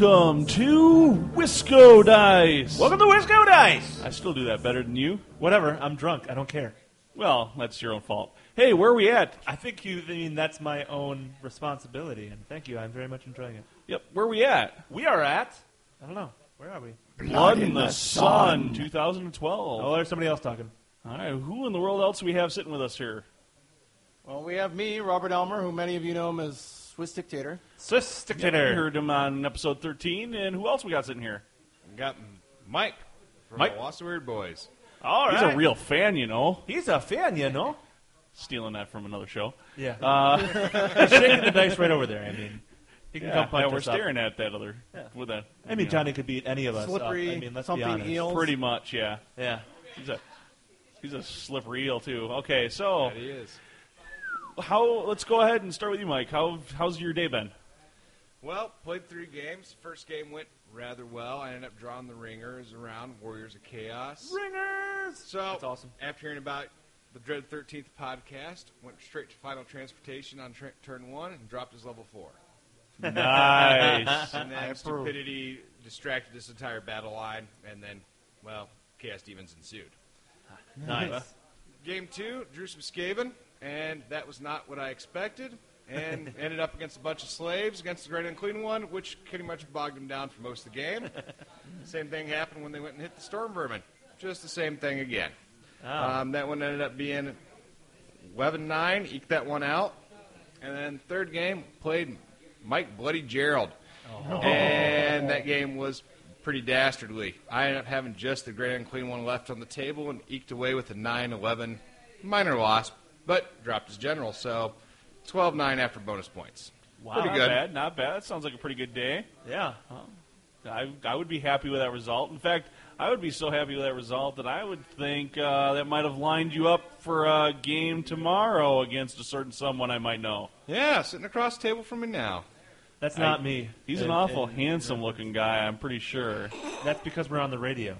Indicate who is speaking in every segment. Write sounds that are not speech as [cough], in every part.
Speaker 1: Welcome to Wisco Dice.
Speaker 2: Welcome to Wisco Dice.
Speaker 1: I still do that better than you.
Speaker 2: Whatever. I'm drunk. I don't care.
Speaker 1: Well, that's your own fault. Hey, where are we at?
Speaker 2: I think you I mean that's my own responsibility, and thank you. I'm very much enjoying it.
Speaker 1: Yep, where are we at?
Speaker 2: We are at. I don't know. Where are we?
Speaker 1: Blood in the Sun, 2012.
Speaker 2: Oh, there's somebody else talking.
Speaker 1: All right, who in the world else do we have sitting with us here?
Speaker 3: Well, we have me, Robert Elmer, who many of you know him as Swiss Dictator.
Speaker 2: Swiss
Speaker 1: You
Speaker 2: dictator.
Speaker 1: heard him on episode 13, and who else we got sitting here?
Speaker 4: We Got Mike from
Speaker 2: Mike.
Speaker 4: the Wassa Weird Boys.
Speaker 2: All
Speaker 1: He's a real fan, you know.
Speaker 2: He's a fan, you know.
Speaker 1: Stealing that from another show.
Speaker 2: Yeah.
Speaker 1: Uh, [laughs]
Speaker 2: He's shaking the dice right over there. I mean, he can
Speaker 1: yeah,
Speaker 2: come punch
Speaker 1: yeah, we're
Speaker 2: us up.
Speaker 1: staring at that other.
Speaker 2: Yeah.
Speaker 1: With that.
Speaker 2: I mean, Johnny could beat any of us. up.
Speaker 3: Slippery,
Speaker 2: I mean, let's
Speaker 3: something
Speaker 2: be honest.
Speaker 3: eel.
Speaker 1: Pretty much, yeah.
Speaker 2: Yeah.
Speaker 1: He's a he's a slippery eel too. Okay, so
Speaker 4: That he is.
Speaker 1: How? Let's go ahead and start with you, Mike. How how's your day been?
Speaker 4: Well, played three games. First game went rather well. I ended up drawing the ringers around Warriors of Chaos.
Speaker 2: Ringers.
Speaker 4: So,
Speaker 2: That's awesome.
Speaker 4: after hearing about the Dread 13th podcast, went straight to Final Transmutation on tra- turn one and dropped his level four.
Speaker 1: Nice. [laughs]
Speaker 4: And then stupidity distracted this entire battle line, and then, well, Chaos Demons ensued.
Speaker 2: Nice.
Speaker 4: Game two, drew some Skaven, and that was not what I expected. And [laughs] ended up against a bunch of slaves against the Great Unclean One, which pretty much bogged him down for most of the game. [laughs] same thing happened when they went and hit the Storm Vermin. Just the same thing again.
Speaker 2: Oh.
Speaker 4: Um, that one ended up being 11 9, eked that one out. And then third game, played Mike Bloody Gerald. And that [laughs] game was pretty dastardly. I ended up having just the Great Unclean One left on the table and eked away with a 9 11 minor loss, but dropped his general. So 12 9 after bonus points.
Speaker 1: Wow,
Speaker 4: Pretty
Speaker 1: not
Speaker 4: good.
Speaker 1: bad, not bad. That sounds like a pretty good day.
Speaker 2: yeah.
Speaker 1: I I would be happy with that result. In fact, I would be so happy with that result that I would think uh, that might have lined you up for a game tomorrow against a certain someone I might know.
Speaker 4: Yeah, sitting across the table from me now.
Speaker 2: That's
Speaker 1: I-
Speaker 2: not me.
Speaker 1: He's an
Speaker 2: And-
Speaker 1: awful
Speaker 2: and
Speaker 1: handsome-looking guy. I'm pretty sure.
Speaker 2: That's because we're on the radio.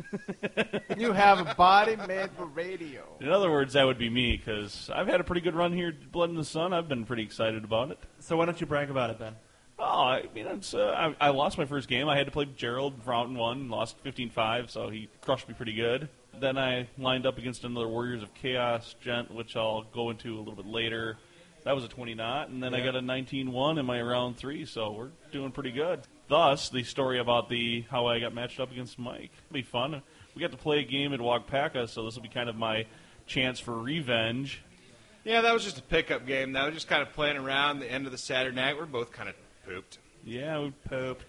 Speaker 2: [laughs]
Speaker 3: You have a body made for radio.
Speaker 1: In other words, that would be me because I've had a pretty good run here, Blood in the Sun. I've been pretty excited about it.
Speaker 2: So why don't you brag about it, Ben?
Speaker 1: Oh, I mean, it's, uh, I, I lost my first game. I had to play Gerald for round one, lost 15-5, so he crushed me pretty good. Then I lined up against another Warriors of Chaos gent, which I'll go into a little bit later. That was a 20 knot, and then I got a 19-1 in my round three, so we're doing pretty good. Thus, the story about the how I got matched up against Mike. It'll be fun. We got to play a game at Wagpaka, so this will be kind of my chance for revenge.
Speaker 4: Yeah, that was just a pickup game. That was just kind of playing around the end of the Saturday night. We're both kind of pooped.
Speaker 1: Yeah, we pooped,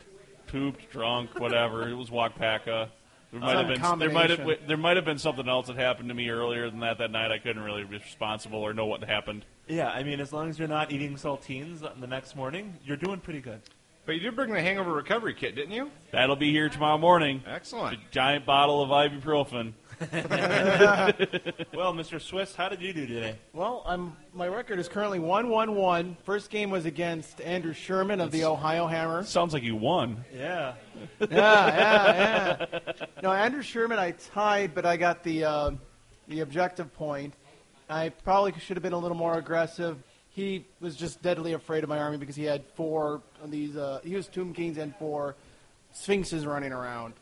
Speaker 1: pooped, drunk, [laughs] whatever. it was Wagpaka. There might have been there might have there might have been something else that happened to me earlier than that that night. I couldn't really be responsible or know what happened.
Speaker 2: Yeah, I mean, as long as you're not eating saltines the next morning, you're doing pretty good.
Speaker 4: But you did bring the hangover recovery kit, didn't you?
Speaker 1: That'll be here tomorrow morning. A
Speaker 4: Excellent.
Speaker 1: giant bottle of ibuprofen. [laughs]
Speaker 2: Well, Mr. Swiss, how did you do today?
Speaker 3: Well, I'm, my record is currently 1 1 1. First game was against Andrew Sherman of the Ohio Hammer.
Speaker 1: Sounds like you won.
Speaker 2: Yeah. [laughs]
Speaker 3: Yeah, yeah, yeah. No, Andrew Sherman, I tied, but I got the, uh, the objective point. I probably should have been a little more aggressive. He was just deadly afraid of my army because he had four of these. Uh, he was Tomb Kings and four Sphinxes running around.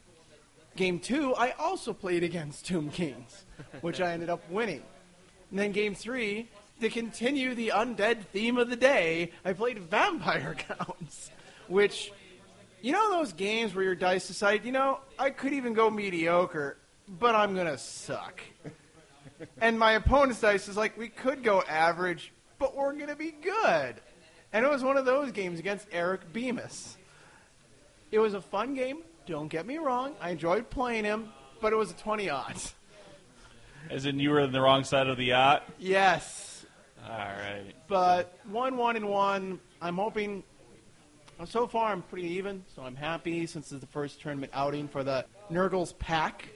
Speaker 3: Game two, I also played against Tomb Kings, which I ended up winning. And then game three, to continue the undead theme of the day, I played Vampire [laughs] Counts, which, you know, those games where your dice decide, you know, I could even go mediocre, but I'm gonna suck. and my opponent's dice is like, we could go average, but we're gonna be good. And it was one of those games against Eric Bemis. It was a fun game. Don't get me wrong. I enjoyed playing him, but it was a 20 odds.
Speaker 1: As in, you were on the wrong side of the yacht.
Speaker 3: Yes,
Speaker 1: All right.
Speaker 3: but one, one, and one. I'm hoping. Uh, so far, I'm pretty even, so I'm happy since it's the first tournament outing for the Nurgles pack,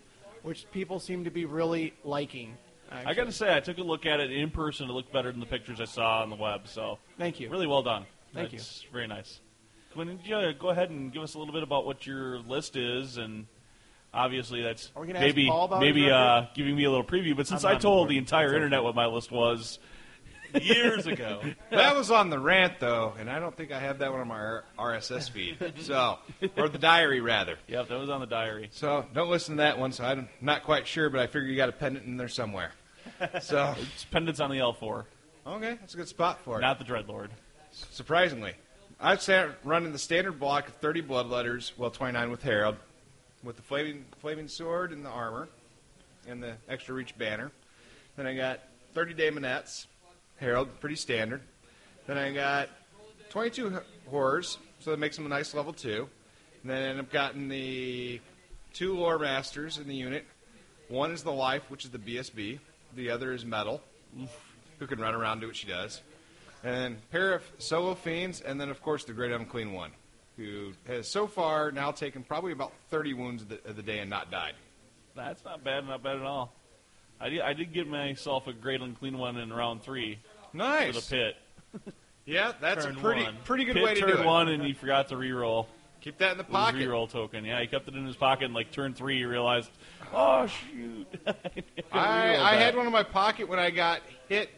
Speaker 3: which people seem to be really liking.
Speaker 1: I got to say, I took a look at it in person. It looked better than the pictures I saw on the web. So,
Speaker 3: Thank you.
Speaker 1: really well done.
Speaker 3: Thank you.
Speaker 1: Very nice. Don't you uh, go ahead and give us a little bit about what your list is, and obviously that's
Speaker 3: Are we gonna ask
Speaker 1: maybe maybe uh, giving me a little preview. But since I told the entire internet what my list was,
Speaker 2: years ago.
Speaker 4: That was on the rant, though, and I don't think I have that one on my RSS feed. So, or the diary, rather.
Speaker 1: Yep, that was on the diary.
Speaker 4: So, don't listen to that one. So, I'm not quite sure, but I figure you got a pendant in there somewhere. So,
Speaker 1: It's pendants on the L4,
Speaker 4: okay, that's a good spot for it.
Speaker 1: not the Dreadlord.
Speaker 4: Surprisingly, I've sat running the standard block of 30 blood letters, well, 29 with Herald, with the flaming, flaming sword and the armor, and the extra reach banner. Then I got 30 Daemonettes, Herald, pretty standard. Then I got 22 h- horrors, so that makes them a nice level two. And then I've gotten the two lore masters in the unit. One is the life, which is the BSB. The other is metal, who can run around do what she does. And a pair of solo fiends, and then of course the great unclean one, who has so far now taken probably about 30 wounds of the, of the day and not died.
Speaker 1: That's not bad, not bad at all. I did, I did get myself a great unclean one in round three for
Speaker 4: Nice.
Speaker 1: the pit. [laughs]
Speaker 4: Yeah, that's
Speaker 2: Turn
Speaker 4: a pretty
Speaker 2: one.
Speaker 4: pretty good
Speaker 1: pit
Speaker 4: way to do it.
Speaker 1: one, and he forgot to re-roll.
Speaker 4: Keep that in the pocket.
Speaker 1: re-roll token. Yeah, he kept it in his pocket, and like turn three, he realized, oh shoot. [laughs]
Speaker 4: I, I had one in my pocket when I got hit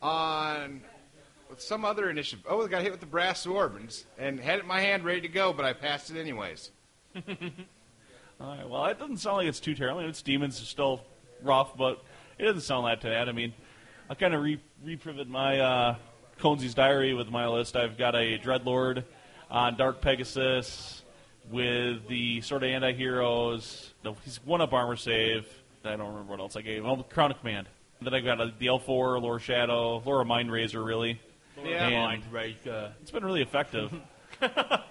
Speaker 4: on with some other initiative. Oh, I got hit with the brass sword and, and had it in my hand ready to go, but I passed it anyways. [laughs]
Speaker 1: All right, well, it doesn't sound like it's too terrible. I mean, its demons are still rough, but it doesn't sound that bad. I mean, I kind of re- repivot my uh, Conzi's diary with my list. I've got a Dreadlord on Dark Pegasus with the Sword of Anti-Heroes. No, he's one up armor save. I don't remember what else I gave. Oh, Crown of Command. Then I've got a, the L4, Lore Shadow, Lore Mind Razor, really.
Speaker 4: Yeah.
Speaker 1: And
Speaker 2: Mind Razor.
Speaker 1: it's been really effective. [laughs]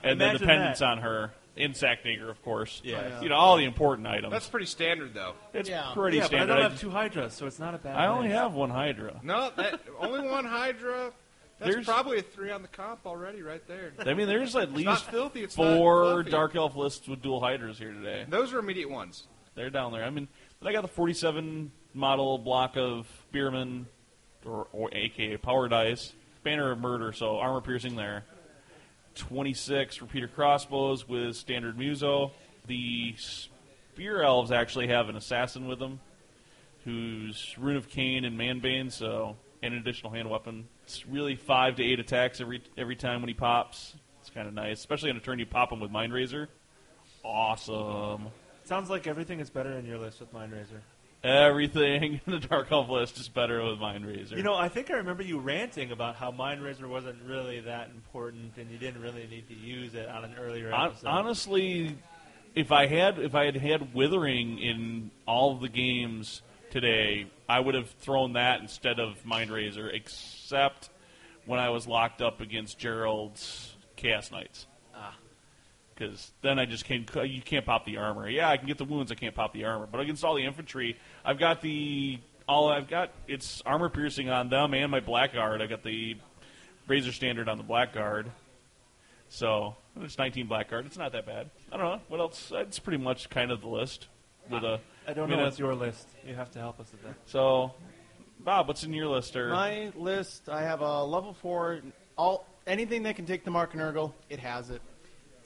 Speaker 1: and then dependence
Speaker 2: that.
Speaker 1: on her. In Sackdagger, of course.
Speaker 2: Yeah.
Speaker 1: You know, all the important items.
Speaker 4: That's pretty standard, though.
Speaker 1: It's
Speaker 3: Yeah.
Speaker 1: pretty
Speaker 2: yeah, but I don't have two Hydras, so it's not a bad.
Speaker 1: I only have one Hydra.
Speaker 4: No, that only one Hydra. That's
Speaker 1: There's-
Speaker 4: probably a three on the comp already, right there.
Speaker 1: I mean, there's at least
Speaker 4: not filthy. It's
Speaker 1: four. Dark Elf lists with dual Hydras here today.
Speaker 4: Those are immediate ones.
Speaker 1: They're down there. I mean, then I got the 47 model block of Spearman, or, or AKA Power Dice, Banner of Murder, so armor piercing there. 26 repeater crossbows with standard Muso. The Spear Elves actually have an assassin with them, who's Rune of Khaine and Manbane, so an additional hand weapon. It's really five to eight attacks every every time when he pops. It's kind of nice, especially on a turn you pop him with Mind Razor. Awesome.
Speaker 2: Sounds like everything is better in your list with Mind Razor.
Speaker 1: Everything [laughs] in the Dark Elf list is better with Mind Razor.
Speaker 2: You know, I think I remember you ranting about how Mind Razor wasn't really that important, and you didn't really need to use it on an earlier episode.
Speaker 1: honestly, if I had if I had had Withering in all of the games today, I would have thrown that instead of Mind Razor, except when I was locked up against Gerald's Chaos Knights. Because then I just can't. You can't pop the armor. Yeah, I can get the wounds. I can't pop the armor. But against all the infantry, I've got the all. I've got it's armor piercing on them and my blackguard. I got the razor standard on the blackguard. So it's 19 blackguard. It's not that bad. I don't know what else. It's pretty much kind of the list. With a,
Speaker 2: I don't
Speaker 1: mean,
Speaker 2: know what's your list. You have to help us with that.
Speaker 1: So, Bob, what's in your list? Or
Speaker 3: My list, I have a level four. All anything that can take the mark Nurgle, it has it.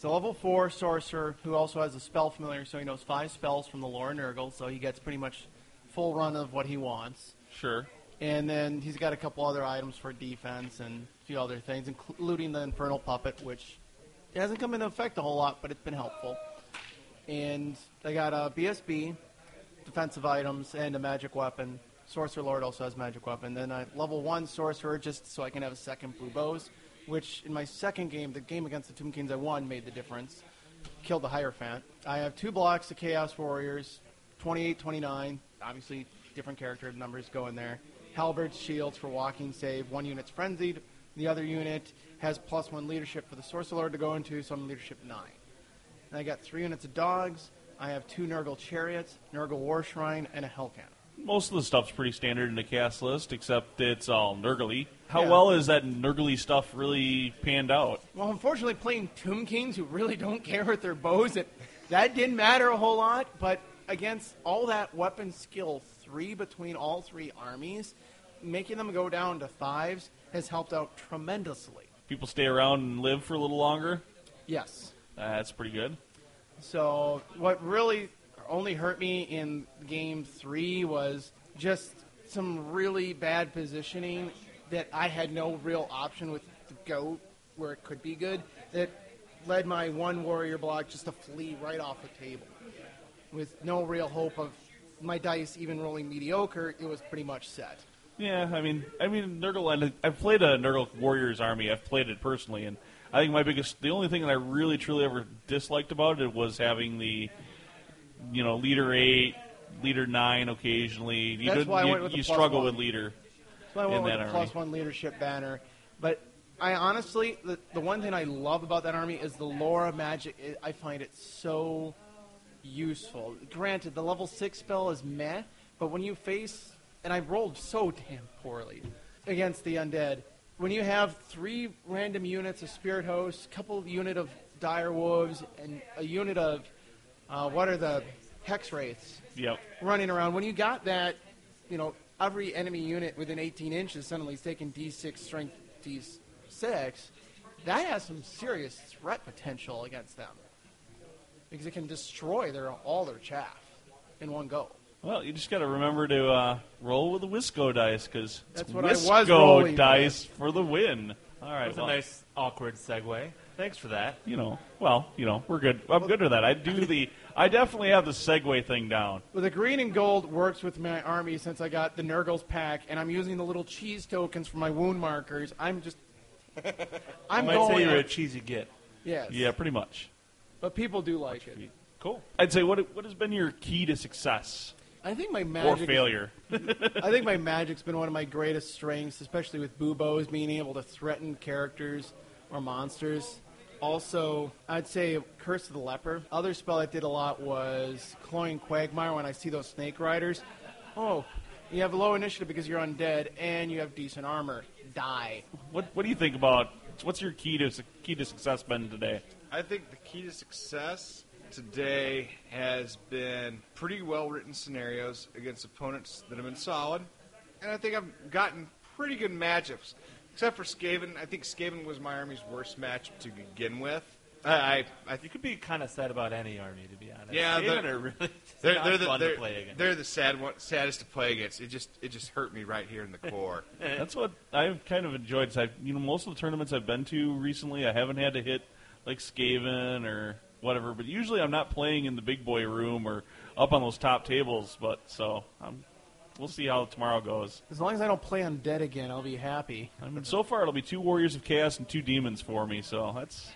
Speaker 3: It's a level four sorcerer who also has a spell familiar, so he knows five spells from the lore Nurgle, so he gets pretty much full run of what he wants.
Speaker 1: sure.
Speaker 3: And then he's got a couple other items for defense and a few other things, including the Infernal Puppet, which hasn't come into effect a whole lot, but it's been helpful. And I got a BSB, defensive items, and a magic weapon. Sorcerer Lord also has magic weapon. Then I level one sorcerer just so I can have a second blue bows, which in my second game, the game against the Tomb Kings I won, made the difference. Killed the Hierophant. I have two blocks of Chaos Warriors, 28, 29. Obviously, different character numbers go in there. Halberds, shields for walking save. One unit's frenzied. The other unit has plus one leadership for the Sorcerer to go into, so I'm leadership nine. And I got three units of dogs. I have two Nurgle chariots, Nurgle War Shrine, and a Hell Cannon.
Speaker 1: Most of the stuff's pretty standard in the cast list, except it's all Nurgly. How
Speaker 3: Yeah.
Speaker 1: well is that Nurgly stuff really panned out?
Speaker 3: Well, unfortunately, playing Tomb Kings who really don't care with their bows, it, that didn't matter a whole lot. But against all that weapon skill, three between all three armies, making them go down to fives has helped out tremendously.
Speaker 1: People stay around and live for a little longer.
Speaker 3: Yes.
Speaker 1: That's pretty good.
Speaker 3: So what really only hurt me in game three was just some really bad positioning that I had no real option with the goat where it could be good. That led my one warrior block just to flee right off the table, with no real hope of my dice even rolling mediocre. It was pretty much set.
Speaker 1: Yeah, I mean, I mean, Nurgle. I've played a Nurgle Warriors army. I've played it personally, and I think my biggest, the only thing that I really truly ever disliked about it was having the, you know, leader eight, leader nine occasionally. You
Speaker 3: That's why I
Speaker 1: you,
Speaker 3: went with
Speaker 1: you
Speaker 3: plus
Speaker 1: struggle
Speaker 3: one.
Speaker 1: with leader.
Speaker 3: So I went
Speaker 1: in
Speaker 3: with
Speaker 1: that
Speaker 3: the
Speaker 1: army.
Speaker 3: plus one leadership banner. But I honestly, the, the one thing I love about that army is the Lore magic. I find it so useful. Granted, the level six spell is meh, but when you face, and I rolled so damn poorly against the undead, when you have three random units of spirit hosts, couple unit of dire wolves, and a unit of uh, what are the hex wraiths?
Speaker 1: Yep.
Speaker 3: running around. When you got that, you know, every enemy unit within 18 inches suddenly is taking D6 strength D6, that has some serious threat potential against them. Because it can destroy their all their chaff in one go.
Speaker 1: Well, you just got to remember to uh, roll with the Wisco dice because it's
Speaker 3: That's what I was
Speaker 1: Wisco
Speaker 3: rolling
Speaker 1: dice for the win. All right,
Speaker 2: That was
Speaker 1: well,
Speaker 2: a nice awkward segue. Thanks for that.
Speaker 1: you know, well, you know, we're good. I'm good with that. I do [laughs] the, I definitely have the Segway thing down.
Speaker 3: Well, the green and gold works with my army since I got the Nurgles pack, and I'm using the little cheese tokens for my wound markers. I'm just. [laughs]
Speaker 2: I
Speaker 3: I'm
Speaker 2: might
Speaker 3: going.
Speaker 2: say you're a cheesy git.
Speaker 3: yes.
Speaker 1: Yeah, pretty much.
Speaker 3: But people do like it.
Speaker 1: Cool. I'd say what what has been your key to success
Speaker 3: I think my magic or
Speaker 1: failure. [laughs]
Speaker 3: I think my [laughs] magic's been one of my greatest strengths, especially with buboes, being able to threaten characters or monsters. Also, I'd say Curse of the Leper. Other spell I did a lot was Cloying Quagmire when I see those snake riders. Oh, you have low initiative because you're undead and you have decent armor. Die.
Speaker 1: What what do you think about what's your key to key to success been today?
Speaker 4: I think the key to success today has been pretty well written scenarios against opponents that have been solid. And I think I've gotten pretty good matchups. Except for Skaven. I think Skaven was my army's worst match to begin with. I, I, I
Speaker 2: You could be kind of sad about any army, to be honest.
Speaker 4: Yeah,
Speaker 2: Skaven
Speaker 4: they're-
Speaker 2: are really [laughs]
Speaker 4: they're, they're, the,
Speaker 2: fun
Speaker 4: they're,
Speaker 2: to play against.
Speaker 4: they're the sad one, saddest to play against. It just it just hurt me right here in the core. [laughs]
Speaker 1: That's what I've kind of enjoyed. I've, you know, most of the tournaments I've been to recently, I haven't had to hit like Skaven or whatever. But usually, I'm not playing in the big boy room or up on those top tables. But so I'm, we'll see how tomorrow goes.
Speaker 3: As long as I don't play undead again, I'll be happy.
Speaker 1: I mean, so far it'll be two warriors of chaos and two demons for me. So that's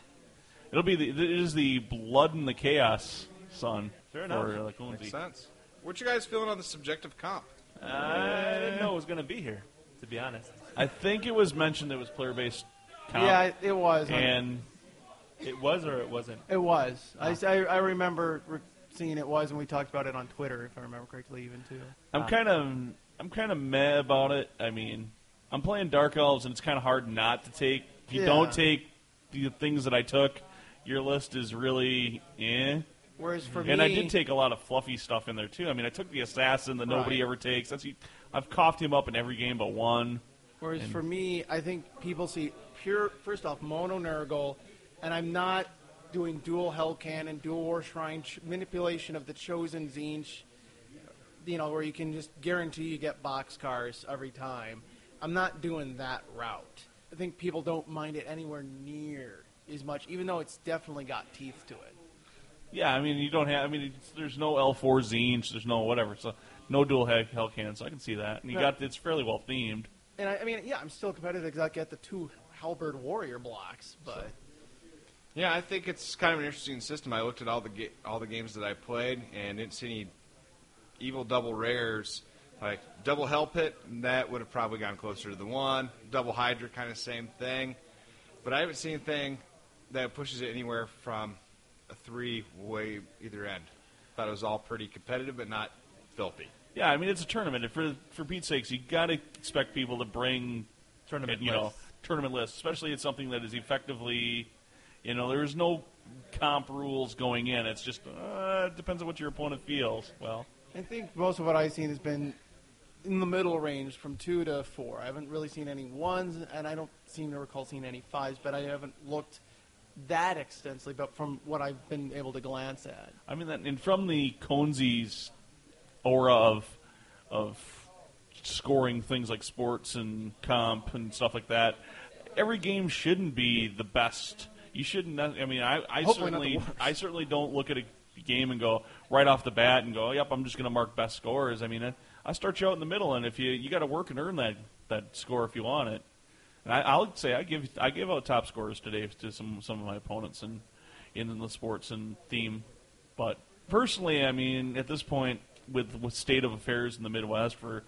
Speaker 1: it'll be the, it is the blood and the chaos son
Speaker 2: Fair
Speaker 1: for
Speaker 2: enough.
Speaker 1: uh,
Speaker 4: Makes sense. What you guys feeling on the subjective comp?
Speaker 2: I didn't know it was going to be here, to be honest.
Speaker 1: I think it was mentioned that it was player based.
Speaker 3: Yeah, it, it was.
Speaker 1: and
Speaker 2: It was or it wasn't.
Speaker 3: It was. I, I, I remember re- seeing it was, and we talked about it on Twitter, if I remember correctly, even too.
Speaker 1: I'm
Speaker 2: Ah.
Speaker 1: kind of I'm kind of meh about it. I mean, I'm playing Dark Elves, and it's kind of hard not to take. If you
Speaker 3: Yeah.
Speaker 1: don't take the things that I took, your list is really eh.
Speaker 3: Whereas for
Speaker 1: and
Speaker 3: me,
Speaker 1: I did take a lot of fluffy stuff in there too. I mean, I took the assassin that nobody
Speaker 3: Right.
Speaker 1: ever takes. That's I've coughed him up in every game but one.
Speaker 3: Whereas
Speaker 1: And-
Speaker 3: for me, I think people see pure, first off, mono Nurgle, and I'm not doing dual Hell Cannon, dual War Shrine, ch- manipulation of the Chosen Tzeentch, you know, where you can just guarantee you get box cars every time. I'm not doing that route. I think people don't mind it anywhere near as much, even though it's definitely got teeth to it.
Speaker 1: Yeah, I mean, you don't have. I mean, it's, there's no L4 Tzeentch, there's no whatever. So no dual heck hell cannons. So I can see that. And you
Speaker 3: Right.
Speaker 1: got it's fairly well themed.
Speaker 3: And I, I mean, yeah, I'm still competitive because I get the two Halberd Warrior blocks, but
Speaker 4: Yeah, I think it's kind of an interesting system. I looked at all the ga- all the games that I played and didn't see any evil double rares. Like double hell pit, that would have probably gone closer to the one. Double hydra, kind of same thing. But I haven't seen anything that pushes it anywhere from a three way either end. Thought it was all pretty competitive, but not filthy.
Speaker 1: Yeah, I mean, it's a tournament. And for for Pete's sakes, you got to expect people to bring
Speaker 2: Tournament
Speaker 1: you know tournament lists, especially it's something that is effectively, you know, there is no comp rules going in. It's just uh, it depends on what your opponent feels. Well,
Speaker 3: I think most of what I've seen has been in the middle range from two to four. I haven't really seen any ones, and I don't seem to recall seeing any fives, but I haven't looked that extensively, but from what I've been able to glance at.
Speaker 1: I mean, that, and from the Conzi's aura of of scoring things like sports and comp and stuff like that. Every game shouldn't be the best. You shouldn't. I mean, I, I
Speaker 3: Hopefully
Speaker 1: certainly. I certainly don't look at a game and go right off the bat and go, "Yep, I'm just going to mark best scores." I mean, I, I start you out in the middle, and if you you got to work and earn that that score if you want it. And I, I'll say I give I give out top scores today to some some of my opponents in in the sports and theme. But personally, I mean, at this point, with with state of affairs in the Midwest for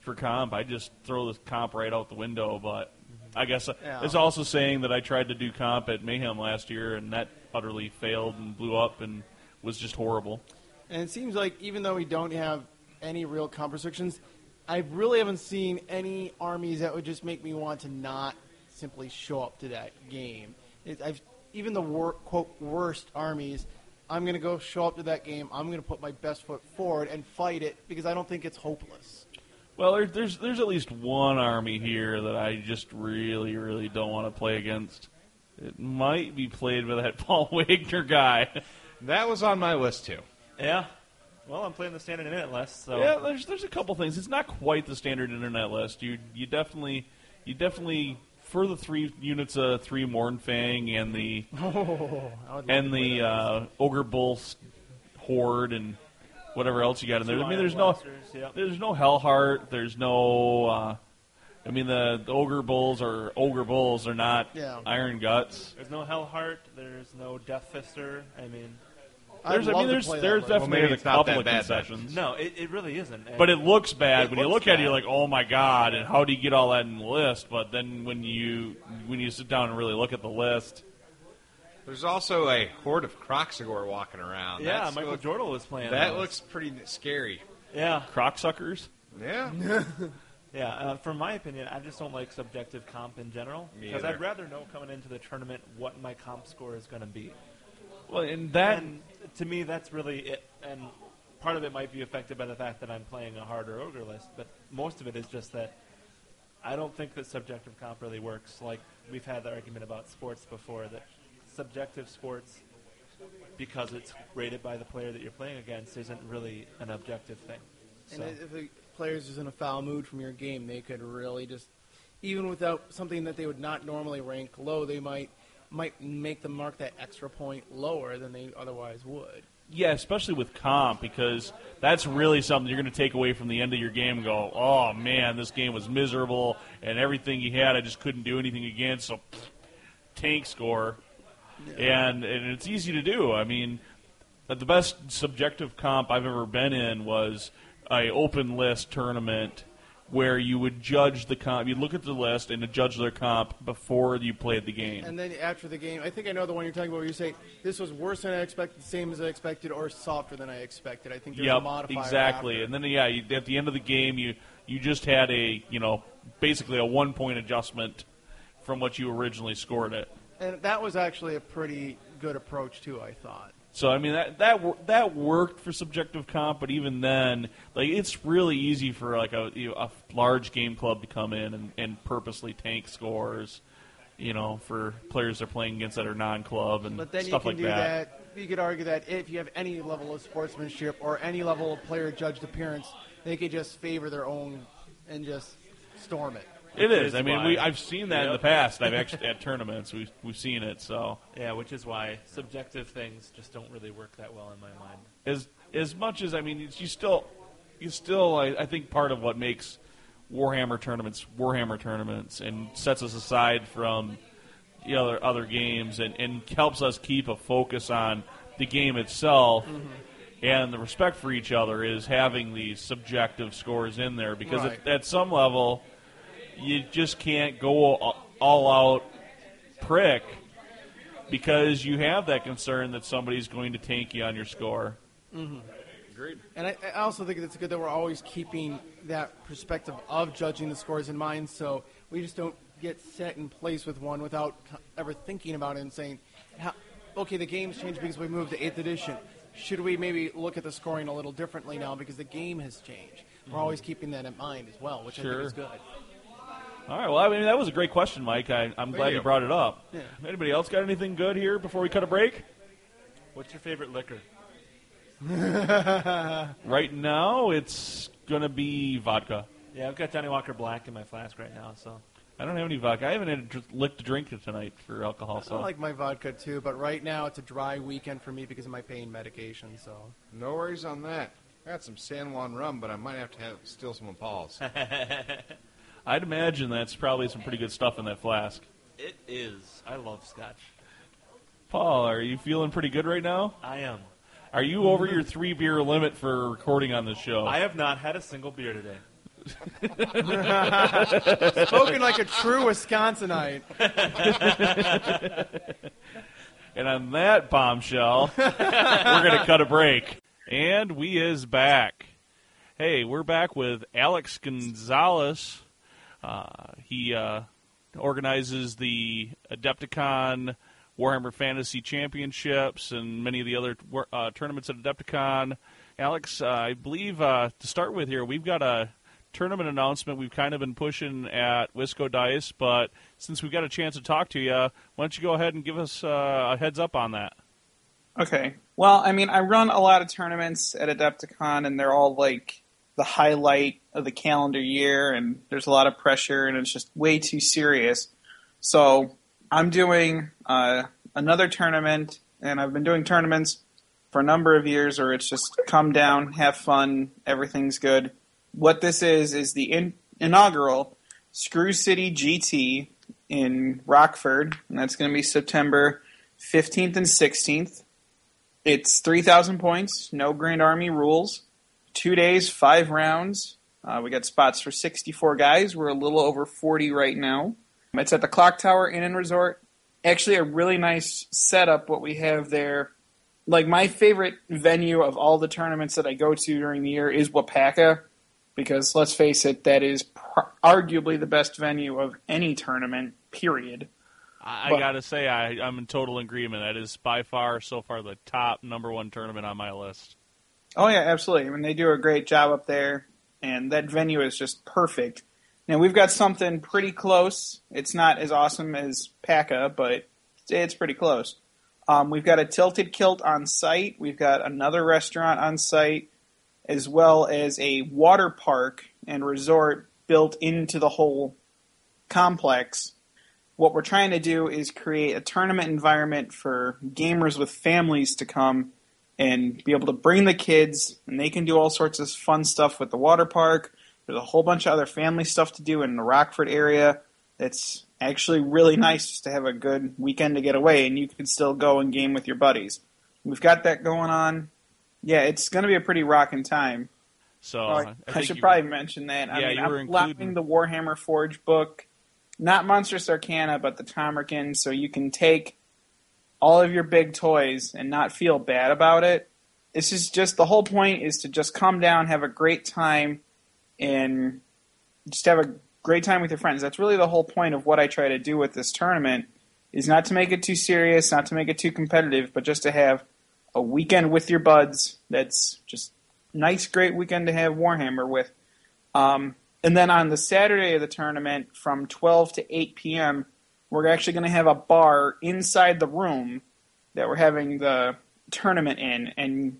Speaker 1: for comp, I just throw the comp right out the window. But I guess uh,
Speaker 3: Yeah.
Speaker 1: it's also saying that I tried to do comp at Mayhem last year, and that utterly failed and blew up and was just horrible.
Speaker 3: And it seems like even though we don't have any real comp restrictions, I really haven't seen any armies that would just make me want to not simply show up to that game. It, I've, even the wor- quote worst armies, I'm going to go show up to that game. I'm going to put my best foot forward and fight it because I don't think it's hopeless.
Speaker 1: Well, there, there's there's at least one army here that I just really really don't want to play against. It might be played by that [laughs] Paul Wagner guy.
Speaker 4: That was on my list too.
Speaker 2: Yeah. Well, I'm playing the standard internet list, so
Speaker 1: Yeah, there's there's a couple things. It's not quite the standard internet list. You you definitely you definitely for the three units of three Mournfang and the [laughs]
Speaker 3: Oh, I would love
Speaker 1: and the uh, ogre bull horde and whatever else you got in there. I mean, there's no
Speaker 2: Blasters, yep.
Speaker 1: there's no Hellheart. There's no. Uh, I mean, the, the ogre bulls are ogre bulls. They're not
Speaker 3: Yeah.
Speaker 1: iron guts.
Speaker 2: There's no Hellheart. There's no Death Fister. I mean,
Speaker 3: I'd
Speaker 1: There's, I
Speaker 3: love
Speaker 1: mean,
Speaker 3: to
Speaker 1: there's there's definitely
Speaker 4: maybe
Speaker 1: a
Speaker 4: it's
Speaker 1: couple
Speaker 4: that
Speaker 1: of
Speaker 4: bad then.
Speaker 1: concessions.
Speaker 2: no, it, it really isn't. And
Speaker 1: But it looks bad
Speaker 2: It
Speaker 1: when you
Speaker 2: looks
Speaker 1: look at it. You're like, oh my god! And how do you get all that in the list? But then when you when you sit down and really look at the list,
Speaker 4: There's also a horde of Kroxigor walking around.
Speaker 2: yeah,
Speaker 4: That's
Speaker 2: Michael
Speaker 4: look-
Speaker 2: Jordan was playing.
Speaker 4: That
Speaker 2: those.
Speaker 4: looks pretty scary.
Speaker 2: yeah,
Speaker 1: crocksuckers.
Speaker 4: Yeah. [laughs]
Speaker 2: yeah. Uh, from my opinion, I just don't like subjective comp in general because. I'd rather know coming into the tournament what my comp score is going to be.
Speaker 1: Well, and that
Speaker 2: and to me, that's really it. And part of it might be affected by the fact that I'm playing a harder ogre list, but most of it is just that I don't think that subjective comp really works. Like we've had the argument about sports before that subjective sports, because it's rated by the player that you're playing against, isn't really an objective thing.
Speaker 3: And
Speaker 2: So,
Speaker 3: if the player's just in a foul mood from your game, they could really just, even without something that they would not normally rank low, they might might make them mark that extra point lower than they otherwise would.
Speaker 1: yeah, especially with comp because that's really something you're going to take away from the end of your game. and Go, oh man, this game was miserable, and everything he had, I just couldn't do anything against. So, pfft, tank score, and and it's easy to do. I mean, uh, the best subjective comp I've ever been in was a open list tournament where you would judge the comp. You'd look at the list and judge their comp before you played the game.
Speaker 3: And then after the game, I think I know the one you're talking about. Where you say this was worse than I expected, same as I expected, or softer than I expected. I think there's a
Speaker 1: Yep,
Speaker 3: modifier.
Speaker 1: exactly.
Speaker 3: after.
Speaker 1: And then yeah, you, at the end of the game, you you just had a you know basically a one point adjustment from what you originally scored it.
Speaker 3: And that was actually a pretty good approach too. I thought.
Speaker 1: So I mean that that that worked for subjective comp, but even then, like it's really easy for like a you know, a large game club to come in and, and purposely tank scores, you know, for players they're playing against that are non-club and
Speaker 3: But then you can
Speaker 1: like
Speaker 3: do
Speaker 1: that.
Speaker 3: that. You could argue that if you have any level of sportsmanship or any level of player judged appearance, they could just favor their own and just storm it.
Speaker 1: It is.
Speaker 2: is
Speaker 1: I mean, we I've seen that in the past. I've [laughs] actually at tournaments we've we've seen it. So
Speaker 2: yeah, which is why subjective things just don't really work that well in my mind.
Speaker 1: as as much as I mean, you still you still I, I think part of what makes Warhammer tournaments Warhammer tournaments and sets us aside from the other other games and, and helps us keep a focus on the game itself mm-hmm. and the respect for each other is having these subjective scores in there because
Speaker 3: Right.
Speaker 1: at, at some level you just can't go all- all out prick because you have that concern that somebody's going to tank you on your score. Mm-hmm.
Speaker 4: Agreed.
Speaker 3: And I, I also think it's good that we're always keeping that perspective of judging the scores in mind, so we just don't get set in place with one without ever thinking about it and saying, how, "Okay, the game's changed because we moved to eighth edition. Should we maybe look at the scoring a little differently now because the game has changed?" We're always mm-hmm. keeping that in mind as well, which I think is good.
Speaker 1: All right. Well, I mean, that was a great question, Mike. I, I'm glad you.
Speaker 4: you.
Speaker 1: brought it up.
Speaker 3: Yeah.
Speaker 1: Anybody else got anything good here before we cut a break?
Speaker 2: What's your favorite liquor? [laughs]
Speaker 1: Right now, it's going to be vodka.
Speaker 2: Yeah, I've got Johnny Walker Black in my flask right now, so
Speaker 1: I don't have any vodka. I haven't had a dr- lick to drink tonight for alcohol. So
Speaker 3: I like my vodka too, but right now it's a dry weekend for me because of my pain medication. So
Speaker 4: No worries on that. I got some San Juan rum, but I might have to have steal some of Paul's. [laughs]
Speaker 1: I'd imagine that's probably some pretty good stuff in that flask.
Speaker 2: it is. I love Scotch.
Speaker 1: Paul, are you feeling pretty good right now?
Speaker 2: I am.
Speaker 1: Are you over your three beer limit for recording on this show?
Speaker 2: I have not had a single beer today. [laughs]
Speaker 3: spoken like a true Wisconsinite. [laughs]
Speaker 1: And on that bombshell, we're going to cut a break. And we is back. Hey, we're back with Alex Gonzalez. Uh, he uh, organizes the Adepticon Warhammer Fantasy Championships and many of the other uh, tournaments at Adepticon. Alex, uh, I believe uh, to start with here, we've got a tournament announcement we've kind of been pushing at Wisco Dice, but since we've got a chance to talk to you, why don't you go ahead and give us uh, a heads up on that?
Speaker 5: Okay. Well, I mean, I run a lot of tournaments at Adepticon, and they're all like the highlight of the calendar year, and there's a lot of pressure, and it's just way too serious. So I'm doing uh, another tournament, and I've been doing tournaments for a number of years, or it's just come down, have fun, everything's good. What this is is the in- inaugural Screw City GT in Rockford, and that's going to be September 15th and 16th. It's 3,000 points, no Grand Army rules. Two days, five rounds. Uh, we got spots for 64 guys. We're a little over 40 right now. It's at the Clock Tower Inn and Resort. Actually, a really nice setup, what we have there. Like, my favorite venue of all the tournaments that I go to during the year is Wapaka, because let's face it, that is pr- arguably the best venue of any tournament, period.
Speaker 1: I, I got to say, I, I'm in total agreement. That is by far, so far, the top number one tournament on my list.
Speaker 5: Oh yeah, absolutely. I mean, they do a great job up there, and that venue is just perfect. Now we've got something pretty close. It's not as awesome as PACA, but it's pretty close. Um, we've got a tilted kilt on site. We've got another restaurant on site, as well as a water park and resort built into the whole complex. What we're trying to do is create a tournament environment for gamers with families to come and be able to bring the kids, and they can do all sorts of fun stuff with the water park. There's a whole bunch of other family stuff to do in the Rockford area. It's actually really nice just to have a good weekend to get away, and you can still go and game with your buddies. We've got that going on. Yeah, it's going to be a pretty rocking time.
Speaker 1: So
Speaker 5: Oh,
Speaker 1: I,
Speaker 5: I,
Speaker 1: think
Speaker 5: should probably mention that. I
Speaker 1: Yeah,
Speaker 5: mean,
Speaker 1: you were
Speaker 5: I'm
Speaker 1: including-
Speaker 5: the Warhammer Forge book, not Monstrous Arcana, but the Tamurkhan, so you can take all of your big toys and not feel bad about it. This is just the whole point is to just come down, have a great time, and just have a great time with your friends. That's really the whole point of what I try to do with this tournament is not to make it too serious, not to make it too competitive, but just to have a weekend with your buds that's just nice, great weekend to have Warhammer with. Um, and then on the Saturday of the tournament, from 12 to 8 p.m., we're actually going to have a bar inside the room that we're having the tournament in. And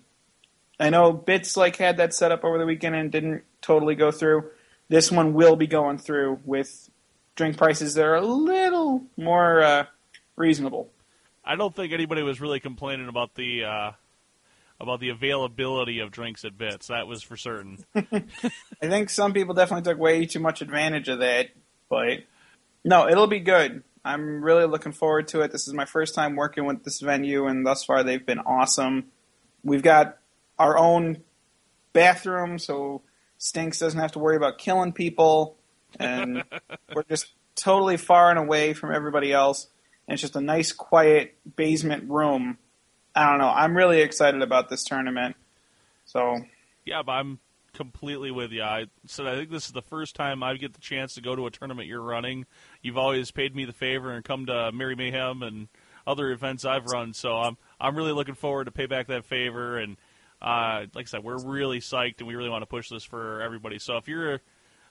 Speaker 5: I know Bits like had that set up over the weekend and didn't totally go through. This one will be going through with drink prices that are a little more uh, reasonable.
Speaker 1: I don't think anybody was really complaining about the uh, about the availability of drinks at Bits. That was for certain. [laughs]
Speaker 5: I think some people definitely took way too much advantage of that, but no, it'll be good. I'm really looking forward to it. This is my first time working with this venue, and thus far they've been awesome. We've got our own bathroom, so Stinks doesn't have to worry about killing people, and [laughs] we're just totally far and away from everybody else. And it's just a nice, quiet basement room. I don't know. I'm really excited about this tournament. So
Speaker 1: yeah, but I'm completely with you. I said I think this is the first time I get the chance to go to a tournament you're running. You've always paid me the favor and come to Merry Mayhem and other events I've run, so I'm I'm really looking forward to pay back that favor. And uh, like I said, we're really psyched and we really want to push this for everybody. So if you're,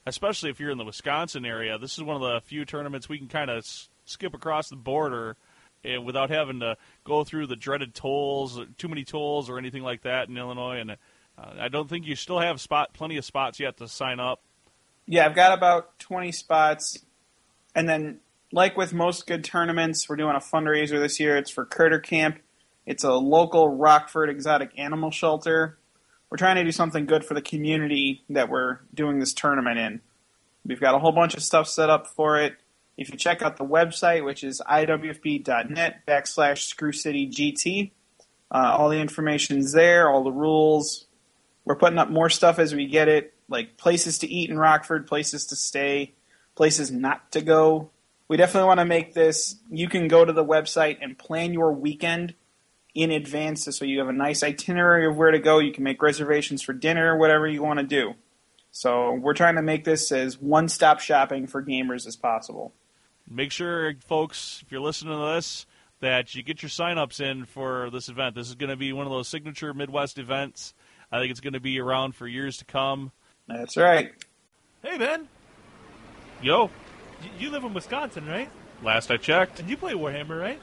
Speaker 1: especially if you're in the Wisconsin area, this is one of the few tournaments we can kind of s- skip across the border. And without having to go through the dreaded tolls, too many tolls, or anything like that in Illinois, and uh, I don't think you still have spot plenty of spots yet to sign up.
Speaker 5: Yeah, I've got about 20 spots. And then, like with most good tournaments, we're doing a fundraiser this year. It's for Critter Camp. It's a local Rockford exotic animal shelter. We're trying to do something good for the community that we're doing this tournament in. We've got a whole bunch of stuff set up for it. If you check out the website, which is iwfb.net backslash screwcitygt, uh, all the information's there, all the rules. We're putting up more stuff as we get it, like places to eat in Rockford, places to stay, places not to go. We definitely want to make this. You can go to the website and plan your weekend in advance so you have a nice itinerary of where to go. You can make reservations for dinner, whatever you want to do. So we're trying to make this as one stop shopping for gamers as possible.
Speaker 1: Make sure, folks, if you're listening to this, that you get your sign-ups in for this event. This is going to be one of those signature Midwest events. I think it's going to be around for years to come.
Speaker 5: That's right.
Speaker 2: Hey, Ben.
Speaker 1: Yo,
Speaker 2: y- You live in Wisconsin, right?
Speaker 1: last I checked,
Speaker 2: And you play Warhammer, right?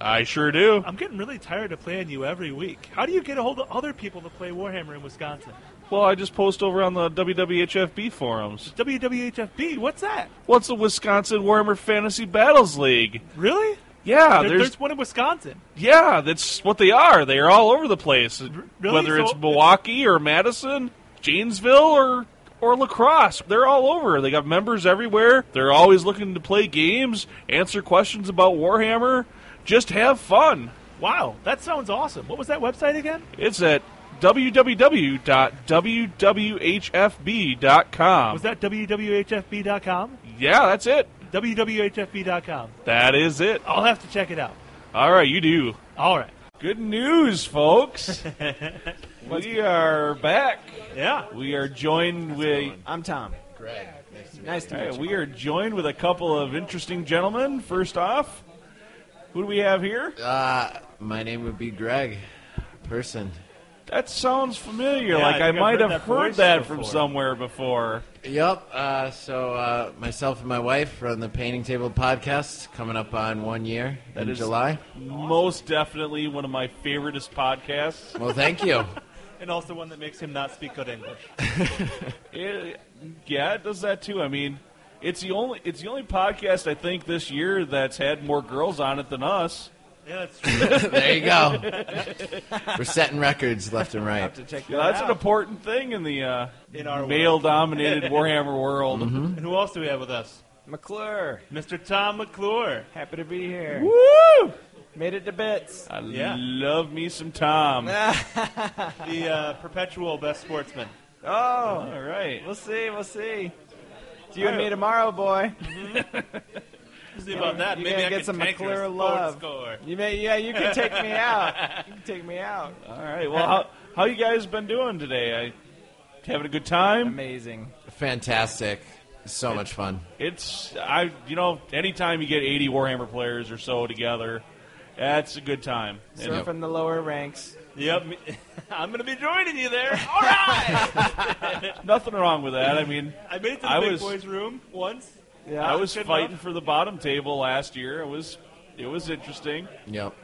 Speaker 1: I sure do.
Speaker 2: I'm getting really tired of playing you every week. How do you get a hold of other people to play Warhammer in Wisconsin?
Speaker 1: Well, I just post over on the WWHFB forums.
Speaker 2: WWHFB, what's that?
Speaker 1: What's the Wisconsin Warhammer Fantasy Battles League?
Speaker 2: Really?
Speaker 1: Yeah,
Speaker 2: There-
Speaker 1: there's
Speaker 2: there's one in Wisconsin.
Speaker 1: yeah, that's what they are. They are all over the place.
Speaker 2: really?
Speaker 1: Whether it's Milwaukee or Madison, Janesville or or lacrosse, they're all over. They got members everywhere. They're always looking to play games, answer questions about Warhammer, just have fun.
Speaker 2: Wow, that sounds awesome. What was that website again?
Speaker 1: It's at www.wwhfb.com.
Speaker 2: Was that wwhfb.com?
Speaker 1: Yeah, that's it.
Speaker 2: wwhfb.com.
Speaker 1: That is it.
Speaker 2: I'll have to check it out.
Speaker 1: All right, you do.
Speaker 2: All right.
Speaker 1: Good news, folks. [laughs] we are back.
Speaker 2: Yeah.
Speaker 1: We are joined with
Speaker 6: I'm Tom.
Speaker 4: Greg.
Speaker 6: Nice to
Speaker 1: Hey,
Speaker 6: meet you.
Speaker 1: we are joined with a couple of interesting gentlemen. First off, who do we have here?
Speaker 6: Uh, my name would be Greg. Person.
Speaker 1: That sounds familiar.
Speaker 2: Yeah,
Speaker 1: like
Speaker 2: I
Speaker 1: I,
Speaker 2: think I've
Speaker 1: might
Speaker 2: heard
Speaker 1: have
Speaker 2: that
Speaker 1: heard
Speaker 2: voice
Speaker 1: that from somewhere before.
Speaker 6: Yep. Uh, so uh, myself and my wife run the Painting Table podcast, coming up on one year
Speaker 1: That
Speaker 6: in
Speaker 1: is-
Speaker 6: July.
Speaker 1: Most definitely one of my favoriteest podcasts.
Speaker 6: Well, thank you. [laughs]
Speaker 2: And also one that makes him not speak good English. [laughs]
Speaker 1: It, yeah, it does that too. I mean, it's the only it's the only podcast I think this year that's had more girls on it than us.
Speaker 2: Yeah, that's true.
Speaker 6: there you go. [laughs] We're setting records left and right.
Speaker 1: Yeah, that's an important thing in the uh,
Speaker 2: In our
Speaker 1: male-dominated [laughs] Warhammer world.
Speaker 2: and who else do we have with us?
Speaker 7: McClure,
Speaker 2: Mr. Tom McClure.
Speaker 7: happy to be here.
Speaker 1: Woo!
Speaker 7: Made it to bits.
Speaker 1: I
Speaker 2: Yeah.
Speaker 1: love me some Tom. [laughs]
Speaker 2: The uh, perpetual best sportsman.
Speaker 7: Oh,
Speaker 1: All right.
Speaker 7: we'll see, we'll see. It's you and me tomorrow, boy.
Speaker 2: We'll see about that.
Speaker 7: you
Speaker 2: Maybe I
Speaker 7: get
Speaker 2: can
Speaker 7: some
Speaker 2: tank your
Speaker 7: McClure love.
Speaker 2: Score.
Speaker 7: You may, yeah, you can take me [laughs] out. You can take me out.
Speaker 1: All right. Well, how how you guys been doing today? I having a good time.
Speaker 7: Amazing.
Speaker 6: Fantastic. So much fun.
Speaker 1: It's I you know anytime you get 80 Warhammer players or so together, that's a good time. And
Speaker 7: Surfing the lower ranks.
Speaker 2: Yep. [laughs] I'm going to be joining you there. All right. [laughs]
Speaker 1: nothing wrong with that. I mean,
Speaker 2: I made it to the
Speaker 1: I
Speaker 2: big
Speaker 1: was-
Speaker 2: boys' room once.
Speaker 7: Yeah.
Speaker 1: I was fighting
Speaker 2: enough.
Speaker 1: for the bottom table last year. It was it was interesting.
Speaker 6: Yep.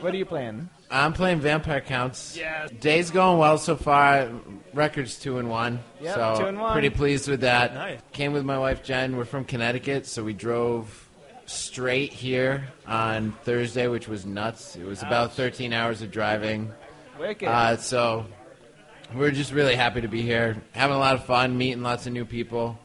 Speaker 7: What are you playing?
Speaker 6: I'm playing Vampire Counts.
Speaker 2: Yes.
Speaker 6: Day's going well so far. Records two and one.
Speaker 7: Yep,
Speaker 6: so
Speaker 7: two and one.
Speaker 6: pretty pleased with that.
Speaker 2: Nice.
Speaker 6: Came with my wife Jen. We're from Connecticut, so we drove straight here on Thursday, which was nuts. It was about 13 hours of driving.
Speaker 7: Wicked.
Speaker 6: Uh, so we're just really happy to be here, having a lot of fun, meeting lots of new people.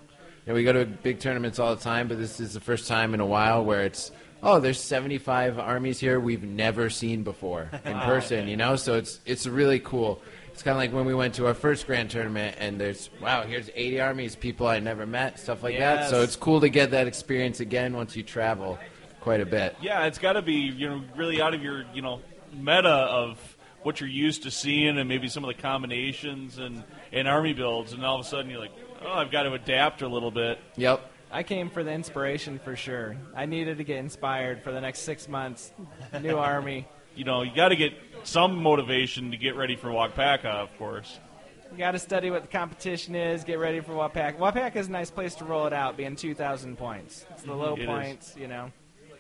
Speaker 6: Know, we go to big tournaments all the time, but this is the first time in a while where it's oh, there's 75 armies here we've never seen before in [laughs] person. You know, so it's it's really cool. It's kind of like when we went to our first grand tournament, and there's wow, here's 80 armies, people I never met, stuff like that. So it's cool to get that experience again once you travel quite a bit.
Speaker 1: Yeah, it's got to be you know really out of your you know meta of what you're used to seeing and maybe some of the combinations and and army builds, and all of a sudden you're like, oh, I've got to adapt a little bit.
Speaker 6: Yep.
Speaker 7: I came for the inspiration for sure. I needed to get inspired for the next six months. New [laughs] army.
Speaker 1: You know, you got to get some motivation to get ready for Wagpaka, of course.
Speaker 7: You got to study what the competition is. Get ready for Wapak. Wapak is a nice place to roll it out, being 2,000 points. It's the low
Speaker 1: It is.
Speaker 7: points, you know.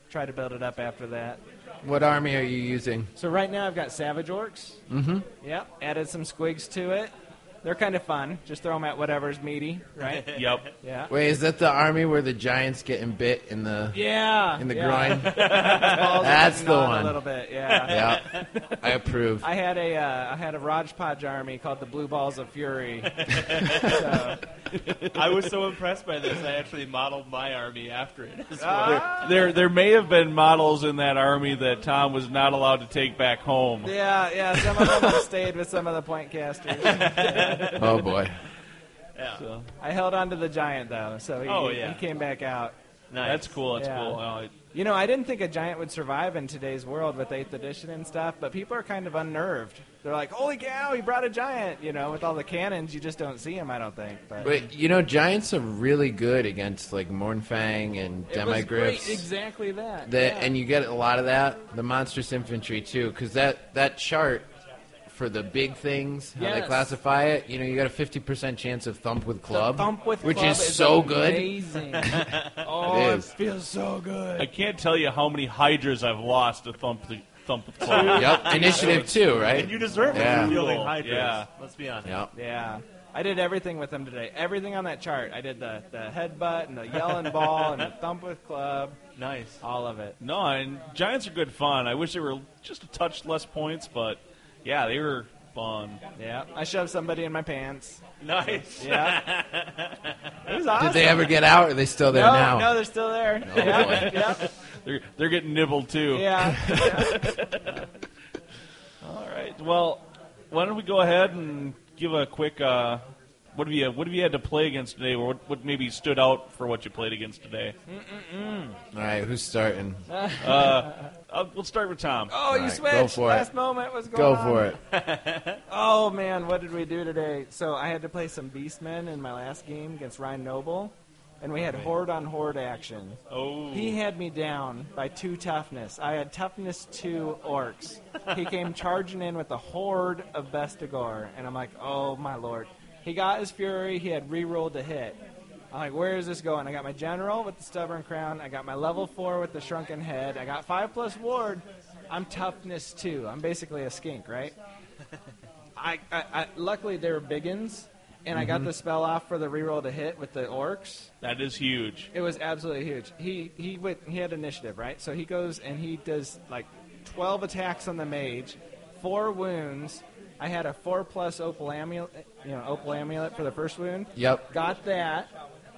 Speaker 7: Try to build it up after that.
Speaker 6: What army are you using?
Speaker 7: So right now I've got Savage Orcs.
Speaker 6: Mm-hmm.
Speaker 7: Yep. Added some squigs to it. They're kind of fun. Just throw them at whatever's meaty, right? [laughs]
Speaker 1: Yep.
Speaker 7: yeah.
Speaker 6: Wait, is that the army where the giants getting bit in the
Speaker 7: Yeah.
Speaker 6: in the
Speaker 7: yeah.
Speaker 6: groin? [laughs]
Speaker 7: Balls
Speaker 6: That's
Speaker 7: getting
Speaker 6: the
Speaker 7: on
Speaker 6: one.
Speaker 7: A little bit, yeah.
Speaker 6: yeah, I approve.
Speaker 7: I had a uh, I had a Rajpaj army called the Blue Balls of Fury. [laughs] so,
Speaker 2: I was so impressed by this, I actually modeled my army after it as well.
Speaker 7: Ah.
Speaker 1: There, there may have been models in that army that Tom was not allowed to take back home.
Speaker 7: yeah, yeah. Some of them have stayed with some of the point casters. [laughs]
Speaker 6: Oh boy.
Speaker 1: So,
Speaker 7: I held on to the giant though, so he,
Speaker 2: Oh,
Speaker 7: he-
Speaker 2: yeah.
Speaker 7: he came back out.
Speaker 2: Nice.
Speaker 1: That's cool. That's
Speaker 7: Yeah.
Speaker 1: cool. Uh,
Speaker 7: You know, I didn't think a giant would survive in today's world with 8th edition and stuff, but people are kind of unnerved. They're like, holy cow, he brought a giant. You know, with all the cannons, you just don't see him, I don't think. But
Speaker 6: But you know, giants are really good against like Mournfang and
Speaker 7: it was.
Speaker 6: Demigryphs.
Speaker 7: Exactly that.
Speaker 6: That
Speaker 7: yeah.
Speaker 6: and you get a lot of that. The monstrous infantry too, because that that chart for the big things, how they classify it. You know, you got a fifty percent chance of thump with
Speaker 7: The
Speaker 6: club,
Speaker 7: thump with
Speaker 6: which
Speaker 7: club
Speaker 6: is so good.
Speaker 7: amazing. [laughs] oh,
Speaker 6: It
Speaker 7: it,
Speaker 6: is.
Speaker 7: feels so good.
Speaker 1: I can't tell you how many hydras I've lost to thump the thump with club.
Speaker 6: Yep, initiative too, right?
Speaker 2: And you deserve it
Speaker 6: Yeah.
Speaker 2: for fielding
Speaker 1: Cool.
Speaker 2: Hydras.
Speaker 1: Yeah.
Speaker 2: Let's be honest.
Speaker 6: Yep.
Speaker 7: Yeah. I did everything with them today. Everything on that chart. I did the, the headbutt and the yelling ball and the thump with club.
Speaker 2: Nice.
Speaker 7: All of it.
Speaker 1: No, and Giants are good fun. I wish they were just a touch less points, but yeah, they were fun.
Speaker 7: Yeah. I shoved somebody in my pants.
Speaker 2: Nice.
Speaker 7: Yeah. [laughs] it was awesome.
Speaker 6: Did they ever get out? Or are they still there
Speaker 7: no,
Speaker 6: now?
Speaker 7: no, they're still there.
Speaker 6: Oh,
Speaker 7: yeah,
Speaker 6: boy.
Speaker 7: yeah, [laughs]
Speaker 1: They're they're getting nibbled too.
Speaker 7: yeah. [laughs]
Speaker 1: All right. Well, why don't we go ahead and give a quick uh, what have you what have you had to play against today, or what, what maybe stood out for what you played against today?
Speaker 6: All right, who's starting? [laughs]
Speaker 1: Uh, we'll start with Tom.
Speaker 7: Oh, you
Speaker 6: right,
Speaker 7: switched.
Speaker 6: go for it.
Speaker 7: Last moment. What's going
Speaker 6: Go
Speaker 7: on?
Speaker 6: for it. [laughs]
Speaker 7: Oh man, what did we do today? So I had to play some Beastmen in my last game against Ryan Noble, and we had horde on horde action.
Speaker 1: Oh,
Speaker 7: He had me down by two toughness. I had toughness two orcs. He came [laughs] charging in with a horde of Bestigor, and I'm like, oh my lord. He got his fury. He had re-rolled a hit. I'm like, where is this going? I got my general with the stubborn crown. I got my level four with the shrunken head. I got five plus ward. I'm toughness two. I'm basically a skink, right? I, I, I luckily they were biggins, and I got mm-hmm. the spell off for the reroll to hit with the orcs.
Speaker 1: that is huge.
Speaker 7: It was absolutely huge. He he went, he had initiative, right? So he goes and he does like twelve attacks on the mage, four wounds. I had a four plus opal amulet, you know, opal amulet for the first wound.
Speaker 6: Yep.
Speaker 7: Got that.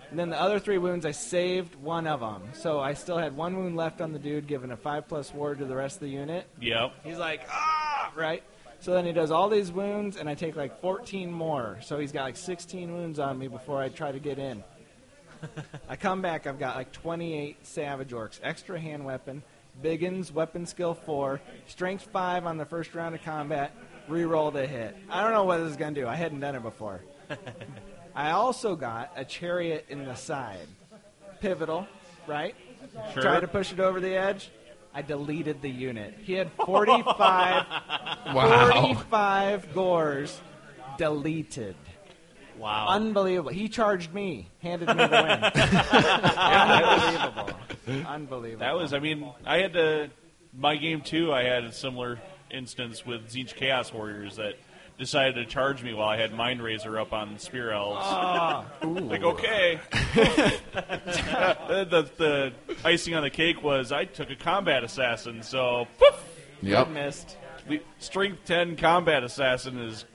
Speaker 7: And then the other three wounds, I saved one of them. So I still had one wound left on the dude, giving a five plus ward to the rest of the unit.
Speaker 1: Yep.
Speaker 7: He's like, ah, right? So then he does all these wounds, and I take like 14 more. So he's got like 16 wounds on me before I try to get in. I come back, I've got like 28 Savage Orcs, extra hand weapon, Biggins, weapon skill 4, strength 5 on the first round of combat, reroll the hit. I don't know what this is going to do. I hadn't done it before. [laughs] I also got a chariot in the side. Pivotal, right?
Speaker 1: Sure.
Speaker 7: Try to push it over the edge. I deleted the unit. He had 45, [laughs]
Speaker 6: Wow.
Speaker 7: 45 gores deleted.
Speaker 1: Wow.
Speaker 7: Unbelievable. He charged me, handed me the [laughs] win. Unbelievable. Unbelievable.
Speaker 1: That was, I mean, I had to, my game too, I had a similar instance with Tzeentch Chaos Warriors that decided to charge me while I had Mind Razor up on Spear Elves. like, okay. [laughs] the, the icing on the cake was I took a combat assassin, so poof,
Speaker 6: Yep.
Speaker 7: missed.
Speaker 1: the strength 10 combat assassin is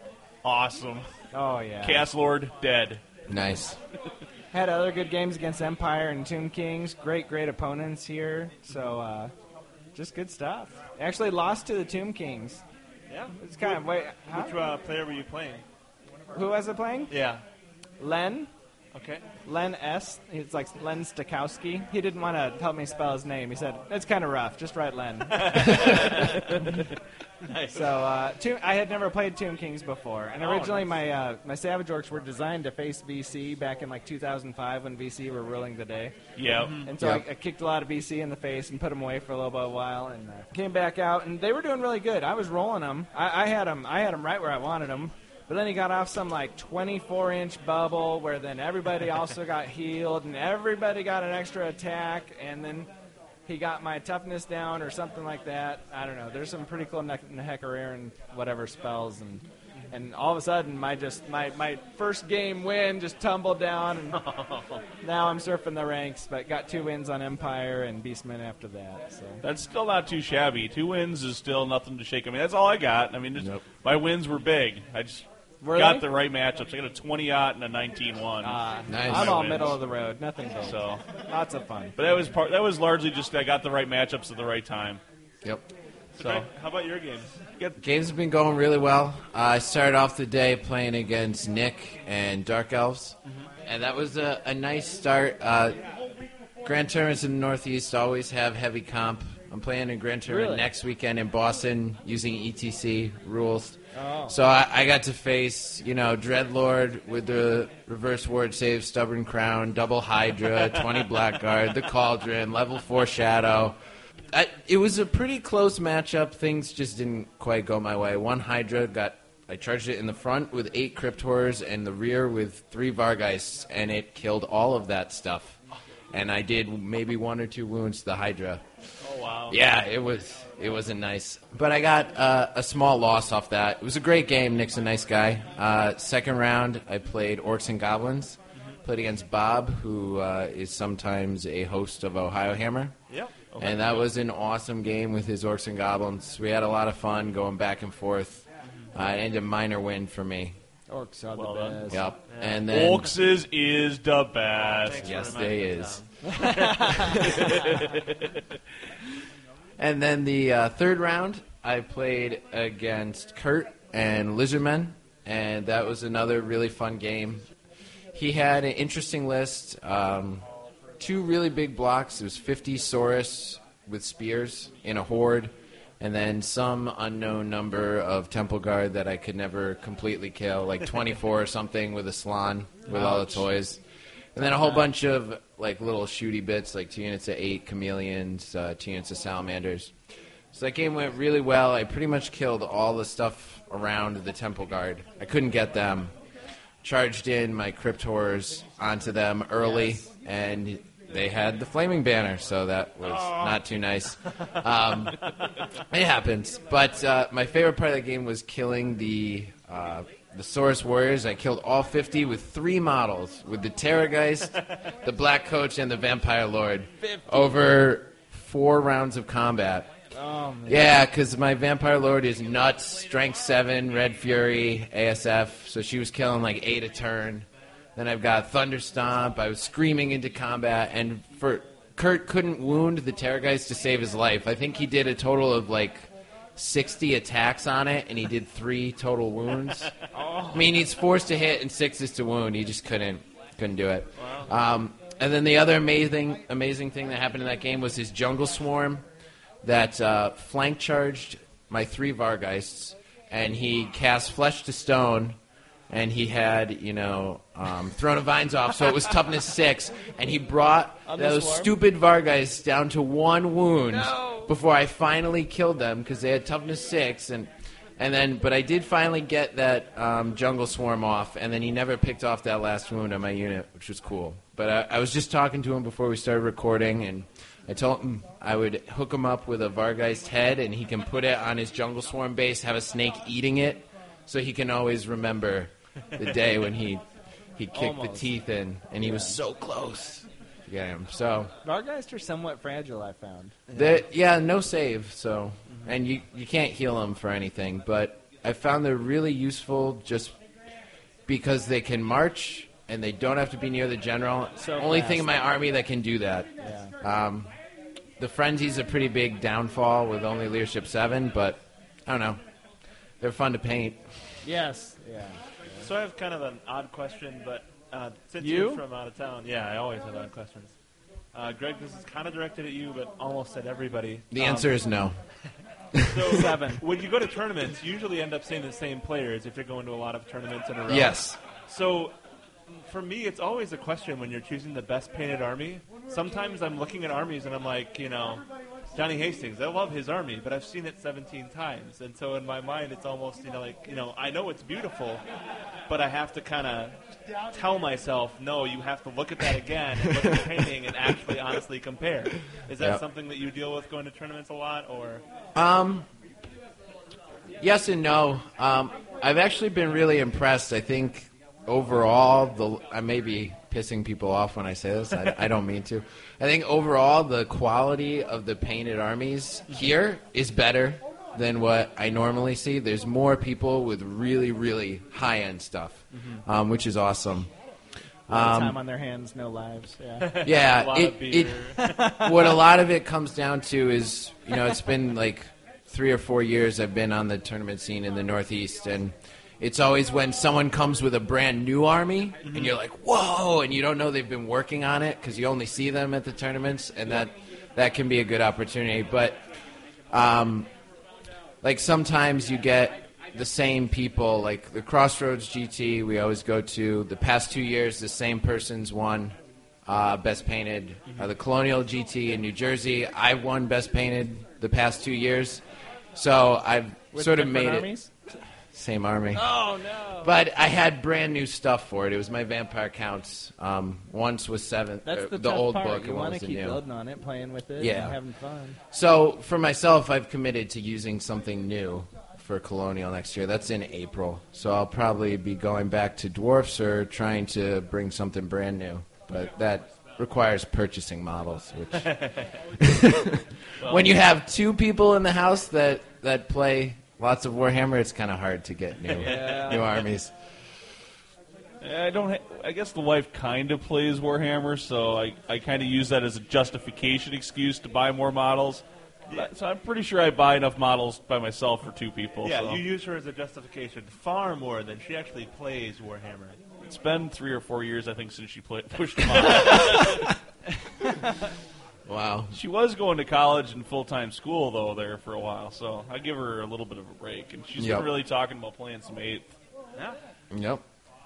Speaker 1: awesome.
Speaker 7: Oh yeah.
Speaker 1: Chaos Lord dead.
Speaker 6: Nice. [laughs]
Speaker 7: Had other good games against Empire and Tomb Kings. Great, great opponents here. So uh, just good stuff. Actually lost to the Tomb Kings.
Speaker 2: Yeah.
Speaker 7: It's kind of wait. huh?
Speaker 2: Which uh, player were you playing?
Speaker 7: Who was it playing?
Speaker 2: Yeah.
Speaker 7: Len.
Speaker 2: Okay.
Speaker 7: Len S. He's like Len Stakowski. He didn't want to help me spell his name. He said it's kind of rough. Just write Len. [laughs] [laughs]
Speaker 2: Nice.
Speaker 7: So uh, Tomb, I had never played Tomb Kings before, and
Speaker 2: Oh,
Speaker 7: originally
Speaker 2: nice.
Speaker 7: my uh, my Savage Orcs were designed to face VC back in like 2005 when VC were ruling the day.
Speaker 1: Yep.
Speaker 7: And so
Speaker 6: Yep.
Speaker 7: I, I kicked a lot of VC in the face and put them away for a little bit while, and uh, came back out, and they were doing really good. I was rolling them. I, I had them. I had them right where I wanted them. But then he got off some like 24 inch bubble where then everybody also got healed and everybody got an extra attack, and then he got my toughness down or something like that. I don't know. There's some pretty cool ne- Nehekharan whatever spells, and And all of a sudden, my just my, my first game win just tumbled down, and [laughs] now I'm surfing the ranks. But got two wins on Empire and Beastman after that. So
Speaker 1: That's still not too shabby. Two wins is still nothing to shake. I mean, that's all I got. I mean, just,
Speaker 6: Nope.
Speaker 1: my wins were big. I just
Speaker 7: Were
Speaker 1: got
Speaker 7: they?
Speaker 1: the right matchups. I got a 20 out and a 19 1.
Speaker 7: uh,
Speaker 6: Nice.
Speaker 7: I'm all
Speaker 1: Wins.
Speaker 7: middle of the road, nothing big.
Speaker 1: so,
Speaker 7: Lots of fun.
Speaker 1: but that was part. That was largely just I got the right matchups at the right time.
Speaker 6: Yep.
Speaker 1: So,
Speaker 2: Greg, how about your games?
Speaker 6: Games have been going really well. Uh, I started off the day playing against Nick and Dark Elves, and that was a, a nice start. Uh, Grand tournaments in the Northeast always have heavy comp. I'm playing a Grand tournament
Speaker 7: Really?
Speaker 6: next weekend in Boston using ETC rules. Oh. So I, I got to face, you know, Dreadlord with the reverse ward save, Stubborn Crown, Double Hydra, [laughs] 20 Blackguard, the Cauldron, Level 4 Shadow. I, it was a pretty close matchup. Things just didn't quite go my way. One Hydra got. I charged it in the front with eight Crypt Horrors and the rear with three Vargeists, and it killed all of that stuff. And I did maybe one or two wounds to the Hydra.
Speaker 1: oh wow.
Speaker 6: Yeah, it was it wasn't nice, but I got uh, a small loss off that. It was a great game. Nick's a nice guy. Uh, second round, I played Orcs and Goblins. Played against Bob, who uh, is sometimes a host of Ohio Hammer.
Speaker 2: Yep.
Speaker 6: And that was an awesome game with his Orcs and Goblins. We had a lot of fun going back and forth. Uh, it ended a minor win for me.
Speaker 7: Orcs are
Speaker 1: Well
Speaker 7: the
Speaker 1: done.
Speaker 7: best.
Speaker 6: Yep. And then
Speaker 1: Orcs is the best.
Speaker 2: Thanks
Speaker 6: Yes, they is. [laughs] [laughs] And then the uh, third round, I played against Kurt and Lizardmen, and that was another really fun game. He had an interesting list. Um, two really big blocks. It was 50 Saurus with spears in a horde, and then some unknown number of Temple Guard that I could never completely kill, like 24 or something with a Slann with all the toys. And then a whole bunch of like little shooty bits, like two units of eight chameleons, uh, two units of salamanders. So that game went really well. I pretty much killed all the stuff around the Temple Guard. I couldn't get them. Charged in my Crypt Horrors onto them early, and they had the flaming banner, so that was not too nice. Um, it happens. But uh, my favorite part of the game was killing the uh, the Saurus Warriors. I killed all 50 with three models, with the Terrorgeist, the Black Coach, and the Vampire Lord, over four rounds of combat.
Speaker 7: Oh.
Speaker 6: Yeah, because my Vampire Lord is nuts, Strength 7, Red Fury, ASF, so she was killing like 8 a turn. Then I've got Thunder Stomp, I was screaming into combat, and for Kurt couldn't wound the Terrorgeist to save his life. I think he did a total of like 60 attacks on it, and he did 3 total wounds. [laughs] I mean, he's forced to hit and 6 is to wound. He just couldn't, couldn't do it. Um, and then the other amazing, amazing thing that happened in that game was his Jungle Swarm that uh, flank charged my three Vargeists, and he cast Flesh to Stone, and he had, you know, um, Throne of Vines off, so it was toughness six, and he brought those
Speaker 7: swarm?
Speaker 6: stupid Vargeists down to one wound before I finally killed them because they had toughness six, and and then, but I did finally get that um, jungle swarm off, and then he never picked off that last wound on my unit, which was cool. But I, I was just talking to him before we started recording, and I told him I would hook him up with a Vargeist head, and he can put it on his jungle swarm base, have a snake eating it, so he can always remember the day when he he kicked the teeth in, and he was so close to get him. So
Speaker 7: Vargeist are somewhat fragile, I found.
Speaker 6: the, yeah, no save. So, and you you can't heal them for anything. But I found they're really useful just because they can march and they don't have to be near the general.
Speaker 7: So
Speaker 6: Only thing in my army that can do that.
Speaker 7: Yeah.
Speaker 6: Um, the frenzy's a pretty big downfall with only leadership seven, but I don't know. They're fun to paint.
Speaker 7: Yes. Yeah.
Speaker 2: So I have kind of an odd question, but uh, since
Speaker 7: You?
Speaker 2: are from out of town, yeah, I always have odd questions. Uh, Greg, this is kind of directed at you, but almost at everybody.
Speaker 6: The
Speaker 2: Um,
Speaker 6: answer is no. [laughs]
Speaker 2: so
Speaker 7: Seven.
Speaker 2: When you go to tournaments, you usually end up seeing the same players if you're going to a lot of tournaments in a row.
Speaker 6: Yes.
Speaker 2: So, for me, it's always a question when you're choosing the best painted army. Sometimes I'm looking at armies and I'm like, you know, Johnny Hastings, I love his army, but I've seen it 17 times. And so in my mind, it's almost, you know, like, you know, I know it's beautiful, but I have to kind of tell myself, no, you have to look at that again and look at the [laughs] painting and actually honestly compare. Is that
Speaker 6: Yep.
Speaker 2: something that you deal with going to tournaments a lot, or?
Speaker 6: Um, yes and no. Um, I've actually been really impressed. I think overall, the I may be pissing people off when I say this. I, I don't mean to. I think overall, the quality of the painted armies here is better than what I normally see. There's more people with really, really high end stuff, um, which is awesome. Um,
Speaker 7: time on their hands, no lives. Yeah. [laughs]
Speaker 6: Yeah, it, it what a [laughs] lot of it comes down to is you know it's been like three or four years I've been on the tournament scene in the Northeast, and it's always when someone comes with a brand new army, and you're like, whoa, and you don't know they've been working on it because you only see them at the tournaments, and that that can be a good opportunity. But um, like sometimes you get the same people like the crossroads gt we always go to. The past two years the same person's won uh, best painted. Uh, the colonial gt in new jersey i won best painted the past two years. So i've
Speaker 7: With
Speaker 6: sort of made
Speaker 7: armies?
Speaker 6: Same army
Speaker 7: Oh no.
Speaker 6: but I had brand new stuff for it. It was my vampire counts. Um, once was seven,
Speaker 7: That's
Speaker 6: uh,
Speaker 7: the,
Speaker 6: old
Speaker 7: part.
Speaker 6: book,
Speaker 7: You want
Speaker 6: was
Speaker 7: to
Speaker 6: the
Speaker 7: keep
Speaker 6: new.
Speaker 7: building on it, playing with it,
Speaker 6: Yeah.
Speaker 7: and having fun.
Speaker 6: So for myself, I've committed to using something new for Colonial next year. That's in April. So I'll probably be going back to dwarfs or trying to bring something brand new. But that requires purchasing models, which [laughs] [laughs] when you have two people in the house that that play lots of Warhammer, it's kind of hard to get new [laughs] new armies.
Speaker 1: I don't. Ha- I guess the wife kind of plays Warhammer, so I, I kind of use that as a justification excuse to buy more models. But- So I'm pretty sure I buy enough models by myself for two people.
Speaker 2: Yeah,
Speaker 1: so.
Speaker 2: you use her as a justification far more than she actually plays Warhammer.
Speaker 1: It's been three or four years, I think, since she play- pushed [laughs] them out. [laughs]
Speaker 6: Wow.
Speaker 1: she was going to college and full time school though there for a while, so I give her a little bit of a break. And she's
Speaker 6: Yep.
Speaker 1: been really talking about playing some eighth. Yeah.
Speaker 6: Yep.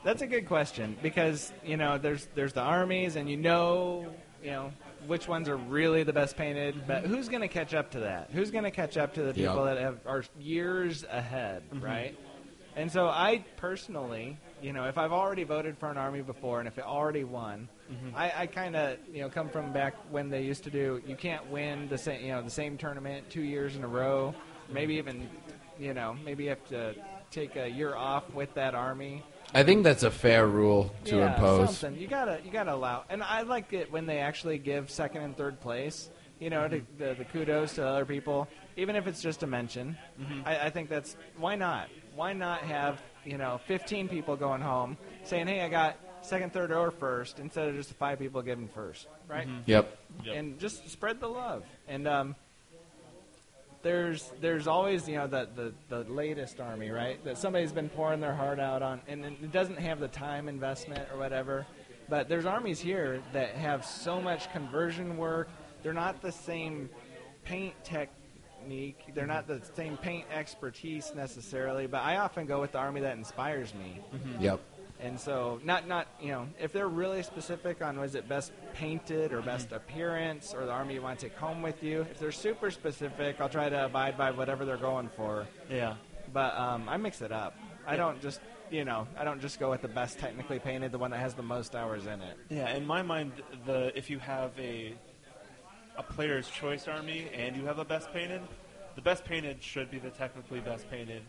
Speaker 7: That's a good question because you know there's there's the armies and you know you know which ones are really the best painted, but who's going to catch up to that? Who's going to catch up to the
Speaker 6: Yeah.
Speaker 7: people that have are years ahead, mm-hmm. right? And so I personally, you know, if I've already voted for an army before and if it already won, Mm-hmm. I, I kind of you know come from back when they used to do you can't win the same you know the same tournament two years in a row, mm-hmm. maybe even you know maybe you have to take a year off with that army.
Speaker 6: I think that's a fair rule to
Speaker 7: yeah,
Speaker 6: impose.
Speaker 7: Something. You gotta you gotta allow, and I like it when they actually give second and third place. You know, to, mm-hmm. the, the kudos to other people, even if it's just a mention. I, I think that's why not? Why not have you know 15 people going home saying, "Hey, I got second, third, or first, instead of just the five people giving first, right?
Speaker 6: Yep.
Speaker 1: Yep.
Speaker 7: and just spread the love. And um, there's there's always you know the, the the latest army, right? That somebody's been pouring their heart out on, and it doesn't have the time investment or whatever. But there's armies here that have so much conversion work. They're not the same paint technique. They're not the same paint expertise necessarily. But I often go with the army that inspires me.
Speaker 6: Yep.
Speaker 7: And so, not not you know, if they're really specific on was it best painted or best appearance or the army you want to take home with you, if they're super specific, I'll try to abide by whatever they're going for.
Speaker 2: Yeah.
Speaker 7: But um, I mix it up. I don't just you know, I don't just go with the best technically painted, the one that has the most hours in it.
Speaker 2: Yeah, in my mind, the if you have a a player's choice army and you have a best painted, the best painted should be the technically best painted,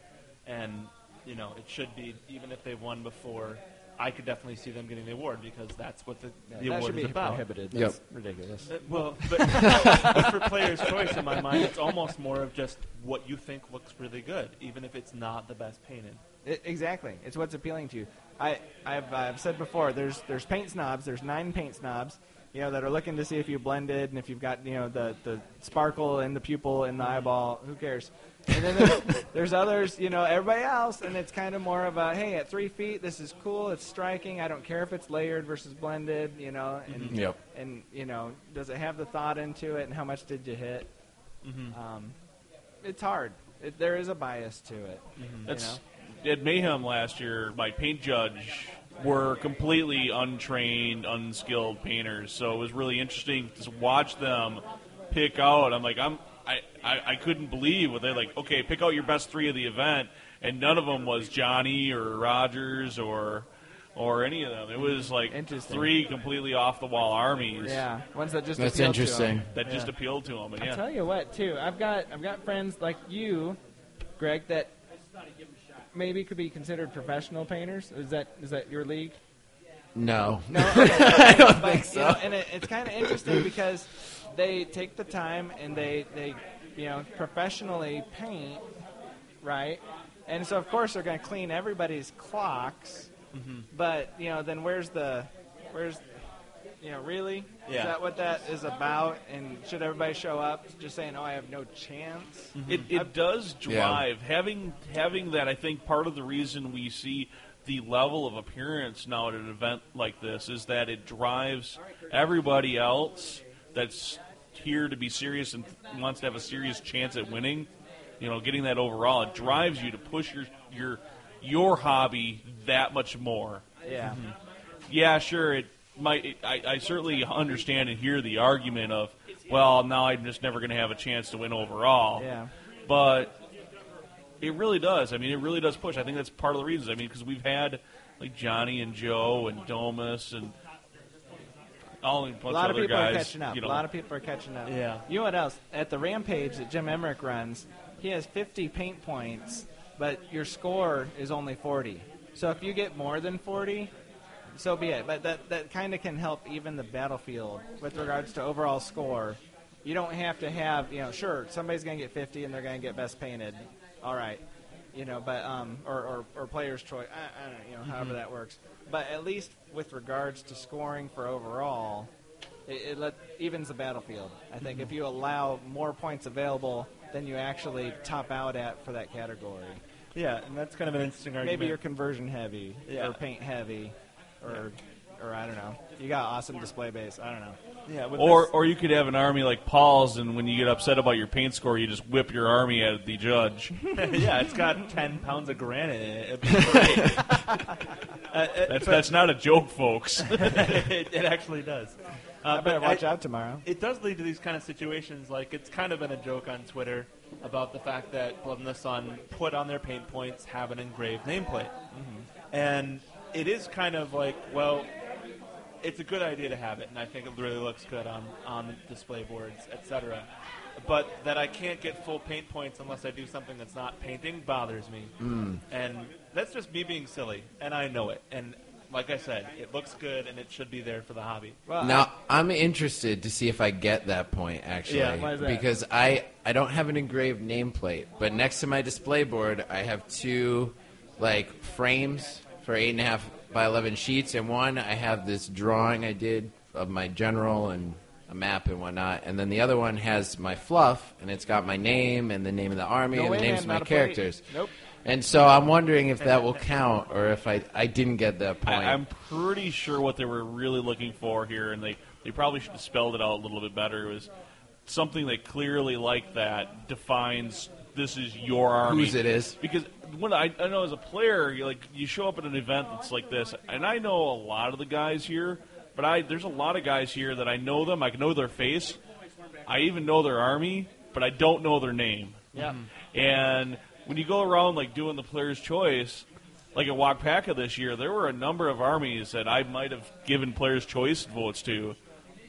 Speaker 2: and you know it should be even if they've won before. I could definitely see them getting the award because that's what the, the
Speaker 7: that
Speaker 2: award
Speaker 7: should be
Speaker 2: is about.
Speaker 7: prohibited.
Speaker 6: Yep.
Speaker 7: That's ridiculous.
Speaker 2: Uh, well, but, [laughs] but for player's choice, in my mind, it's almost more of just what you think looks really good, even if it's not the best painted.
Speaker 7: It, exactly. It's what's appealing to you. I, I've, I've said before. There's there's paint snobs. There's nine paint snobs. You know that are looking to see if you blended and if you've got you know the the sparkle in the pupil in the eyeball. Who cares? And then there's, [laughs] there's others. You know everybody else, and it's kind of more of a hey at three feet this is cool. It's striking. I don't care if it's layered versus blended. You know and mm-hmm.
Speaker 6: Yep.
Speaker 7: and you know does it have the thought into it and how much did you hit? Mm-hmm. Um, it's hard. It, there is a bias to it. Mm-hmm. you
Speaker 1: That's
Speaker 7: know?
Speaker 1: at Mayhem last year. My paint judge were completely untrained, unskilled painters. So it was really interesting to watch them pick out. I'm like, I'm, I, I, I couldn't believe what they're like. Okay, pick out your best three of the event, and none of them was Johnny or Rogers or. Or any of them. It was like
Speaker 7: Interesting.
Speaker 1: three completely off the wall armies
Speaker 7: Yeah, ones that just
Speaker 6: That's
Speaker 7: appeal to 'em.
Speaker 6: interesting.
Speaker 1: that just appealed to them. And
Speaker 7: I
Speaker 1: yeah,
Speaker 7: tell you what, too, I've got I've got friends like you, Greg, that maybe could be considered professional painters? Is that is that your league?
Speaker 6: No.
Speaker 7: No, [laughs] I
Speaker 6: don't think so.
Speaker 7: and it, it's kind of interesting because they take the time and they they you know professionally paint, right? And so of course they're going to clean everybody's clocks,
Speaker 2: Mm-hmm.
Speaker 7: but you know then where's the where's you know really
Speaker 2: Yeah.
Speaker 7: is that what that is about? And should everybody show up just saying oh I have no chance?
Speaker 1: It, it does drive having having that. I think part of the reason we see the level of appearance now at an event like this is that it drives everybody else that's here to be serious and wants to have a serious chance at winning. You know, getting that overall, it drives you to push your your your hobby that much more.
Speaker 7: Yeah. Mm-hmm.
Speaker 1: Yeah, sure. It might. It, I, I certainly understand and hear the argument of, well, now I'm just never going to have a chance to win overall.
Speaker 7: Yeah.
Speaker 1: But it really does. I mean, it really does push. I think that's part of the reason. I mean, because we've had like Johnny and Joe and Domus and all a
Speaker 7: A lot of people
Speaker 1: guys.
Speaker 7: are catching up.
Speaker 1: You know,
Speaker 7: A lot of people are catching up.
Speaker 2: Yeah.
Speaker 7: You know what else? At the Rampage that Jim Emmerich runs, he has 50 paint points, but your score is only 40. So if you get more than 40, so be it. But that, that kind of can help even the battlefield with regards to overall score. You don't have to have, you know, sure, somebody's going to get 50 and they're going to get best painted. All right. You know, but, um, or, or, or player's choice. I, I don't know, you know, however that works. But at least with regards to scoring for overall, it, it let, evens the battlefield. I think if you allow more points available than you actually top out at for that category.
Speaker 2: Yeah, and that's kind of an interesting argument.
Speaker 7: Maybe you're conversion heavy
Speaker 2: Yeah.
Speaker 7: or paint heavy, or or I don't know. You got awesome display base. I don't know.
Speaker 2: yeah, with
Speaker 1: or
Speaker 2: this-
Speaker 1: or you could have an army like Paul's, and when you get upset about your paint score, you just whip your army at the judge. [laughs]
Speaker 2: yeah, it's got ten pounds of granite in it. It'd be [laughs] great. Uh, it-
Speaker 1: That's that's not a joke, folks. [laughs]
Speaker 2: it, it actually does. Uh,
Speaker 7: I better watch
Speaker 2: I-
Speaker 7: out tomorrow.
Speaker 2: It does lead to these kind of situations. Like it's kind of been a joke on Twitter about the fact that Blood in the Sun put on their paint points have an engraved nameplate, and it is kind of like well, it's a good idea to have it, and I think it really looks good on on display boards, etc. But that I can't get full paint points unless I do something that's not painting bothers me, hmm. and that's just me being silly, and I know it. And like I said, it looks good, and it should be there for the hobby.
Speaker 7: Well,
Speaker 6: Now I'm interested to see if I get that point actually,
Speaker 2: Yeah,
Speaker 7: why is that?
Speaker 6: because I I don't have an engraved nameplate, but next to my display board I have two like frames for eight and a half by eleven sheets, and one I have this drawing I did of my general and a map and whatnot, and then the other one has my fluff, and it's got my name and the name of the army
Speaker 7: No
Speaker 6: and the names
Speaker 7: man,
Speaker 6: of my
Speaker 7: not a plate.
Speaker 6: characters.
Speaker 7: Nope.
Speaker 6: And so I'm wondering if that will count, or if I I didn't get that point.
Speaker 1: I, I'm pretty sure what they were really looking for here, and they, they probably should have spelled it out a little bit better, It was something that clearly, like that, defines this is your army.
Speaker 6: Whose it is.
Speaker 1: Because when I, I know as a player, you like you show up at an event that's like this, and I know a lot of the guys here, but I there's a lot of guys here that I know them, I know their face, I even know their army, but I don't know their name.
Speaker 7: Yeah. Mm-hmm.
Speaker 1: And when you go around like doing the player's choice, like at Wagpaka this year, there were a number of armies that I might have given player's choice votes to,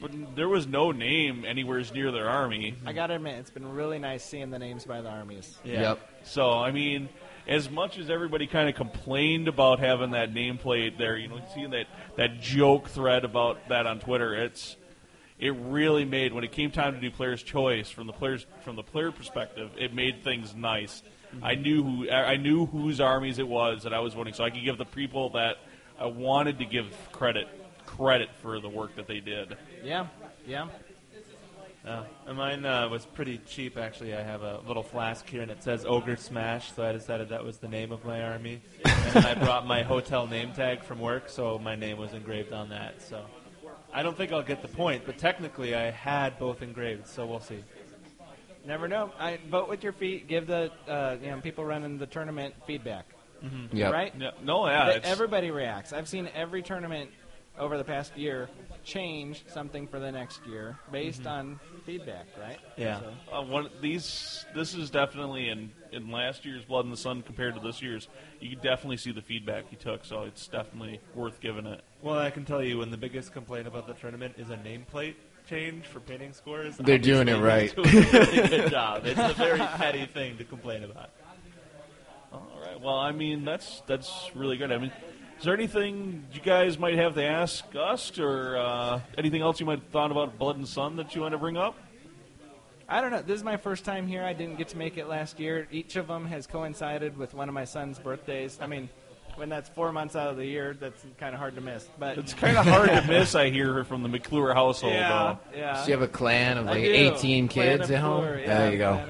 Speaker 1: but there was no name anywhere near their army.
Speaker 7: I gotta admit, it's been really nice seeing the names by the armies.
Speaker 6: Yep.
Speaker 1: So I mean, as much as everybody kind of complained about having that nameplate there, you know, seeing that that joke thread about that on Twitter, it's it really made when it came time to do player's choice from the players from the player perspective, it made things nice. Mm-hmm. I knew who I knew whose armies it was that I was voting, so I could give the people that I wanted to give credit credit for the work that they did.
Speaker 7: Yeah. Yeah.
Speaker 2: Uh, and mine uh, was pretty cheap, actually. I have a little flask here, and it says Ogre Smash, so I decided that was the name of my army. and I brought my hotel name tag from work, so my name was engraved on that. So I don't think I'll get the point, but technically I had both engraved, so we'll see.
Speaker 7: Never know. I vote with your feet. Give the uh, you know people running the tournament feedback.
Speaker 6: Yep.
Speaker 7: Right.
Speaker 1: Yeah, no, yeah,
Speaker 7: But everybody reacts. I've seen every tournament over the past year change something for the next year based on feedback, right?
Speaker 2: Yeah.
Speaker 7: So-
Speaker 1: Uh, one these this is definitely in in last year's Blood in the Sun compared to this year's. You can definitely see the feedback he took, so it's definitely worth giving it.
Speaker 2: Well, I can tell you, when the biggest complaint about the tournament is a nameplate change for painting scores,
Speaker 6: They're doing it right.
Speaker 2: Doing a really good [laughs] job. It's a very petty thing to complain about.
Speaker 1: All right. Well, I mean, that's that's really good. I mean, is there anything you guys might have to ask us, or uh, anything else you might have thought about Blood and Sun that you want to bring up?
Speaker 7: I don't know. This is my first time here. I didn't get to make it last year. Each of them has coincided with one of my son's birthdays. I mean, when that's four months out of the year, that's kind of hard to miss. But
Speaker 1: It's kind of hard to miss. I hear from the McClure household.
Speaker 7: yeah,
Speaker 1: though.
Speaker 7: yeah.
Speaker 6: So you have a clan of like 18
Speaker 7: Clan
Speaker 6: kids
Speaker 7: of
Speaker 6: at home?
Speaker 7: Clure, yeah,
Speaker 6: there you go.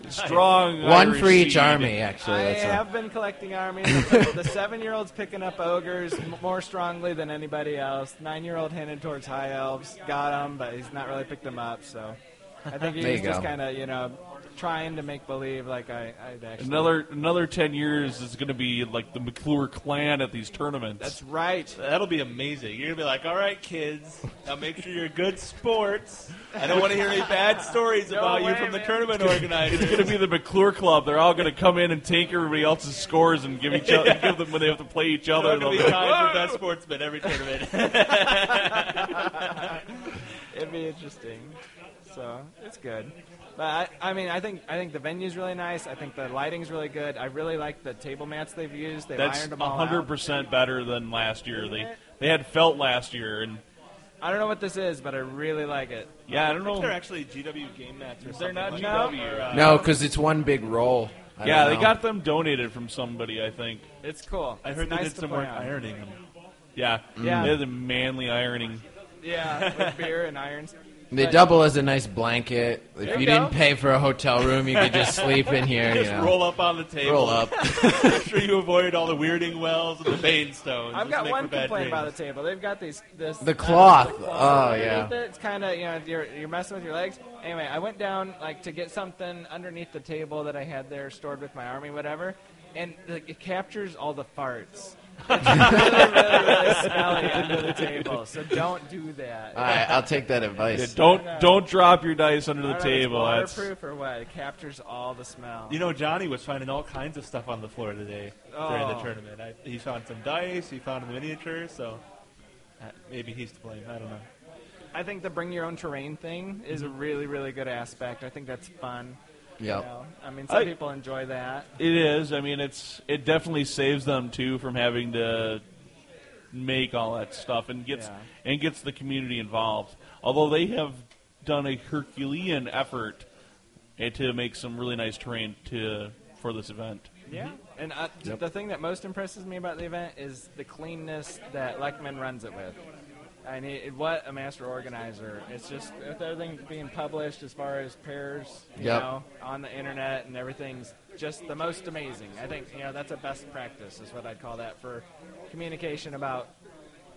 Speaker 7: Clan of Clure.
Speaker 1: Strong.
Speaker 6: One
Speaker 1: Irish
Speaker 6: for each
Speaker 1: seed.
Speaker 6: army, actually.
Speaker 7: I
Speaker 6: That's a-
Speaker 7: have been collecting armies. the the seven-year-old's picking up ogres more strongly than anybody else. Nine-year-old headed towards high elves. Got him, but he's not really picked them up. So I think he's just kind of you know trying to make believe like I I'd actually.
Speaker 1: Another another ten years is going to be like the McClure clan at these tournaments.
Speaker 7: That's right.
Speaker 2: That'll be amazing. You're gonna be like, all right, kids, now make sure you're good sports. I don't want to hear any bad stories [laughs]
Speaker 7: No
Speaker 2: about you
Speaker 7: way,
Speaker 2: from the
Speaker 7: man.
Speaker 2: tournament organizers.
Speaker 1: it's going to be the McClure club. They're all going to come in and take everybody else's scores and give each other give them when they have to play each other.
Speaker 2: They're
Speaker 1: They'll be
Speaker 2: be
Speaker 1: like,
Speaker 2: tied for best sportsman every tournament. [laughs]
Speaker 7: It'd be interesting. So it's good. But I, I mean, I think I think the venue's really nice. I think the lighting's really good. I really like the table mats they've used. They've
Speaker 1: That's
Speaker 7: ironed them all
Speaker 1: hundred
Speaker 7: out.
Speaker 1: percent better than last year. They they had felt last year, and
Speaker 7: I don't know what this is, but I really like it.
Speaker 1: yeah, I don't know.
Speaker 2: They're actually GW game mats or
Speaker 1: They're not
Speaker 2: like
Speaker 1: GW.
Speaker 2: uh,
Speaker 6: No, because it's one big roll. I
Speaker 1: Yeah, they got them donated from somebody, I think.
Speaker 7: It's cool.
Speaker 2: I
Speaker 7: It's
Speaker 2: heard they
Speaker 7: nice
Speaker 2: did some
Speaker 7: play
Speaker 2: work
Speaker 7: on.
Speaker 2: ironing them.
Speaker 1: Yeah,
Speaker 7: Yeah.
Speaker 1: they had the manly ironing.
Speaker 7: Yeah, with beer and irons.
Speaker 6: They
Speaker 7: But-
Speaker 6: double as a nice blanket. If
Speaker 7: There
Speaker 6: you
Speaker 7: you
Speaker 6: didn't pay for a hotel room, you could just [laughs] sleep in here. You
Speaker 2: Just
Speaker 6: know.
Speaker 2: roll up on the table.
Speaker 6: Roll up. [laughs]
Speaker 2: Make sure you avoid all the weirding wells and the vein stones.
Speaker 7: I've
Speaker 2: Just
Speaker 7: got one
Speaker 2: for bad
Speaker 7: complaint about the table. They've got these this
Speaker 6: The
Speaker 7: uh,
Speaker 6: cloth.
Speaker 7: the
Speaker 6: Oh, yeah.
Speaker 7: it. It's kind of you know you're you're messing with your legs. Anyway, I went down like to get something underneath the table that I had there stored with my army, whatever, and like, it captures all the farts. It's really, really, really smelly under the table, [laughs] so don't do that.
Speaker 6: All right, I'll take that advice.
Speaker 1: Yeah, don't
Speaker 7: No.
Speaker 1: don't drop your dice under the
Speaker 7: don't know if
Speaker 1: table.
Speaker 7: It's
Speaker 1: That's
Speaker 7: waterproof or what? It captures all the smell.
Speaker 2: You know, Johnny was finding all kinds of stuff on the floor today during the
Speaker 7: Oh.
Speaker 2: tournament. I, he found some dice, he found the miniatures, so uh, maybe he's to blame. I don't know.
Speaker 7: I think the bring your own terrain thing is a really, really good aspect. I think that's fun. You know. I mean, some
Speaker 1: I-
Speaker 7: people enjoy that.
Speaker 1: It is. I mean, it's it definitely saves them too from having to make all that stuff and gets
Speaker 7: Yeah.
Speaker 1: and gets the community involved. Although they have done a Herculean effort eh, to make some really nice terrain to for this event.
Speaker 7: Yeah. And uh, the thing that most impresses me about the event is the cleanness that Leckman runs it with. I mean, what a master organizer! It's just with everything being published as far as pairs, you
Speaker 6: Yep.
Speaker 7: know, on the internet and everything's just the most amazing. I think you know that's a best practice, is what I'd call that for communication about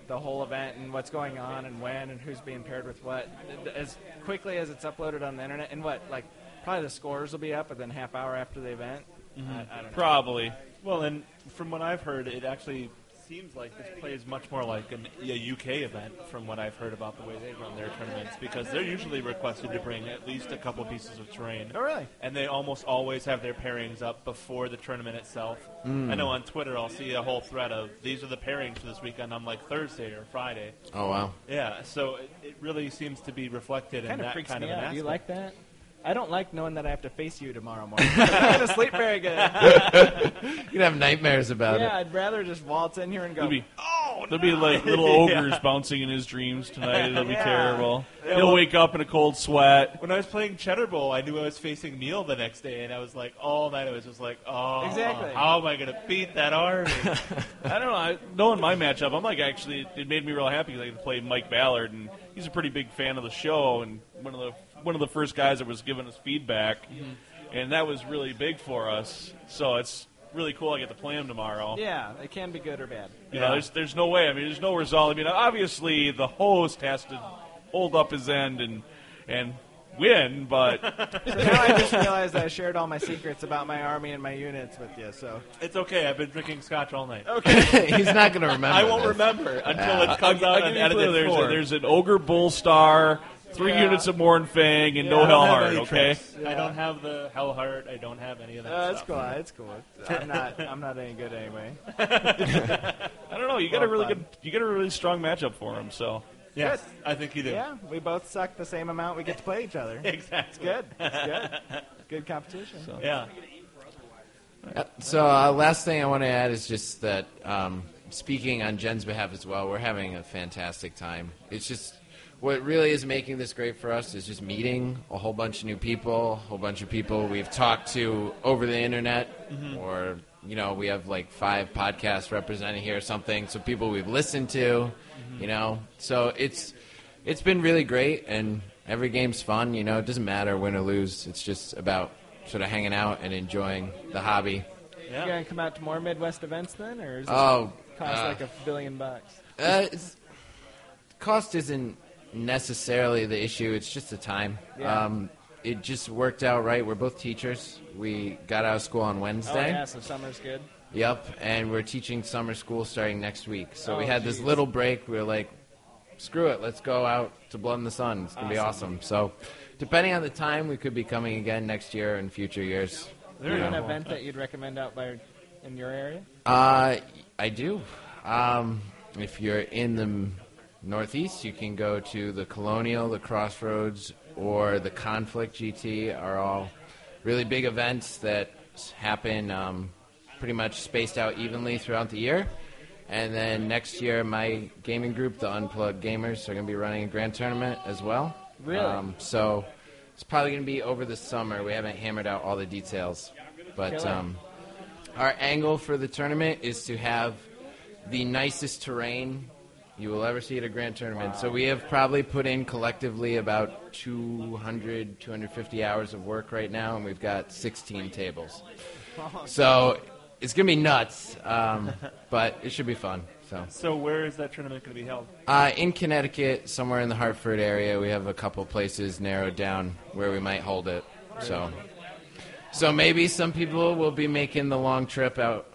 Speaker 7: the whole event and what's going on and when and who's being paired with what. As quickly as it's uploaded on the internet, and what like probably the scores will be up within half hour after the event. Mm-hmm. I, I don't know.
Speaker 1: Probably.
Speaker 2: Well, and from what I've heard, it actually seems like this plays much more like an, a UK event from what I've heard about the way they run their tournaments because they're usually requested to bring at least a couple pieces of terrain.
Speaker 7: Oh, really?
Speaker 2: And they almost always have their pairings up before the tournament itself.
Speaker 6: Mm.
Speaker 2: I know on Twitter I'll see a whole thread of these are the pairings for this weekend on like Thursday or Friday.
Speaker 6: Oh wow.
Speaker 2: Yeah, so it, it really seems to be reflected in
Speaker 7: kind of
Speaker 2: that kind
Speaker 7: me
Speaker 2: of an
Speaker 7: out.
Speaker 2: aspect.
Speaker 7: Do you like that? I don't like knowing that I have to face you tomorrow morning. I'm not going to sleep very good.
Speaker 6: You can have nightmares about it.
Speaker 7: yeah,
Speaker 6: it.
Speaker 7: I'd rather just waltz in here and go.
Speaker 1: There'll be,
Speaker 7: oh,
Speaker 1: there'll be like little [laughs] ogres bouncing in his dreams tonight. It'll be
Speaker 7: Yeah.
Speaker 1: terrible.
Speaker 2: Yeah,
Speaker 1: He'll
Speaker 2: well-
Speaker 1: wake up in a cold sweat.
Speaker 2: When I was playing Cheddar Bowl, I knew I was facing Neil the next day, and I was like, all night I was just like, oh,
Speaker 7: Exactly.
Speaker 2: how am I going to beat that army? [laughs]
Speaker 1: I don't know. I, knowing my matchup, I'm like actually it made me real happy because I could play Mike Ballard, and he's a pretty big fan of the show, and one of the one of the first guys that was giving us feedback, and that was really big for us. So it's really cool. I get to play him tomorrow.
Speaker 7: Yeah, it can be good or bad.
Speaker 1: You know, there's there's no way. I mean, there's no result. I mean, obviously the host has to hold up his end and and win, but [laughs]
Speaker 7: So now I just realized I shared all my secrets about my army and my units with you. So
Speaker 2: it's okay. I've been drinking scotch all night. Okay. [laughs]
Speaker 6: He's not going to remember.
Speaker 2: I won't
Speaker 6: this.
Speaker 2: remember until
Speaker 6: Yeah.
Speaker 2: it comes
Speaker 1: I'll,
Speaker 2: out
Speaker 1: I'll
Speaker 2: on
Speaker 1: give you a clue.
Speaker 2: edited
Speaker 1: There's, a,
Speaker 2: form.
Speaker 1: there's an ogre bull star, three
Speaker 7: Yeah.
Speaker 1: units of Mournfang, and no
Speaker 2: I don't have
Speaker 1: Hellheart. Okay.
Speaker 2: tricks. I don't have the Hellheart. I don't have any of that
Speaker 7: uh, that's
Speaker 2: stuff.
Speaker 7: cool. That's cool. I'm not. [laughs] I'm not any good anyway. [laughs]
Speaker 1: I don't know. You got a really
Speaker 7: done.
Speaker 1: good, you got a really strong matchup for him. So
Speaker 2: Yes, I think you do.
Speaker 7: Yeah, we both suck the same amount. We get to play each other. [laughs]
Speaker 2: Exactly.
Speaker 7: Good. It's good. Good competition.
Speaker 1: So.
Speaker 2: Yeah.
Speaker 6: Uh, So, uh, last thing I want to add is just that um, speaking on Jen's behalf as well, we're having a fantastic time. It's just what really is making this great for us is just meeting a whole bunch of new people, a whole bunch of people we've talked to over the internet, or you know, we have like five podcasts represented here or something. So people we've listened to, you know, so it's it's been really great, and every game's fun. You know, it doesn't matter win or lose. It's just about sort of hanging out and enjoying the hobby. Yeah.
Speaker 7: You gonna come out to more Midwest events then, or is it
Speaker 6: Oh,
Speaker 7: cost
Speaker 6: uh,
Speaker 7: like a billion bucks?
Speaker 6: Uh, it's, cost isn't necessarily the issue. It's just the time.
Speaker 7: Yeah.
Speaker 6: Um, it just worked out right. We're both teachers. We got out of school on Wednesday.
Speaker 7: Oh yeah, so summer's good.
Speaker 6: Yep, and we're teaching summer school starting next week. So we
Speaker 7: Oh,
Speaker 6: had this little break. We were like, screw it, let's go out to Blood in the Sun. It's gonna be awesome. So, depending on the time, we could be coming again next year and future years.
Speaker 7: Is there
Speaker 6: You
Speaker 7: an
Speaker 6: know.
Speaker 7: event that you'd recommend out by in your area?
Speaker 6: Uh, I do. Um, if you're in the Northeast, you can go to the Colonial, the Crossroads, or the Conflict GT. Are all really big events that happen um, pretty much spaced out evenly throughout the year. And then next year, my gaming group, the Unplugged Gamers, are going to be running a grand tournament as well.
Speaker 7: Really?
Speaker 6: Um, so it's probably going to be over the summer. We haven't hammered out all the details, but. Um, our angle for the tournament is to have the nicest terrain you will ever see at a grand tournament. So we have probably put in collectively about 200, 250 hours of work right now, and we've got 16 tables. So it's going to be nuts, um, but it should be fun. So
Speaker 2: So where is that tournament going to be held?
Speaker 6: uh, in Connecticut, somewhere in the Hartford area, we have a couple places narrowed down where we might hold it. So, so maybe some people will be making the long trip out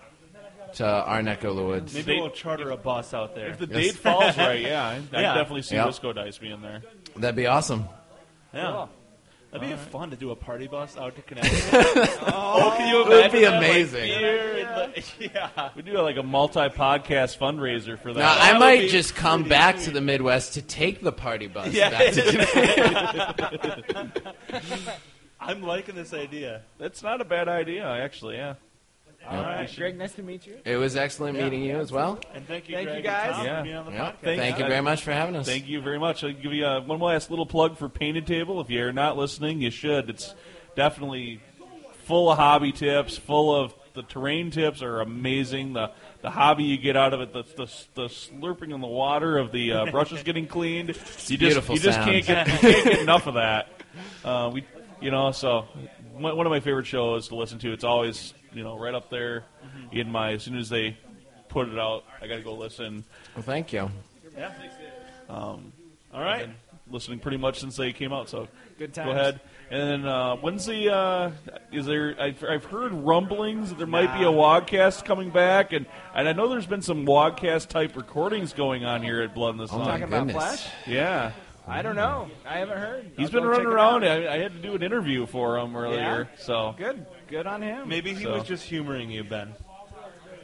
Speaker 6: to our neck of the woods.
Speaker 2: Maybe we'll charter a bus out there.
Speaker 1: If the
Speaker 6: Yes.
Speaker 1: date falls right, yeah, [laughs] I, I
Speaker 2: Yeah.
Speaker 1: definitely see
Speaker 6: Yeah.
Speaker 1: Wisco Dice being there.
Speaker 6: That'd be awesome.
Speaker 2: yeah. That'd be fun to do a party bus out to [laughs] Connecticut. Oh, oh, can you
Speaker 6: It would be
Speaker 2: that? Like,
Speaker 6: amazing.
Speaker 2: beer and the- [laughs] yeah.
Speaker 1: We do like a multi-podcast fundraiser for that.
Speaker 6: Now,
Speaker 2: that
Speaker 6: I might just come back
Speaker 2: sweet.
Speaker 6: to the Midwest to take the party bus
Speaker 2: Yeah.
Speaker 6: back to
Speaker 2: I'm liking this idea.
Speaker 1: That's not a bad idea, actually. Yeah.
Speaker 7: All right, Greg, nice to meet you.
Speaker 6: It was excellent meeting you as well.
Speaker 2: And thank you,
Speaker 7: Thank
Speaker 2: Greg
Speaker 7: you,
Speaker 2: and
Speaker 7: guys.
Speaker 2: Tom,
Speaker 1: Yeah.
Speaker 2: for being on the
Speaker 6: Yeah.
Speaker 2: podcast.
Speaker 6: Thank you very much for having us.
Speaker 1: Thank you very much. I'll give you uh, one last little plug for Painted Table. If you're not listening, you should. It's definitely full of hobby tips, full of the terrain tips are amazing. The the hobby you get out of it, the the, the slurping in the water of the uh, brushes getting cleaned. [laughs] You just
Speaker 6: beautiful
Speaker 1: you just can't get you can't get enough of that. Uh, we you know so one one of my favorite shows to listen to. It's always you know right up there in my as soon as they put it out, I got to go listen.
Speaker 6: Well, thank you. Yeah.
Speaker 1: Um, All right. Listening pretty much since they came out, so
Speaker 7: Good
Speaker 1: time.
Speaker 7: go
Speaker 1: ahead. And then uh, when's the? Uh, is there? I've, I've heard rumblings that there might be a Wogcast coming back, and and I know there's been some Wogcast type recordings going on here at Blood in the Sun.
Speaker 6: my
Speaker 7: Talking about
Speaker 6: goodness.
Speaker 7: Flash?
Speaker 1: yeah,
Speaker 7: I don't know. I haven't heard.
Speaker 1: he's
Speaker 7: I'll
Speaker 1: been
Speaker 7: go
Speaker 1: running
Speaker 7: check it
Speaker 1: around.
Speaker 7: out.
Speaker 1: I, I had to do an interview for him earlier, so
Speaker 7: Good. Good on him.
Speaker 2: Maybe he
Speaker 1: So.
Speaker 2: was just humoring you, Ben.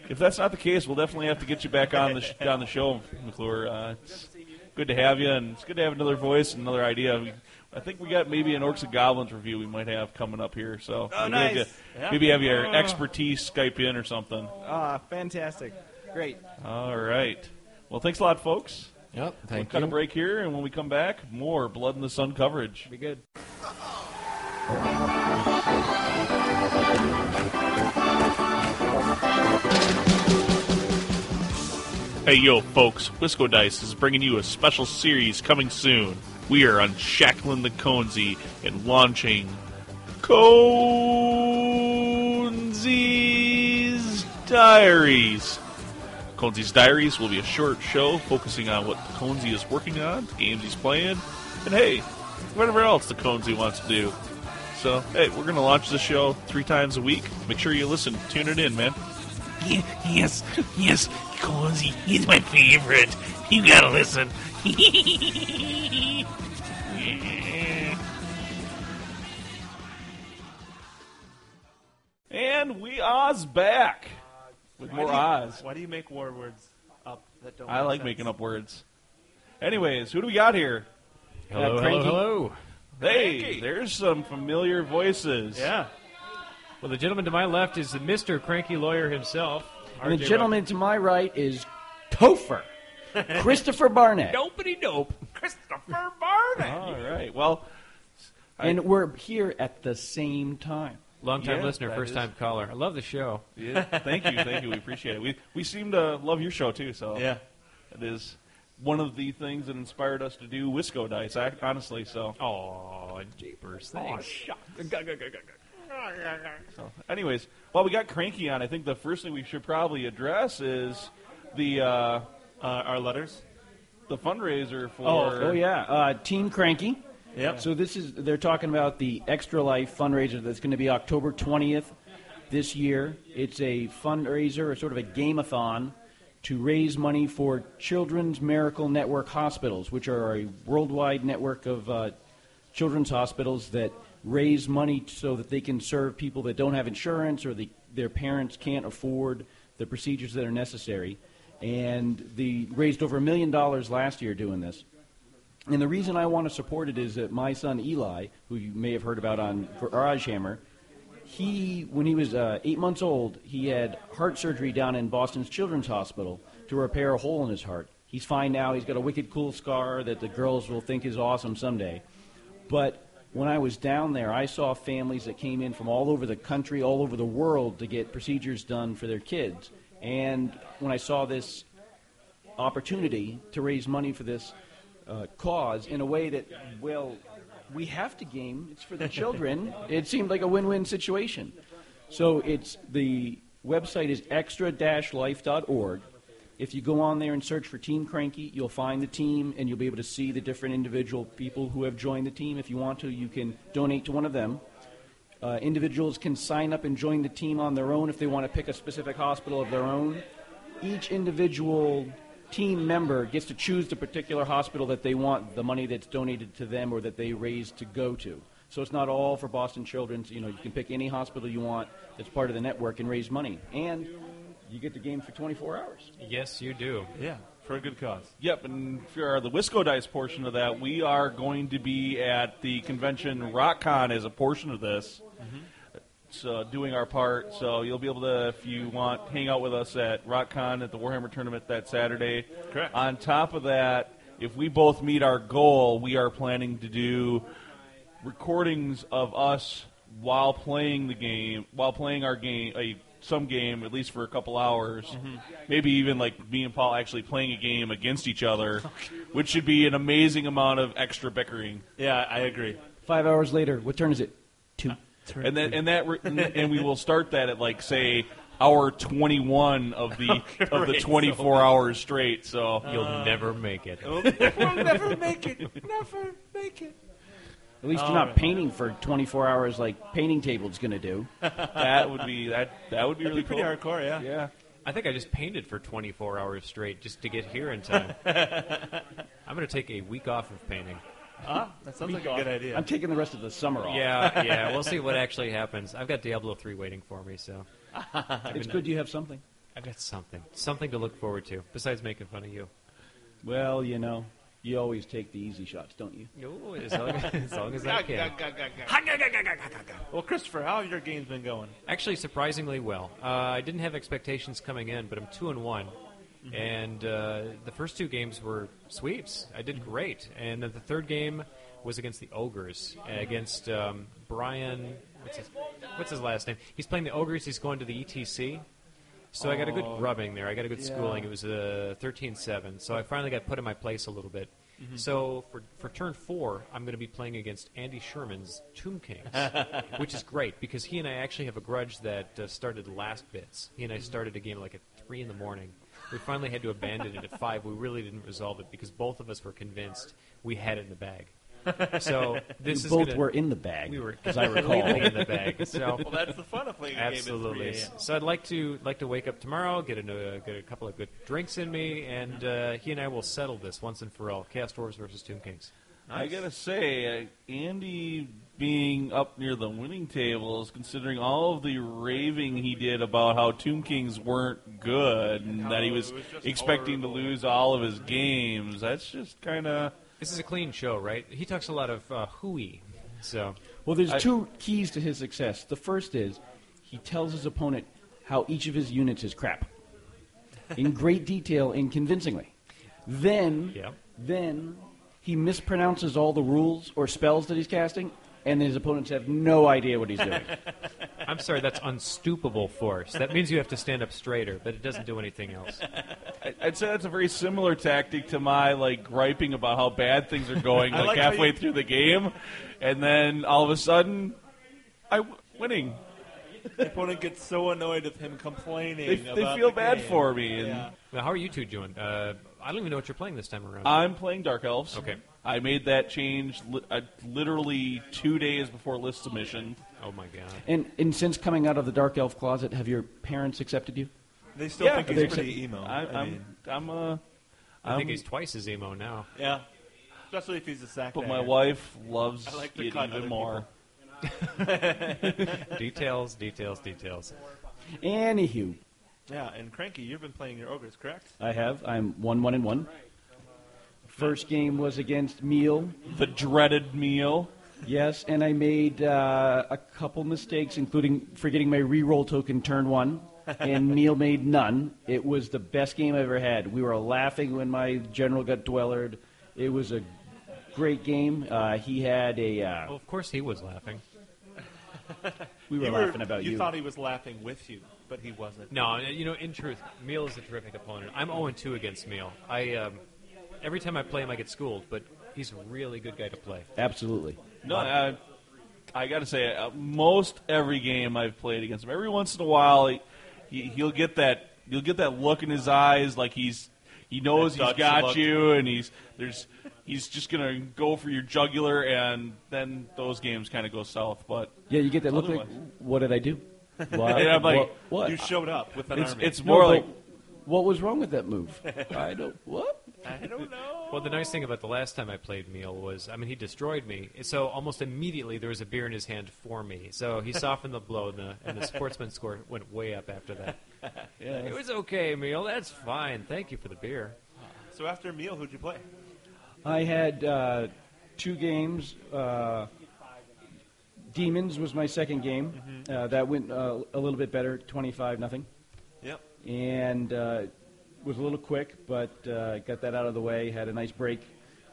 Speaker 1: if that's not the case, we'll definitely have to get you back on the sh- on the show, McClure. Uh, it's good to have you, and it's good to have another voice and another idea. We, I think we got maybe an Orcs and Goblins review we might have coming up here. So
Speaker 2: Oh,
Speaker 1: maybe have
Speaker 2: nice.
Speaker 1: you-
Speaker 2: Yeah.
Speaker 1: maybe have your expertise Skype in or something.
Speaker 7: Ah, fantastic. Great.
Speaker 1: All right. Well, thanks a lot, folks.
Speaker 6: Yep, thank
Speaker 1: We'll
Speaker 6: thank
Speaker 1: cut a break here, and when we come back, more Blood in the Sun coverage.
Speaker 7: Be good.
Speaker 1: Hey, yo, folks, Wisco Dice is bringing you a special series coming soon. We are unshackling the Conzi and launching Conzi's Diaries. Conzi's Diaries will be a short show focusing on what the Conzi is working on, the games he's playing, and hey, whatever else the Conzi wants to do. So, hey, we're going to launch the show three times a week. Make sure you listen. Tune it in, man.
Speaker 8: Yes, yes, Cozy, he's my favorite. You gotta listen. [laughs]
Speaker 1: And we Oz back with more Oz.
Speaker 2: Why do you make war words up that don't?
Speaker 1: I
Speaker 2: make
Speaker 1: like
Speaker 2: sense?
Speaker 1: making up words. Anyways, who do we got here?
Speaker 6: Hello,
Speaker 7: Uh,
Speaker 6: hello, hello.
Speaker 1: Hey, there's some familiar voices.
Speaker 2: Yeah.
Speaker 9: Well, the gentleman to my left is the Mr. Cranky Lawyer himself.
Speaker 10: And the
Speaker 9: RJ
Speaker 10: gentleman to my right is Topher, [laughs] Christopher Barnett.
Speaker 9: Nopey dope.
Speaker 2: Christopher Barnett.
Speaker 1: All right. [laughs] Well,
Speaker 10: And we're here at the same time.
Speaker 9: Long time
Speaker 1: Yeah,
Speaker 9: listener,
Speaker 1: that
Speaker 9: first time caller. I love the show.
Speaker 1: yeah, thank you, thank you. We appreciate it. We we seem to love your show too. So
Speaker 2: Yeah.
Speaker 1: it is one of the things that inspired us to do Wisco Dice. ac- Honestly, so
Speaker 9: Oh, jeepers. Thanks.
Speaker 1: So, anyways, while we got Cranky on, I think the first thing we should probably address is the uh,
Speaker 2: Uh, our letters.
Speaker 1: the fundraiser for.
Speaker 10: Oh, oh yeah, uh, Team Cranky.
Speaker 2: Yep.
Speaker 10: So this is they're talking about the Extra Life fundraiser that's going to be October 20th this year. It's a fundraiser, or sort of a game-a-thon, to raise money for Children's Miracle Network hospitals, which are a worldwide network of uh, children's hospitals that raise money so that they can serve people that don't have insurance or the, their parents can't afford the procedures that are necessary. And they raised over a million dollars last year doing this. And the reason I want to support it is that my son Eli, who you may have heard about on Garage Hammer, he, when he was uh, eight months old, he had heart surgery down in Boston's Children's Hospital to repair a hole in his heart. He's fine now. He's got a wicked cool scar that the girls will think is awesome someday. But when I was down there, I saw families that came in from all over the country, all over the world to get procedures done for their kids. And when I saw this opportunity to raise money for this uh, cause in a way that, well, we have to game. It's for the [laughs] children. it seemed like a win-win situation. So it's the website is extra-life.org. If you go on there and search for Team Cranky, you'll find the team and you'll be able to see the different individual people who have joined the team. If you want to, you can donate to one of them. Uh, individuals can sign up and join the team on their own if they want to pick a specific hospital of their own. Each individual team member gets to choose the particular hospital that they want the money that's donated to them or that they raise to go to. So it's not all for Boston Children's. You know, you can pick any hospital you want that's part of the network and raise money. And you get the game for 24 hours.
Speaker 9: Yes, you do.
Speaker 2: Yeah. For a good cause.
Speaker 1: Yep, and for the Wisco Dice portion of that, we are going to be at the convention RockCon as a portion of this. Mm-hmm. So doing our part, so you'll be able to, if you want, hang out with us at RockCon at the Warhammer tournament that Saturday.
Speaker 2: Correct.
Speaker 1: On top of that, if we both meet our goal, we are planning to do recordings of us while playing the game, while playing our game, a some game at least for a couple hours, maybe even like me and Paul actually playing a game against each other, [laughs] which should be an amazing amount of extra bickering.
Speaker 2: Yeah, I agree.
Speaker 10: Five hours later, what turn is it? Two.
Speaker 1: And that and that re- and we will start that at like say hour 21 of the [laughs] of the
Speaker 2: Great.
Speaker 1: 24 hours straight. So
Speaker 9: You'll never make it.
Speaker 2: we'll never make it. [laughs] Never make it.
Speaker 10: At least you're not painting for 24 hours like painting table's going to do. [laughs]
Speaker 1: that would be that that would be
Speaker 2: That'd
Speaker 1: really
Speaker 2: be pretty
Speaker 1: cool.
Speaker 2: hardcore, yeah.
Speaker 1: Yeah.
Speaker 9: I think I just painted for 24 hours straight just to get here in time. [laughs] I'm going to take a week off of painting.
Speaker 2: Ah, that sounds like a good idea.
Speaker 10: I'm taking the rest of the summer off.
Speaker 9: Yeah, [laughs] yeah. We'll see what actually happens. I've got Diablo 3 waiting for me, so
Speaker 10: It's good you have something.
Speaker 9: I've got something, something to look forward to besides making fun of you.
Speaker 10: Well, you know, you always take the easy shots, don't you?
Speaker 9: No, as long as, long as I can.
Speaker 2: Well, Christopher, how have your games been going?
Speaker 9: Actually, surprisingly well. Uh, I didn't have expectations coming in, but I'm two and one, and uh, the first two games were sweeps. I did great, and then the third game was against the ogres, against um, Brian. What's his, what's his last name? He's playing the ogres. He's going to the ETC. So I got a good grubbing there. I got a good schooling. It was a 13-7. So I finally got put in my place a little bit. So for for turn four, I'm going to be playing against Andy Sherman's Tomb Kings, [laughs] which is great because he and I actually have a grudge that uh, started last bits. He and I started a game like at three in the morning. We finally had to abandon it at five. We really didn't resolve it because both of us were convinced we had it in the bag. [laughs] So this
Speaker 10: you
Speaker 9: is
Speaker 10: both
Speaker 9: gonna-
Speaker 10: were in the bag,
Speaker 9: We were
Speaker 10: as I recall.
Speaker 9: in the bag. So [laughs]
Speaker 2: Well, that's the fun of playing a
Speaker 9: Absolutely.
Speaker 2: game at 3 a.m.
Speaker 9: So I'd like to like to wake up tomorrow, get a get a couple of good drinks in me, and uh, he and I will settle this once and for all. Chaos Dwarves versus Tomb Kings.
Speaker 1: I gotta say, uh, Andy being up near the winning tables, considering all of the raving he did about how Tomb Kings weren't good and that he was,
Speaker 2: was
Speaker 1: expecting
Speaker 2: horrible.
Speaker 1: to lose all of his games, that's just kind of.
Speaker 9: This is a clean show, right? He talks a lot of uh, hooey. So
Speaker 10: Well, there's
Speaker 1: I-
Speaker 10: two keys to his success. The first is he tells his opponent how each of his units is crap in [laughs] great detail and convincingly. Then,
Speaker 9: Yeah.
Speaker 10: then he mispronounces all the rules or spells that he's casting, and his opponents have no idea what he's doing. [laughs]
Speaker 9: I'm sorry, that's unstoopable force. That means you have to stand up straighter, but it doesn't do anything else.
Speaker 1: I- I'd say that's a very similar tactic to my like griping about how bad things are going [laughs] like,
Speaker 2: like
Speaker 1: halfway
Speaker 2: you-
Speaker 1: through the game, and then all of a sudden, I w- winning.
Speaker 2: The opponent gets so annoyed with him complaining.
Speaker 1: They, they
Speaker 2: about
Speaker 1: feel
Speaker 2: the
Speaker 1: bad
Speaker 2: game.
Speaker 1: for me, and
Speaker 2: Yeah.
Speaker 9: Now, how are you two doing? Uh, I don't even know what you're playing this time around.
Speaker 1: I'm playing Dark Elves.
Speaker 9: Okay.
Speaker 1: I made that change li- uh, literally two days before list submission.
Speaker 9: oh my god.
Speaker 10: and, and since coming out of the dark elf closet, have your parents accepted you?
Speaker 2: They still
Speaker 1: Yeah,
Speaker 2: think
Speaker 1: but
Speaker 2: he's
Speaker 10: they-
Speaker 2: pretty emo.
Speaker 1: I,
Speaker 2: I
Speaker 1: I'm,
Speaker 2: mean,
Speaker 1: I'm, uh,
Speaker 9: I think
Speaker 1: I'm-
Speaker 9: he's twice as emo now.
Speaker 2: yeah. Especially if he's a sack.
Speaker 1: But my
Speaker 2: dagger.
Speaker 1: wife loves
Speaker 2: I like to
Speaker 1: it
Speaker 2: cut
Speaker 1: even more. [laughs] [laughs]
Speaker 9: details, details, details.
Speaker 10: Anywho,
Speaker 2: Yeah, and Cranky, you've been playing your ogres, correct?
Speaker 10: I have. I'm one, one, and one. First game was against Meal.
Speaker 1: The dreaded meal.
Speaker 10: Yes, and I made uh, a couple mistakes, including forgetting my reroll token turn one, and [laughs] Meal made none. It was the best game I ever had. We were laughing when my general got dwellered. It was a great game. Uh, he had a. Uh,
Speaker 9: Well, of course he was laughing. [laughs]
Speaker 10: we were
Speaker 2: you
Speaker 10: laughing about
Speaker 2: you.
Speaker 10: you.
Speaker 2: thought he was laughing with you, but he wasn't.
Speaker 9: No, you know, in truth, Meal is a terrific opponent. I'm 0-2 against Meal. I um, every time I play him, I get schooled, but he's a really good guy to play.
Speaker 10: Absolutely.
Speaker 1: No, I, I got to say, uh, most every game I've played against him, every once in a while, he, he he'll get that you'll get that look in his eyes, like he's he knows he's got
Speaker 2: look.
Speaker 1: you, and he's there's he's just gonna go for your jugular, and then those games kind of go south. But
Speaker 10: Yeah, you get that look like, what did I do? [laughs] What?
Speaker 1: And I'm like,
Speaker 10: what? what?
Speaker 2: You showed up with an
Speaker 1: it's
Speaker 2: army.
Speaker 1: it's more
Speaker 10: but
Speaker 1: like
Speaker 10: What was wrong with that move? [laughs] I don't. What?
Speaker 2: I don't know.
Speaker 9: Well, the nice thing about the last time I played Meal was, I mean, he destroyed me. So almost immediately there was a beer in his hand for me. So he [laughs] softened the blow, and the, and the sportsman score went way up after that. [laughs] It was okay, Meal. That's fine. Thank you for the beer.
Speaker 2: So after meal, who'd you play?
Speaker 10: I had uh, two games. Uh, Demons was my second game. Uh, that went uh, a little bit better, twenty-five nothing,
Speaker 2: Yep.
Speaker 10: and uh, was a little quick, but uh, got that out of the way. Had a nice break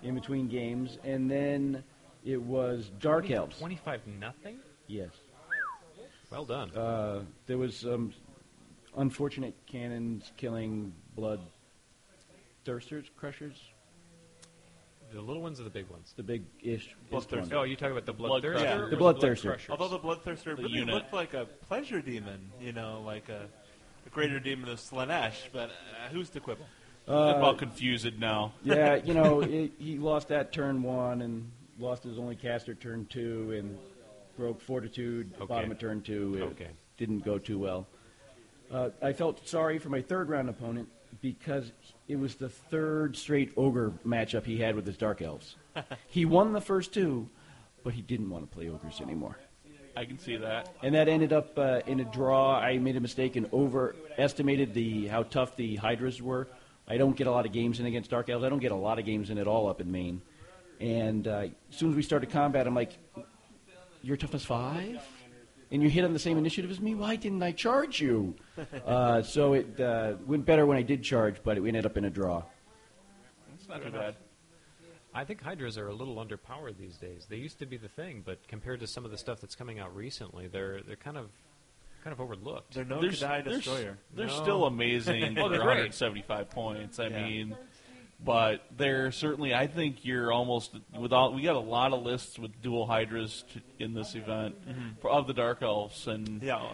Speaker 10: in between games, and then it was Dark Elves.
Speaker 9: 25 nothing?
Speaker 10: Yes,
Speaker 9: Well done.
Speaker 10: uh, there was some unfortunate cannons killing blood thirsters, crushers,
Speaker 9: the little ones or the big ones?
Speaker 10: the big-ish.
Speaker 2: Bloodthirster.
Speaker 9: Oh, you talking about the
Speaker 1: Blood
Speaker 9: bloodthirster?
Speaker 1: Crusher.
Speaker 9: or
Speaker 10: The
Speaker 9: Blood
Speaker 10: Bloodthirster.
Speaker 9: Crushers?
Speaker 2: Although the Bloodthirster
Speaker 1: The
Speaker 2: really
Speaker 1: unit.
Speaker 2: looked like a pleasure demon, you know, like a, a greater demon of Slaanesh, but uh, who's the quibble?
Speaker 1: I'm all confused now. [laughs]
Speaker 10: yeah, you know, [laughs] it, he lost that turn one and lost his only caster turn two and broke fortitude
Speaker 9: Okay.
Speaker 10: bottom of turn two. It
Speaker 9: Okay.
Speaker 10: didn't go too well. Uh, I felt sorry for my third round opponent because it was the third straight ogre matchup he had with his dark elves. [laughs] he won the first two, but he didn't want to play ogres anymore.
Speaker 1: I can see that.
Speaker 10: And that ended up uh, in a draw. I made a mistake and overestimated the how tough the Hydras were. I don't get a lot of games in against Dark Elves. I don't get a lot of games in at all up in Maine. And uh, as soon as we started combat, I'm like, "You're toughness five, and you hit on the same initiative as me. Why didn't I charge you?" [laughs] uh, so it uh, went better when I did charge, but it ended up in a draw.
Speaker 1: It's not too bad.
Speaker 9: I think Hydras are a little underpowered these days. They used to be the thing, but compared to some of the stuff that's coming out recently, they're they're kind of kind of overlooked.
Speaker 2: They're no
Speaker 1: They're,
Speaker 2: K'daai
Speaker 1: they're,
Speaker 2: Destroyer.
Speaker 1: they're
Speaker 9: No.
Speaker 1: still amazing [laughs]
Speaker 9: Oh, they're
Speaker 1: 175 points. I
Speaker 2: Yeah.
Speaker 1: mean, but they're certainly. I think you're almost with all. We got a lot of lists with dual hydras to, in this event mm-hmm. for, of the dark elves, and
Speaker 2: Yeah.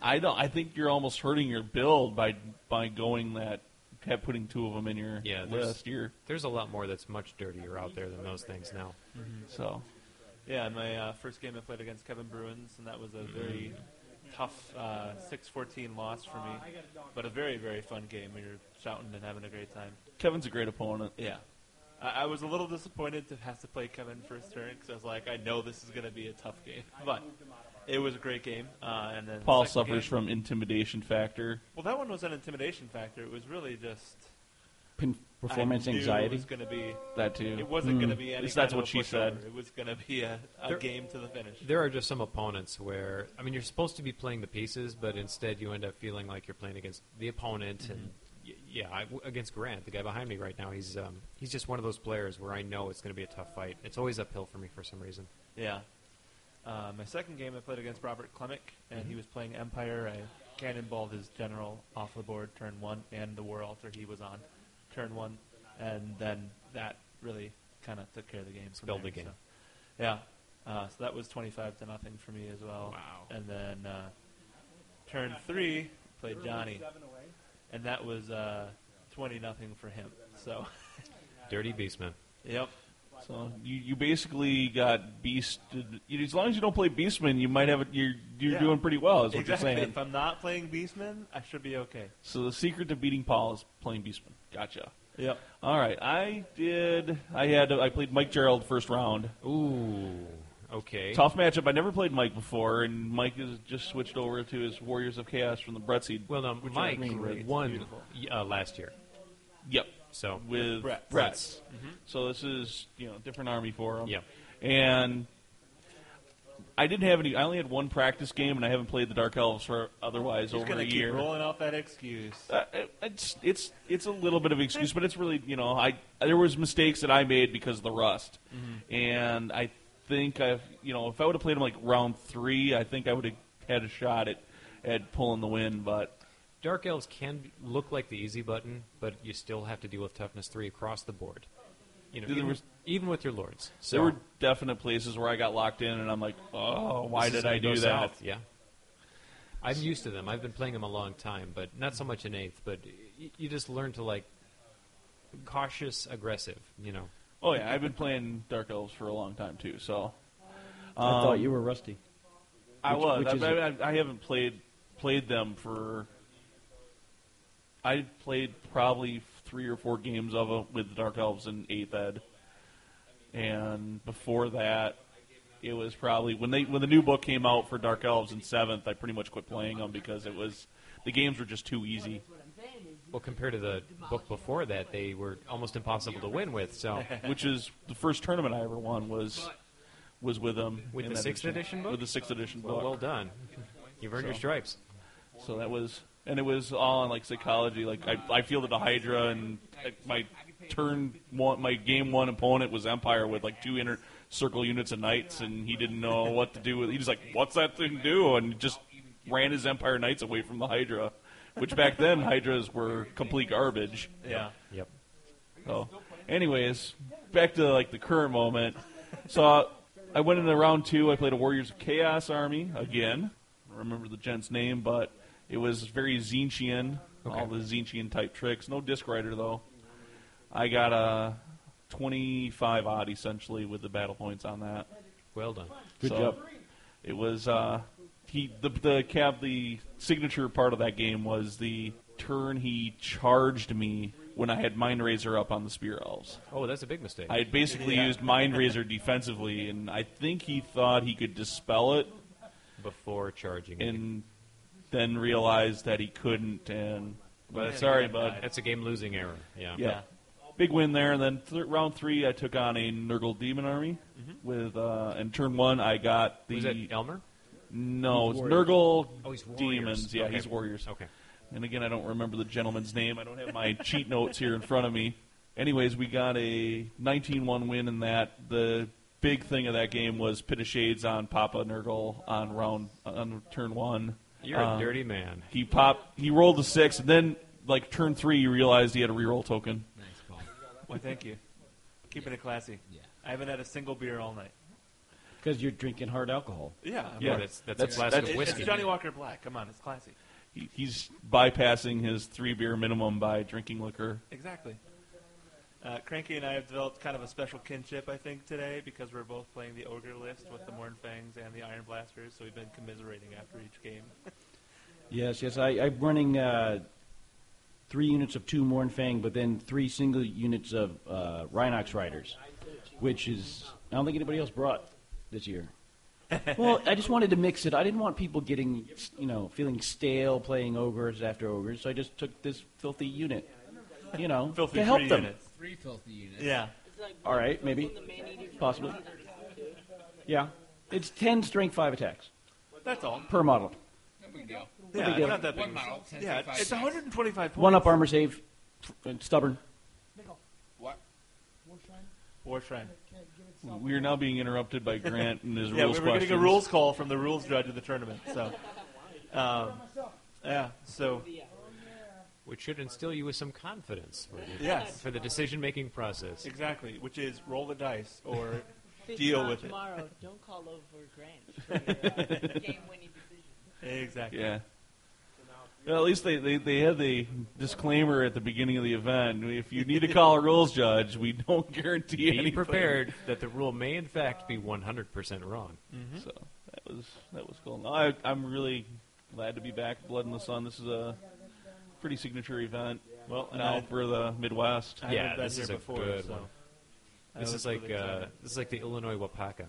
Speaker 1: I don't. I think you're almost hurting your build by by going that have putting two of them in your
Speaker 9: Yeah, there's-
Speaker 1: list. You're
Speaker 9: There's a lot more that's much dirtier out there than those things now.
Speaker 1: so.
Speaker 2: Yeah, in my uh, first game I played against Kevin Bruins, and that was a very tough uh, 6-14 loss for me, but a very, very fun game where you're shouting and having a great time.
Speaker 1: Kevin's a great opponent.
Speaker 2: Yeah. I, I was a little disappointed to have to play Kevin first turn because I was like, I know this is going to be a tough game, [laughs] but it was a great game. Uh, and then
Speaker 1: Paul
Speaker 2: second
Speaker 1: suffers
Speaker 2: game-
Speaker 1: from intimidation factor.
Speaker 2: Well, that one was an intimidation factor. It was really just
Speaker 10: pin- performance
Speaker 2: I knew
Speaker 10: anxiety.
Speaker 2: It was going to be.
Speaker 1: That too.
Speaker 2: It wasn't going to be any.
Speaker 1: That's
Speaker 2: kind of
Speaker 1: what
Speaker 2: a
Speaker 1: she said.
Speaker 2: pushover. It was going to be a, a
Speaker 9: There-
Speaker 2: game to the finish.
Speaker 9: There are just some opponents where I mean you're supposed to be playing the pieces, but instead you end up feeling like you're playing against the opponent. And
Speaker 2: Mm-hmm.
Speaker 9: y- yeah, I, against Grant, the guy behind me right now, he's um, he's just one of those players where I know it's going to be a tough fight. It's always uphill for me for some reason.
Speaker 2: Yeah. Uh, my second game, I played against Robert Klemick, and he was playing Empire. I cannonballed his general off the board turn one, and the War Altar he was on turn one, and then that really kind of took care of the game.
Speaker 9: Spilled the game.
Speaker 2: So. Yeah. Uh, so that was 25 to nothing for me as well.
Speaker 9: Wow.
Speaker 2: And then uh, turn three, played Johnny, and that was uh, 20 nothing for him. So,
Speaker 9: Dirty Beastman.
Speaker 2: yep.
Speaker 1: So you, you basically got beast. You, as long as you don't play Beastman, you might have it. You're you're
Speaker 2: Yeah.
Speaker 1: doing pretty well. Is what
Speaker 2: exactly.
Speaker 1: you're saying.
Speaker 2: If I'm not playing Beastman, I should be okay.
Speaker 1: So the secret to beating Paul is playing Beastman. Gotcha.
Speaker 2: Yep.
Speaker 1: All right, I did. I had. I played Mike Gerald first round.
Speaker 9: Ooh, okay.
Speaker 1: Tough matchup. I never played Mike before, and Mike has just switched over to his Warriors of Chaos from the Brett Seed.
Speaker 9: Well, no, Mike won uh, last year,
Speaker 1: Yep,
Speaker 9: so
Speaker 1: with
Speaker 2: Brett.
Speaker 1: Brett's. So this is you know different army for him.
Speaker 9: Yep.
Speaker 1: And I didn't have any. I only had one practice game, and I haven't played the Dark Elves for otherwise
Speaker 2: He's
Speaker 1: over
Speaker 2: gonna
Speaker 1: a
Speaker 2: keep
Speaker 1: year.
Speaker 2: rolling out that excuse.
Speaker 1: Uh, it's it's it's a little bit of an excuse, but it's really you know I there was mistakes that I made because of the rust, and I think I've you know if I would have played him like round three, I think I would have had a shot at at pulling the win, but
Speaker 9: Dark Elves can be- look like the easy button, but you still have to deal with toughness three across the board. You know, even,
Speaker 1: was-
Speaker 9: even with your lords. So
Speaker 1: there were definite places where I got locked in, and I'm like, oh, why did I do that?
Speaker 9: south, Yeah. I'm used to them. I've been playing them a long time, but not so much in eighth. But y- you just learn to like cautious, aggressive. You know,
Speaker 1: Oh yeah, I've been playing Dark Elves for a long time too, so
Speaker 10: I thought
Speaker 1: um,
Speaker 10: you were rusty.
Speaker 1: I was. I,
Speaker 10: is
Speaker 1: I, I haven't played played them for. I played probably three or four games of them with the Dark Elves in eighth ed, and before that, it was probably when they when the new book came out for Dark Elves in seventh. I pretty much quit playing them because it was the games were just too easy.
Speaker 9: well, compared to the book before that, they were almost impossible to win with. So [laughs]
Speaker 1: Which is the first tournament I ever won was was with them
Speaker 9: With the sixth edition book?
Speaker 1: With the sixth edition
Speaker 9: well,
Speaker 1: book.
Speaker 9: well done. You've earned your stripes.
Speaker 1: So that was, and it was all on like psychology. Like I, I fielded a Hydra, and my turn one, my game one opponent was Empire with like two inner circle units of knights, and he didn't know what to do with. He was like, "What's that thing do?" And just ran his Empire knights away from the Hydra, which back then Hydras were complete garbage.
Speaker 2: Yeah.
Speaker 9: Yep.
Speaker 1: So, anyways, back to like the current moment. So uh, I went into round two. I played a Warriors of Chaos army again. I don't remember the gent's name, but it was very Tzeentchian. All the Tzeentchian type tricks. No disc rider though. I got a 25 odd essentially with the battle points on that.
Speaker 9: Well done.
Speaker 10: Good
Speaker 1: So,
Speaker 10: job.
Speaker 1: It was uh, he the the cap the signature part of that game was the turn he charged me when I had Mind Razor up on the Spear Elves.
Speaker 9: Oh, that's a big mistake.
Speaker 1: I had basically
Speaker 2: Yeah.
Speaker 1: used Mind Razor defensively, and I think he thought he could dispel it,
Speaker 9: before charging. it.
Speaker 1: and then realized that he couldn't. And but sorry, bud.
Speaker 9: That's a game losing error. Yeah.
Speaker 1: Yeah. Big win there, and then th- round three, I took on a Nurgle Demon Army with, uh, and turn one, I got the
Speaker 9: Was that Elmer?
Speaker 1: no, it's Nurgle
Speaker 9: Oh, he's warriors.
Speaker 1: Demons. Yeah,
Speaker 9: Okay.
Speaker 1: he's warriors.
Speaker 9: Okay.
Speaker 1: And again, I don't remember the gentleman's name. I don't have my [laughs] cheat notes here in front of me. Anyways, we got a 19-1 win in that. The big thing of that game was Pit of Shades on Papa Nurgle on round on turn one.
Speaker 9: You're a
Speaker 1: Um,
Speaker 9: dirty man.
Speaker 1: He popped. He rolled a six, and then like turn three, you realized he had a reroll token. Nice ball.
Speaker 2: Well, thank you. Keeping it classy. Yeah. I haven't had a single beer all night.
Speaker 10: Because you're drinking hard alcohol.
Speaker 2: Yeah. I'm
Speaker 1: Yeah.
Speaker 2: like-
Speaker 9: that's that's,
Speaker 1: That's-
Speaker 9: a glass
Speaker 1: that's-
Speaker 9: of whiskey.
Speaker 2: It's Johnnie Walker Black. Come on, it's classy.
Speaker 1: He, he's bypassing his three beer minimum by drinking liquor.
Speaker 2: Exactly. Uh, Cranky and I have developed kind of a special kinship, I think, today because we're both playing the Ogre list with the Mournfangs and the Iron Blasters, so we've been commiserating after each game.
Speaker 10: Yes, yes. I, I'm running uh, three units of two Mournfang, but then three single units of uh, Rhinox Riders, which is I don't think anybody else brought this year. [laughs] well, I just wanted to mix it. I didn't want people getting, you know, feeling stale playing ogres after ogres, so I just took this filthy unit. You know, [laughs]
Speaker 2: Filthy
Speaker 10: to help them.
Speaker 2: units.
Speaker 6: Three filthy units.
Speaker 2: Yeah.
Speaker 10: All right, maybe, possibly. Yeah, it's ten strength five attacks
Speaker 2: That's all.
Speaker 10: per model.
Speaker 6: No big deal.
Speaker 2: Yeah,
Speaker 10: big
Speaker 2: it's
Speaker 10: deal.
Speaker 2: not that big.
Speaker 6: One model, 10
Speaker 2: Yeah,
Speaker 6: five
Speaker 2: it's
Speaker 6: attacks.
Speaker 2: 125 points.
Speaker 10: One up armor save, stubborn.
Speaker 6: What?
Speaker 2: War Shrine. War shrine.
Speaker 1: We are now being interrupted by [laughs] Grant and his
Speaker 2: Yeah,
Speaker 1: rules
Speaker 2: we were getting a rules call from the rules judge of the tournament. So, [laughs] um, yeah. So,
Speaker 9: Which should instill you with some confidence for the,
Speaker 2: Yes.
Speaker 9: for the decision making process.
Speaker 2: exactly, which is roll the dice or [laughs] deal
Speaker 11: not
Speaker 2: with it.
Speaker 11: tomorrow, don't call over Grant [laughs] for your uh, game-winning decision.
Speaker 2: Exactly.
Speaker 1: Yeah. Well, at least they, they, they had the disclaimer at the beginning of the event. If you need to call a rules judge, we don't [laughs] guarantee
Speaker 9: Be
Speaker 1: anything.
Speaker 9: prepared that the rule may in fact be 100% wrong.
Speaker 1: So that was that was cool. No, I, I'm really glad to be back. Blood in the Sun. This is a pretty signature event.
Speaker 2: Well, and
Speaker 1: now
Speaker 2: I-
Speaker 1: for the Midwest.
Speaker 2: I
Speaker 9: Yeah,
Speaker 2: been
Speaker 9: this
Speaker 2: here
Speaker 9: is a
Speaker 2: before,
Speaker 9: good
Speaker 2: so
Speaker 9: one. This is like
Speaker 2: really
Speaker 9: uh, this is like the Illinois Wapaka.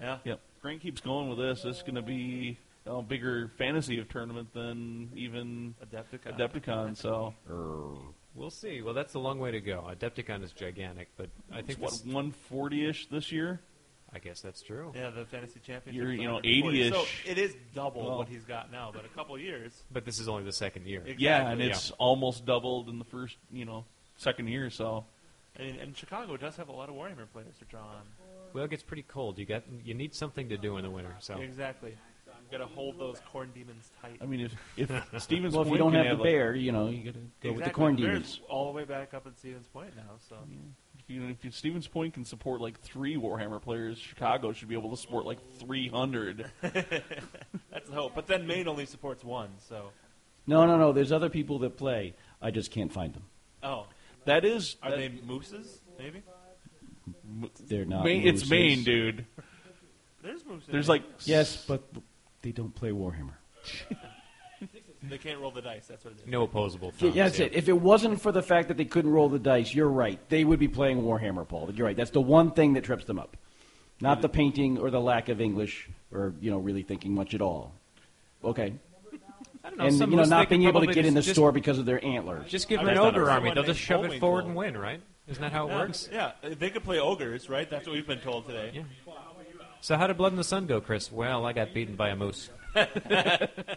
Speaker 2: yeah.
Speaker 1: Yep. Grant keeps going with this. This is going to be a bigger fantasy of tournament than even
Speaker 2: Adepticon.
Speaker 1: Adepticon. So
Speaker 9: We'll see. Well, that's a long way to go. Adepticon is gigantic, but I
Speaker 1: it's
Speaker 9: think
Speaker 1: what 140ish this year.
Speaker 9: I guess that's true.
Speaker 2: Yeah, the fantasy championship.
Speaker 1: You're, you know,
Speaker 2: 140.
Speaker 1: 80-ish.
Speaker 2: So it is double
Speaker 1: Well-
Speaker 2: what he's got now, but a couple years.
Speaker 9: But this is only the second year.
Speaker 2: Exactly.
Speaker 1: Yeah, and it's almost doubled in the first, you know, second year. So
Speaker 2: And, and Chicago does have a lot of Warhammer players to draw on.
Speaker 9: Well, it gets pretty cold. You got you need something to do in the winter. So
Speaker 2: Exactly. You've got to hold those corn demons tight.
Speaker 1: I mean, if if Stevens [laughs]
Speaker 10: Well, if you
Speaker 1: Point
Speaker 10: don't
Speaker 1: can
Speaker 10: have the
Speaker 1: like-
Speaker 10: bear, you know, you got to go with the
Speaker 2: Exactly.
Speaker 10: corn
Speaker 2: Bears
Speaker 10: demons.
Speaker 2: all the way back up at Stevens Point now. So
Speaker 1: If, you, if Stevens Point can support like three Warhammer players, Chicago should be able to support like 300. [laughs]
Speaker 2: that's the hope. But then Maine only supports one. So
Speaker 10: No, no, no. There's other people that play. I just can't find them.
Speaker 2: oh,
Speaker 1: That is,
Speaker 2: are
Speaker 1: that-
Speaker 2: they mooses? Maybe
Speaker 10: They're not.
Speaker 1: Maine, it's. Maine, dude.
Speaker 2: there's mooses.
Speaker 1: There's like
Speaker 10: Yes, but they don't play Warhammer. [laughs]
Speaker 2: they can't roll the dice. That's what it is.
Speaker 9: no opposable Thumbs, Yeah,
Speaker 10: that's
Speaker 9: yeah.
Speaker 10: it. If it wasn't for the fact that they couldn't roll the dice, you're right. They would be playing Warhammer, Paul. You're right. That's the one thing that trips them up. Not the painting or the lack of English or, you know, really thinking much at all. Okay.
Speaker 9: I don't know.
Speaker 10: And,
Speaker 9: some
Speaker 10: you know, not being able to
Speaker 9: probably
Speaker 10: get in the
Speaker 9: just-
Speaker 10: store because of their antlers.
Speaker 9: Just give them an ogre army. They'll just shove it forward and win, right? Isn't that how it
Speaker 2: Yeah,
Speaker 9: works?
Speaker 2: Yeah, they could play ogres, right? That's what we've been told today.
Speaker 9: Yeah. So how did Blood in the Sun go, Chris? Well, I got beaten by a moose.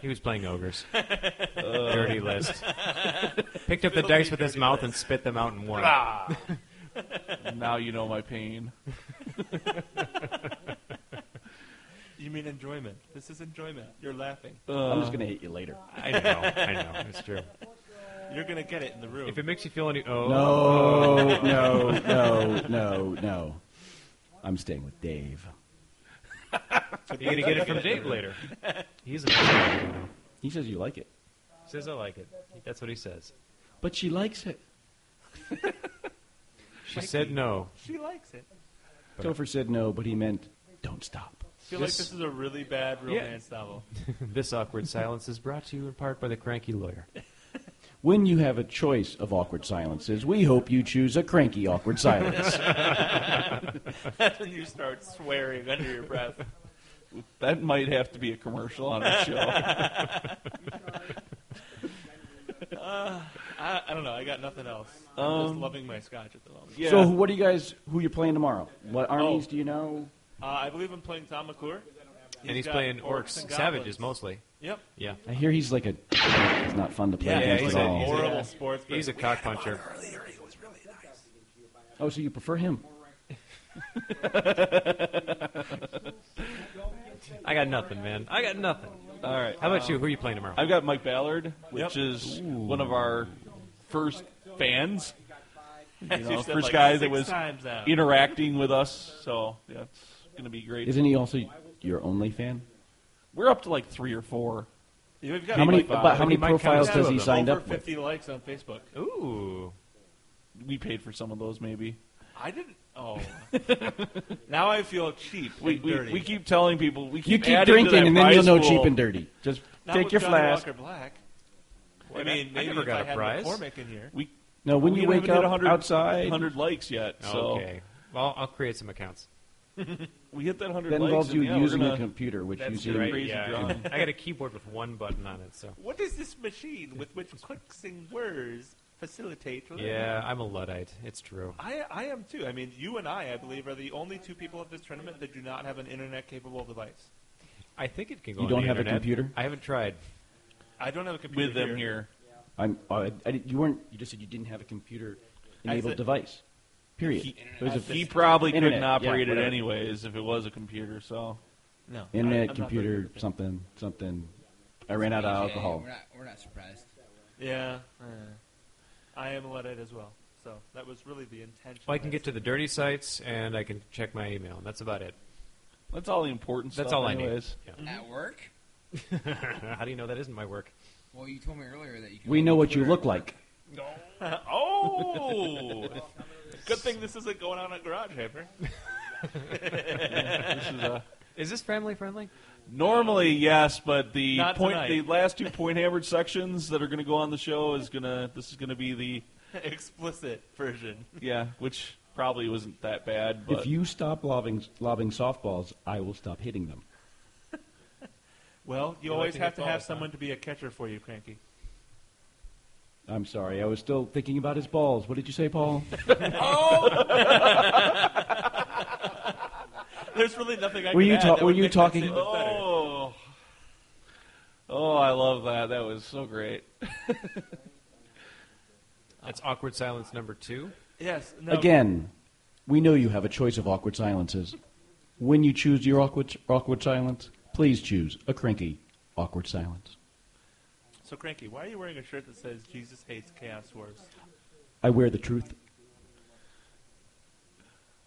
Speaker 9: He was playing ogres. [laughs] Dirty list. Picked up the dice with his
Speaker 2: dirty
Speaker 9: mouth and spit them out and won. Ah. [laughs]
Speaker 1: now you know my pain. [laughs]
Speaker 2: You mean enjoyment? This is enjoyment. You're laughing. Uh.
Speaker 10: I'm just going to hit you later.
Speaker 9: I know. I know. It's true.
Speaker 2: You're gonna get it in the room.
Speaker 9: If it makes you feel any oh
Speaker 10: No, no, no, no, no. I'm staying with Dave.
Speaker 9: You're gonna get it from Dave later. He's a nice you know.
Speaker 10: He says you like it.
Speaker 9: Says I like it. That's what he says.
Speaker 10: But she likes it.
Speaker 9: She said no.
Speaker 2: she likes it.
Speaker 10: Topher said no, but he meant don't stop.
Speaker 2: I feel like
Speaker 9: This-
Speaker 2: this is a really bad
Speaker 9: Yeah.
Speaker 2: romance novel. [laughs]
Speaker 9: this awkward silence is brought to you in part by the cranky lawyer.
Speaker 10: When you have a choice of awkward silences, we hope you choose a cranky awkward silence. [laughs]
Speaker 2: That's when you start swearing under your breath.
Speaker 1: That might have to be a commercial on our show.
Speaker 2: Uh, I, I don't know. I got nothing else. I'm just
Speaker 1: Um,
Speaker 2: loving my scotch at the moment.
Speaker 1: yeah.
Speaker 10: So, what do you guys? Who you playing tomorrow? What armies
Speaker 2: Oh.
Speaker 10: do you know?
Speaker 2: Uh, I believe I'm playing Tom McClure.
Speaker 9: and he's playing
Speaker 2: orcs
Speaker 9: orcs,
Speaker 2: and
Speaker 9: savages mostly.
Speaker 2: Yep.
Speaker 9: Yeah.
Speaker 10: I hear he's like a. He's not fun to play
Speaker 2: Yeah,
Speaker 10: against
Speaker 9: he's
Speaker 10: at
Speaker 9: a-
Speaker 10: all.
Speaker 9: he's a-
Speaker 2: horrible sports.
Speaker 9: He's a cock puncher.
Speaker 10: oh, so you prefer him? [laughs]
Speaker 9: I got nothing, man. I got nothing.
Speaker 1: All right.
Speaker 9: How about you? Who are you playing tomorrow?
Speaker 1: I've got Mike Ballard, which
Speaker 2: Yep.
Speaker 1: is one of our first fans. [laughs] You know, first
Speaker 2: like
Speaker 1: guy that was interacting with us. So yeah, it's going to be great.
Speaker 10: Isn't he also your only fan?
Speaker 1: We're up to like three or four.
Speaker 2: You've got
Speaker 10: How many?
Speaker 2: like,
Speaker 10: About how many profiles does he
Speaker 9: of
Speaker 10: signed
Speaker 2: over
Speaker 10: up with?
Speaker 2: 50 likes on Facebook.
Speaker 9: Ooh.
Speaker 1: We paid for some of those, maybe.
Speaker 2: I didn't. Oh. [laughs] now I feel cheap
Speaker 1: We,
Speaker 2: and
Speaker 1: we,
Speaker 2: dirty.
Speaker 1: we keep telling people we keep
Speaker 10: You keep
Speaker 1: adding to
Speaker 10: drinking, and then you'll know cheap and dirty. Just
Speaker 2: Not
Speaker 10: take
Speaker 2: with
Speaker 10: your
Speaker 2: Johnny
Speaker 10: flask.
Speaker 2: Walker Black. I
Speaker 9: I
Speaker 2: mean, maybe
Speaker 9: never
Speaker 2: if
Speaker 9: got
Speaker 2: I
Speaker 9: a
Speaker 2: had
Speaker 9: prize.
Speaker 2: McCormick in here.
Speaker 1: We
Speaker 10: No, when
Speaker 1: we
Speaker 10: you wake up
Speaker 1: 100,
Speaker 10: outside,
Speaker 1: 100 likes yet. So
Speaker 9: Okay. Well, I'll create some accounts. [laughs]
Speaker 1: we hit that 100
Speaker 10: that involves you
Speaker 1: yeah,
Speaker 10: using
Speaker 1: gonna-
Speaker 10: a computer, which
Speaker 9: That's
Speaker 10: usually
Speaker 9: right.
Speaker 1: crazy
Speaker 9: Yeah.
Speaker 1: drawing. [laughs]
Speaker 9: I got a keyboard with one button on it, so
Speaker 2: What is this machine with which clicks and whirs facilitate.
Speaker 9: Yeah, I'm a luddite. It's true.
Speaker 2: I, I am too. I mean, you and I, I believe, are the only two people at this tournament that do not have an internet-capable device.
Speaker 9: I think it can go.
Speaker 10: You
Speaker 9: on
Speaker 10: don't
Speaker 9: the
Speaker 10: have a computer?
Speaker 9: I haven't tried.
Speaker 2: I don't have a computer
Speaker 1: with them here.
Speaker 10: I'm. Uh, I, didn't- you weren't. You just said you didn't have a computer-enabled device. Period.
Speaker 1: He,
Speaker 10: It was a
Speaker 1: he probably
Speaker 10: internet,
Speaker 1: couldn't
Speaker 10: yeah,
Speaker 1: operate it anyways if it was a computer. So
Speaker 2: No,
Speaker 10: Internet,
Speaker 2: I- I'm not very
Speaker 10: computer,
Speaker 2: good with it.
Speaker 10: something, something. I ran out of alcohol.
Speaker 12: We're not, we're not surprised.
Speaker 2: Yeah, uh, I am a luddite as well. So that was really the intention.
Speaker 9: Well, I can get to the dirty sites and I can check my email. And that's about it.
Speaker 1: that's all the important
Speaker 9: That's
Speaker 1: stuff.
Speaker 9: That's all I
Speaker 1: anyways.
Speaker 9: need.
Speaker 12: At work? [laughs]
Speaker 9: How do you know that isn't my work?
Speaker 12: Well, you told me earlier that you can
Speaker 10: We know what you look
Speaker 12: at work.
Speaker 10: like. [laughs]
Speaker 2: oh, good thing this isn't going on at Garage Hammer. [laughs]
Speaker 1: This is a,
Speaker 9: Is this family friendly?
Speaker 1: normally yes, but the
Speaker 2: Not
Speaker 1: point,
Speaker 2: tonight.
Speaker 1: the last two point hammered sections that are going to go on the show is gonna. This is going to be the [laughs]
Speaker 2: Explicit version.
Speaker 1: yeah, which probably wasn't that bad. But
Speaker 10: If you stop lobbing, lobbing softballs, I will stop hitting them. [laughs]
Speaker 2: Well, you
Speaker 9: You like
Speaker 2: always
Speaker 9: to
Speaker 2: have to have
Speaker 9: balls, huh?
Speaker 2: someone to be a catcher for you, Cranky.
Speaker 10: I'm sorry. I was still thinking about his balls. What did you say, Paul? [laughs] Oh!
Speaker 2: There's really nothing I
Speaker 10: Were
Speaker 2: can
Speaker 10: you
Speaker 2: add
Speaker 10: ta-
Speaker 2: that
Speaker 10: were you talking-
Speaker 1: oh, oh, I love that. That was so great. [laughs]
Speaker 9: That's awkward silence number two.
Speaker 2: Yes. No,
Speaker 10: Again, we know you have a choice of awkward silences. When you choose your awkward, awkward silence, please choose a cranky awkward silence.
Speaker 2: So, Cranky, why are you wearing a shirt that says Jesus hates Chaos Wars?
Speaker 10: I wear the truth.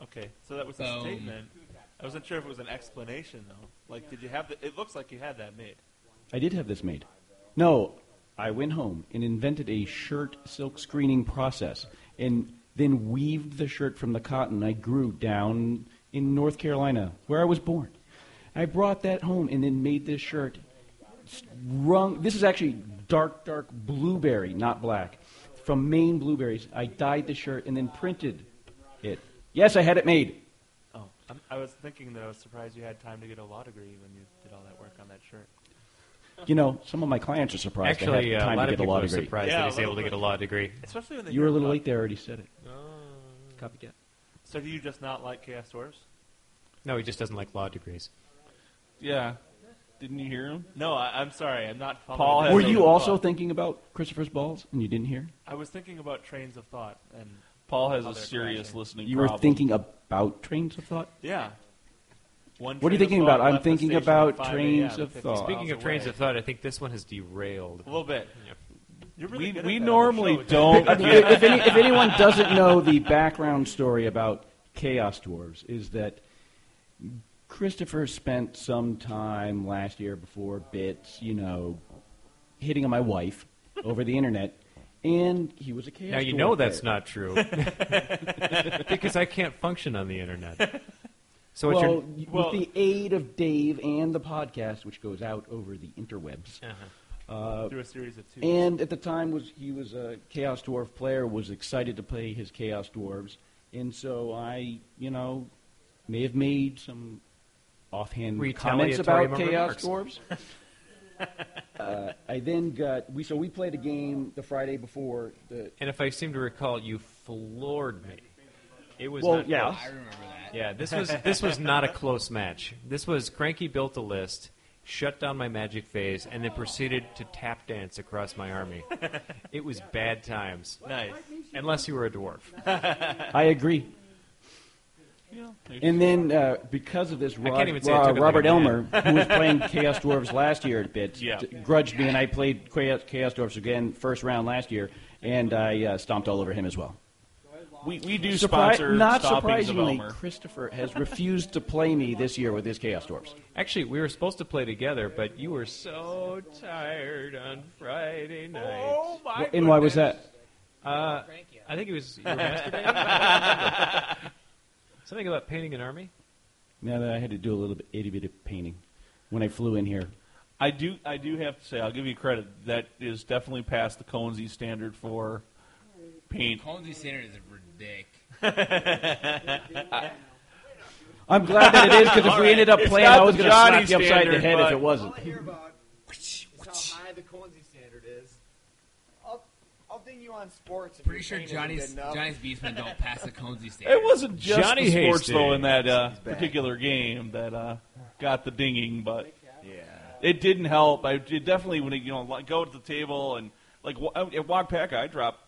Speaker 2: Okay, so that was a
Speaker 12: Boom.
Speaker 2: statement. I wasn't sure if it was an explanation, though. Like, did you have the? It looks like you had that made.
Speaker 10: I did have this made. No, I went home and invented a shirt silk screening process and then weaved the shirt from the cotton I grew down in North Carolina, where I was born. I brought that home and then made this shirt. Rung, this is actually dark, dark blueberry, not black, from Maine blueberries. I dyed the shirt and then printed it. Yes, I had it made.
Speaker 2: Oh, I'm, I was thinking that I was surprised you had time to get a law degree when you did all that work on that shirt.
Speaker 10: You know, some of my clients are surprised
Speaker 9: Actually,
Speaker 10: I
Speaker 9: uh,
Speaker 10: had time
Speaker 9: a lot
Speaker 10: to
Speaker 9: of
Speaker 10: get a
Speaker 9: people
Speaker 10: law
Speaker 9: are
Speaker 10: degree.
Speaker 9: surprised
Speaker 2: Yeah,
Speaker 9: that he's able to get a law degree.
Speaker 2: Especially when
Speaker 10: You were a little late there, I already said it. Copycat.
Speaker 2: So, do you just not like Chaos Dwarves?
Speaker 9: No, he just doesn't like law degrees.
Speaker 1: Yeah, didn't you hear him?
Speaker 2: No, I, I'm sorry. I'm not following.
Speaker 1: Paul has
Speaker 10: Were you also
Speaker 2: thought.
Speaker 10: thinking about Christopher's balls and you didn't hear?
Speaker 2: I was thinking about trains of thought, and
Speaker 1: Paul has a serious
Speaker 2: crashing.
Speaker 1: listening
Speaker 10: You
Speaker 1: problem.
Speaker 10: were thinking about trains of thought?
Speaker 2: yeah. One
Speaker 10: What are you thinking about? I'm thinking about trains of thought.
Speaker 9: Speaking
Speaker 2: miles
Speaker 9: of trains
Speaker 2: away.
Speaker 9: of thought, I think this one has derailed.
Speaker 2: a little bit.
Speaker 9: Yeah.
Speaker 2: You're really
Speaker 1: we we
Speaker 2: that on the
Speaker 1: normally
Speaker 2: show.
Speaker 1: don't.
Speaker 10: I mean, if, any, if anyone doesn't know the background story about Chaos Dwarves, is that Christopher spent some time last year before bits, you know, hitting on my wife over the internet, and he was a Chaos
Speaker 9: Now you know that's
Speaker 10: player.
Speaker 9: not true [laughs] because I can't function on the internet. So
Speaker 10: well,
Speaker 9: your
Speaker 2: well-
Speaker 10: with the aid of Dave and the podcast, which goes out over the interwebs,
Speaker 9: Uh-huh.
Speaker 10: uh,
Speaker 2: through a series of two.
Speaker 10: and at the time was he was a Chaos Dwarf player, was excited to play his Chaos Dwarves, and so I, you know, may have made some offhand comments about Chaos
Speaker 9: remarks.
Speaker 10: Dwarves. [laughs] uh, I then got we so we played a game the Friday before the
Speaker 9: and if I seem to recall, you floored me. It was
Speaker 10: Well,
Speaker 9: not
Speaker 10: yeah.
Speaker 9: close.
Speaker 12: I remember that.
Speaker 9: Yeah, this was this was not a close match. This was Cranky built a list, shut down my magic phase, and then proceeded to tap dance across my army. [laughs] It was bad times,
Speaker 2: nice.
Speaker 9: unless you were a dwarf.
Speaker 10: I agree.
Speaker 1: Yeah,
Speaker 10: And then, uh, because of this, Rod-
Speaker 9: even
Speaker 10: Ro- Robert Elmer, who was [laughs] playing Chaos Dwarves last year at Bits,
Speaker 1: Yeah.
Speaker 10: grudged me, and I played Chaos, Chaos Dwarves again first round last year, and I uh, stomped all over him as well.
Speaker 1: we we do
Speaker 10: Surpri-
Speaker 1: sponsor
Speaker 10: not
Speaker 1: stoppings of
Speaker 10: surprisingly,
Speaker 1: Elmer.
Speaker 10: Christopher has refused to play me this year with his Chaos Dwarves.
Speaker 9: Actually, we were supposed to play together, but you were so tired on Friday night.
Speaker 2: Oh my!
Speaker 10: Wh- and why was that?
Speaker 9: Uh, I think it was [laughs] your [laughs] Something about painting an army.
Speaker 10: Now that I had to do a little bit, itty bitty painting when I flew in here.
Speaker 1: I do I do have to say I'll give you credit. That is definitely past the Conesy standard for paint.
Speaker 12: Colsey Standard is ridiculous. [laughs]
Speaker 10: I'm glad that it is because if we ended up playing, I was going to slap
Speaker 1: Johnny
Speaker 10: you upside the head if it wasn't.
Speaker 13: hear about how high the Coensy standard is. I'll, I'll ding you on sports. If
Speaker 14: Pretty sure Johnny's. Johnny's Beastmen don't [laughs] pass the Conesy standard.
Speaker 1: It wasn't just
Speaker 9: Johnny
Speaker 1: the sports
Speaker 9: Hastings.
Speaker 1: though in that uh, particular game that uh, got the dinging, but
Speaker 13: Yeah.
Speaker 1: it didn't help. I it definitely when it, you know go to the table and like wa- at Wagpaka, I dropped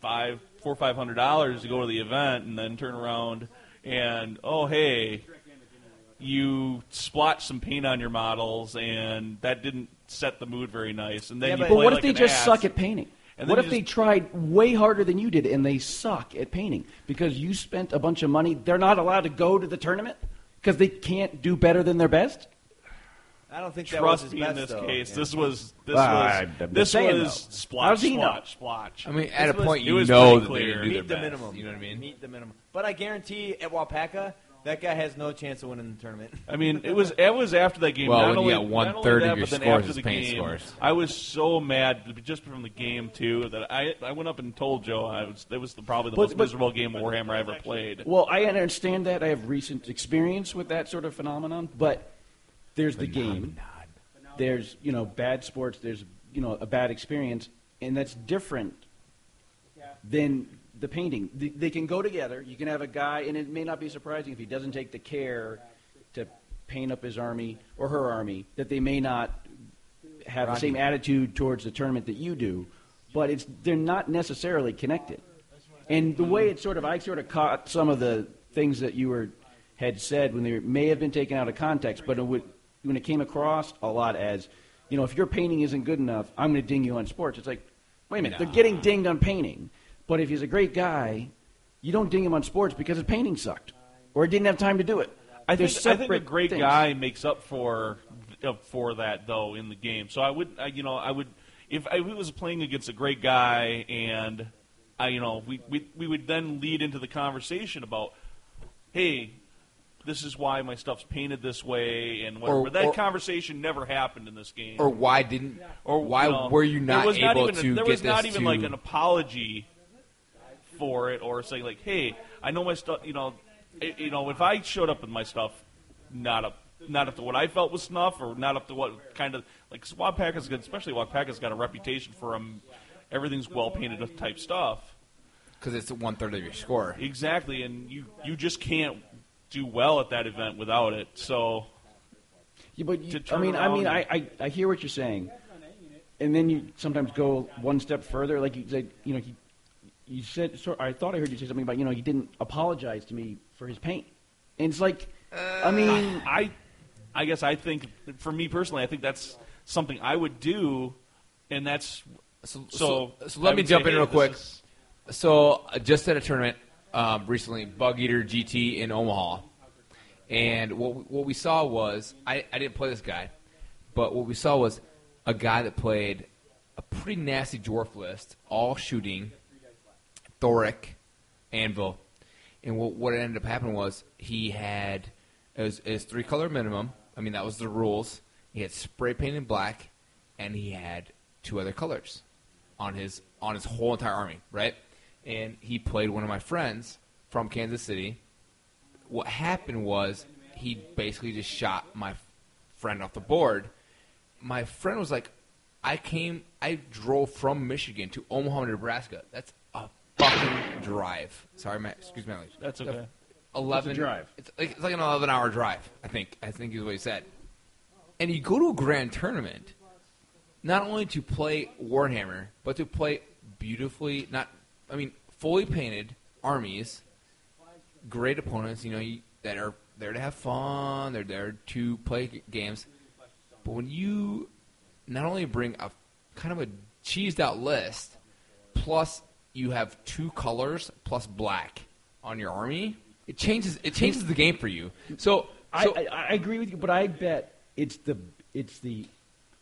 Speaker 1: five, four, five hundred dollars to go to the event, and then turn around and oh hey, you splotched some paint on your models, and that didn't set the mood very nice. And then
Speaker 15: Yeah,
Speaker 1: you
Speaker 15: but-
Speaker 10: But
Speaker 1: play
Speaker 10: what
Speaker 1: like
Speaker 10: if they just
Speaker 1: ass.
Speaker 10: suck at painting?
Speaker 1: And
Speaker 10: What if
Speaker 1: you
Speaker 10: they tried way harder than you did and they suck at painting because you spent a bunch of money? They're not allowed to go to the tournament because they can't do better than their best.
Speaker 13: I don't think that was
Speaker 1: Trust
Speaker 13: his
Speaker 1: me
Speaker 13: best,
Speaker 1: in this
Speaker 13: though.
Speaker 1: case.
Speaker 13: Yeah.
Speaker 1: This was this
Speaker 10: Well,
Speaker 1: was
Speaker 10: I'm
Speaker 1: this
Speaker 10: saying,
Speaker 1: was
Speaker 10: though.
Speaker 1: splotch,
Speaker 10: How's he know?
Speaker 1: splotch, splotch.
Speaker 12: I mean, at a
Speaker 13: was-
Speaker 12: point, you
Speaker 1: was
Speaker 12: know
Speaker 1: pretty
Speaker 12: that they
Speaker 1: clear.
Speaker 12: didn't do
Speaker 13: Meet
Speaker 12: their
Speaker 13: the
Speaker 12: best.
Speaker 13: minimum.
Speaker 12: You know what I mean?
Speaker 13: Meet the minimum. But I guarantee at Wapaka, that guy has no chance of winning the tournament.
Speaker 1: I mean, it was it was after that game.
Speaker 12: Well,
Speaker 1: not
Speaker 12: when you got
Speaker 1: not
Speaker 12: one
Speaker 1: only
Speaker 12: third of your
Speaker 1: but then
Speaker 12: scores
Speaker 1: after
Speaker 12: as
Speaker 1: the
Speaker 12: paint
Speaker 1: game,
Speaker 12: scores.
Speaker 1: I was so mad just from the game too that I I went up and told Joe I was it was the, probably the
Speaker 10: But-
Speaker 1: most
Speaker 10: but-
Speaker 1: miserable game of Warhammer I ever played.
Speaker 10: Well, I understand that. I have recent experience with that sort of phenomenon, but there's the game. There's, you know, bad sports, there's, you know, a bad experience, and that's different than the painting. They, they can go together. You can have a guy, and it may not be surprising if he doesn't take the care to paint up his army or her army, that they may not have the same attitude towards the tournament that you do, but it's they're not necessarily connected. And the way it sort of, I sort of caught some of the things that you were had said when they may have been taken out of context, but it would, when it came across a lot as, you know, if your painting isn't good enough, I'm going to ding you on sports. It's like, wait a minute, they're getting dinged on painting, but if he's a great guy, you don't ding him on sports because his painting sucked or he didn't have time to do it.
Speaker 1: I think, I think a great
Speaker 10: things.
Speaker 1: guy makes up for uh, for that though in the game. So I would, I, you know, I would if I was playing against a great guy and I, you know, we, we we would then lead into the conversation about, hey, this is why my stuff's painted this way and whatever.
Speaker 12: Or-
Speaker 1: but that
Speaker 12: or-
Speaker 1: conversation never happened in this game.
Speaker 12: Or why didn't?
Speaker 1: or
Speaker 12: why
Speaker 1: you know,
Speaker 12: were you not
Speaker 1: was not
Speaker 12: able
Speaker 1: even a-
Speaker 12: to
Speaker 1: there
Speaker 12: get
Speaker 1: was not
Speaker 12: this
Speaker 1: even
Speaker 12: to?
Speaker 1: like an apology for it or saying like hey i know my stuff you know it, you know if i showed up with my stuff not up not up to what i felt was snuff or not up to what kind of like swab pack has got especially swab pack has got a reputation for um, everything's well painted type stuff
Speaker 12: because it's one third of your score.
Speaker 1: exactly and you you just can't do well at that event without it so
Speaker 10: Yeah, but you, I mean, I mean, I, I, I hear what you're saying, and then you sometimes go one step further. Like you said, you know, he, you said. So I thought I heard you say something about, you know, he didn't apologize to me for his paint, and it's like, I mean,
Speaker 1: I, I guess I think for me personally, I think that's something I would do, and that's
Speaker 12: So,
Speaker 1: so.
Speaker 12: so, so let
Speaker 1: I
Speaker 12: me jump
Speaker 1: say,
Speaker 12: in
Speaker 1: hey,
Speaker 12: real quick.
Speaker 1: is-
Speaker 12: So uh, just at a tournament um, recently, Bug Eater GT in Omaha, and what what we saw was I, I didn't play this guy, but what we saw was a guy that played a pretty nasty dwarf list, all shooting, Thorek, Anvil, and what what ended up happening was he had it was, it was three color minimum. I mean that was the rules. He had spray painted black, and he had two other colors on his on his whole entire army, right? And he played one of my friends from Kansas City. What happened was he basically just shot my friend off the board. My friend was like, "I came, I drove from Michigan to Omaha, Nebraska. That's fucking drive. Sorry, Matt. Excuse me. language.
Speaker 1: That's okay.
Speaker 12: Eleven
Speaker 10: It's a drive.
Speaker 12: It's like, it's like an eleven-hour drive. I think. I think is what he said. And you go to a grand tournament, not only to play Warhammer, but to play beautifully, not, I mean, fully painted armies, great opponents, you know, you, that are there to have fun, they're there to play g- games. But when you not only bring a kind of a cheesed out list, plus you have two colors plus black on your army, it changes it changes the game for you. So,
Speaker 10: I,
Speaker 12: so
Speaker 10: I, I agree with you, but I bet it's the it's the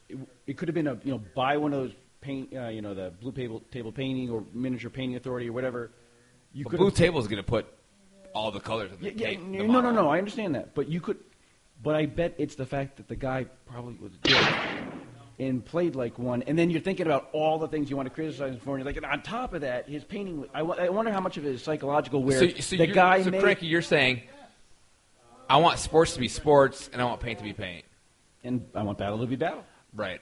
Speaker 10: it, it could have been a you know buy one of those paint uh, you know the blue table table painting or miniature painting authority or whatever. You could
Speaker 12: blue table is going to put all the colors of the,
Speaker 10: Yeah, yeah, no, no,
Speaker 12: model.
Speaker 10: no. I understand that, but you could. But I bet it's the fact that the guy probably was dick and played like one, and then you're thinking about all the things you want to criticize him for, and you're like, on top of that, his painting. I, I wonder how much of it is psychological. Where
Speaker 12: So, so
Speaker 10: the
Speaker 12: you're,
Speaker 10: guy
Speaker 12: so
Speaker 10: made,
Speaker 12: Cranky, you're saying, I want sports to be sports, and I want paint to be paint.
Speaker 10: and I want battle to be battle.
Speaker 12: Right.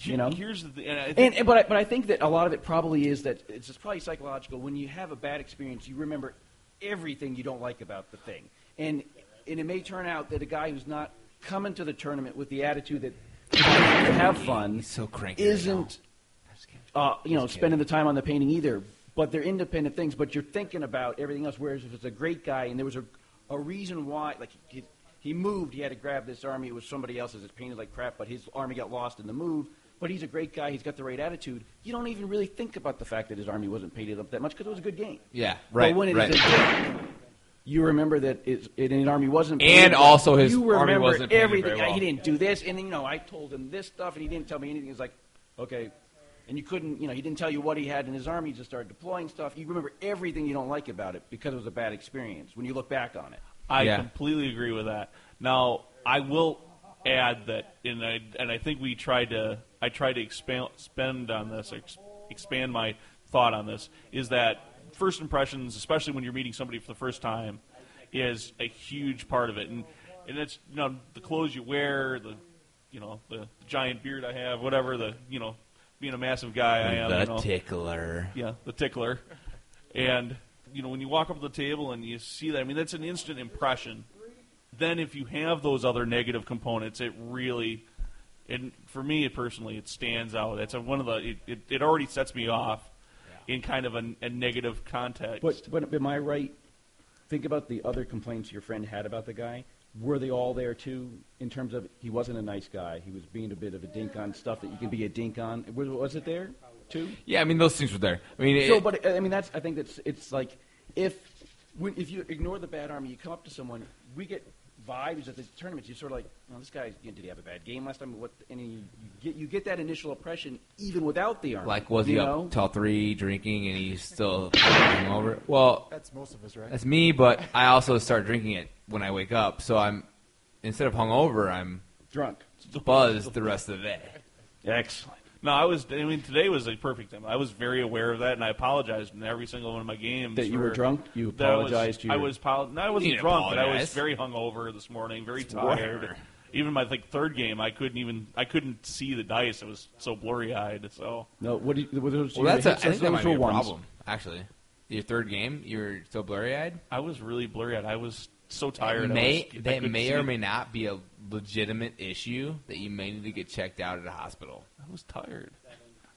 Speaker 10: You know,
Speaker 1: Here's the thing, and I think,
Speaker 10: and, and but I, but I think that a lot of it probably is that it's just probably psychological. When you have a bad experience, you remember everything you don't like about the thing, and and it may turn out that a guy who's not coming to the tournament with the attitude that to have fun
Speaker 12: so cranky
Speaker 10: isn't uh, you know spending the time on the painting either. But they're independent things. But you're thinking about everything else. Whereas if it's a great guy and there was a a reason why, like he, he moved, he had to grab this army. It was somebody else's. It's painted like crap, but his army got lost in the move. But he's a great guy. He's got the right attitude. You don't even really think about the fact that his army wasn't painted up that much because it was a good game.
Speaker 12: Yeah, right,
Speaker 10: But when it is
Speaker 12: right.
Speaker 10: a game, you remember that it's, it, in an army wasn't.
Speaker 12: And also his
Speaker 10: you
Speaker 12: army
Speaker 10: remember
Speaker 12: wasn't
Speaker 10: everything.
Speaker 12: very well.
Speaker 10: He didn't do this, and then, you know I told him this stuff, and he didn't tell me anything. He's like, okay, and you couldn't, you know, he didn't tell you what he had in his army. He just started deploying stuff. You remember everything you don't like about it because it was a bad experience when you look back on it.
Speaker 1: I
Speaker 12: Yeah.
Speaker 1: completely agree with that. Now, I will add that, and I and I think we tried to, I tried to expand spend on this, ex, expand my thought on this. Is that first impressions, especially when you're meeting somebody for the first time, is a huge part of it, and and it's you know the clothes you wear, the you know the giant beard I have, whatever the you know being a massive guy I am,
Speaker 12: The
Speaker 1: you know.
Speaker 12: tickler.
Speaker 1: Yeah, the tickler. And you know, when you walk up to the table and you see that, I mean, that's an instant impression. Then, if you have those other negative components, it really, and for me personally, it stands out. It's a, one of the. It, it, it already sets me off in kind of a, a negative context.
Speaker 10: But, but am I right? Think about the other complaints your friend had about the guy. Were they all there too? In terms of he wasn't a nice guy, he was being a bit of a dink on stuff that you can be a dink on. Was, was it there too?
Speaker 12: Yeah, I mean those things were there. I mean, it,
Speaker 10: but I mean, that's I think that's it's like if when, if you ignore the bad army, you come up to someone. We get vibes at the tournaments. You're sort of like, oh, this guy did he have a bad game last time? What? And you, you get you get that initial impression even without the army.
Speaker 12: like was he
Speaker 10: you
Speaker 12: up till three drinking and he's still over? Well,
Speaker 16: That's most of us, right?
Speaker 12: That's me, but I also start drinking it when I wake up. So I'm instead of hungover, I'm
Speaker 10: drunk,
Speaker 12: buzzed the rest of the day.
Speaker 10: Excellent.
Speaker 1: No, I was. I mean, today was a perfect time. I was very aware of that, and I apologized in every single one of my games.
Speaker 10: That you were drunk? You
Speaker 1: that I was-
Speaker 10: apologized to
Speaker 1: I was. Pol- no, I wasn't
Speaker 12: didn't
Speaker 1: drunk, but I was very hungover this morning, very
Speaker 12: Whatever.
Speaker 1: tired. Even my like third game, I couldn't even. I couldn't see the dice. It was so blurry eyed. So
Speaker 10: No, what do you, what those,
Speaker 12: Well, that's a, I think that might be a
Speaker 10: ones.
Speaker 12: problem. Actually, your third game, you were so blurry eyed.
Speaker 1: I was really blurry eyed. I was so tired.
Speaker 12: That may
Speaker 1: I was, I
Speaker 12: that
Speaker 1: couldn't
Speaker 12: may
Speaker 1: see
Speaker 12: or
Speaker 1: it.
Speaker 12: may not be a legitimate issue that you may need to get checked out at a hospital.
Speaker 1: I was tired.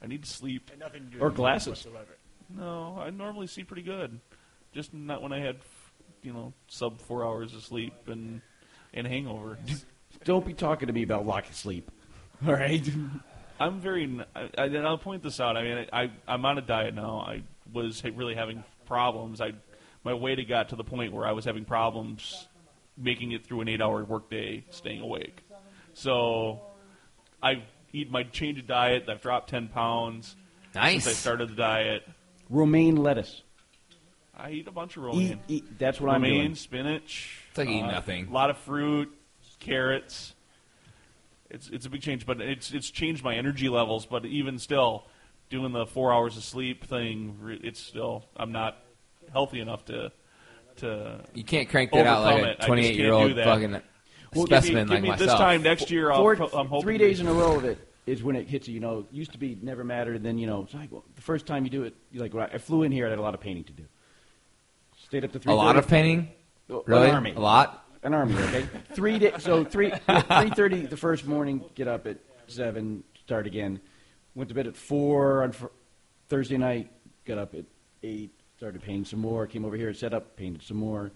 Speaker 1: I need to sleep.
Speaker 16: And nothing to do
Speaker 10: Or
Speaker 16: with
Speaker 10: glasses.
Speaker 16: whatsoever.
Speaker 1: No, I normally see pretty good. Just not when I had, you know, sub four hours of sleep and and hangover. [laughs]
Speaker 10: Don't be talking to me about lack of sleep. [laughs] All right.
Speaker 1: I'm very. n- I, I, and I'll point this out. I mean, I, I'm on a diet now. I was ha- really having problems. I my weight had got to the point where I was having problems making it through an eight-hour workday, staying awake. So I eat my change of diet. I've dropped ten pounds
Speaker 12: Nice.
Speaker 1: since I started the diet.
Speaker 10: Romaine lettuce.
Speaker 1: I eat a bunch of romaine.
Speaker 10: eat, that's what I'm
Speaker 1: romaine,
Speaker 10: doing.
Speaker 1: spinach.
Speaker 12: It's like eating
Speaker 1: uh,
Speaker 12: nothing.
Speaker 1: A lot of fruit, carrots. It's it's a big change, but it's it's changed my energy levels. But even still, doing the four hours of sleep thing, it's still I'm not healthy enough to to.
Speaker 12: You can't crank that out like
Speaker 1: it.
Speaker 12: a
Speaker 1: I just
Speaker 12: 28
Speaker 1: can't
Speaker 12: year old
Speaker 1: do that.
Speaker 12: fucking
Speaker 1: Well, give me-
Speaker 12: specimen
Speaker 1: give
Speaker 12: like
Speaker 1: me
Speaker 12: myself.
Speaker 1: This time next year, I'll
Speaker 10: Four-
Speaker 1: pro- I'm hoping
Speaker 10: three days in a row of it is when it hits you. You know, it used to be never mattered, then you know, it's like well, the first time you do it, you're like, well, I flew in here, I had a lot of painting to do. Stayed up to three.
Speaker 12: a lot of painting. Really?
Speaker 10: An army.
Speaker 12: A lot.
Speaker 10: An army. Okay. three days. So three three thirty the first morning. Get up at seven. Start again. Went to bed at four on fr- Thursday night. Got up at eight. Started painting some more. Came over here, set up, painted some more.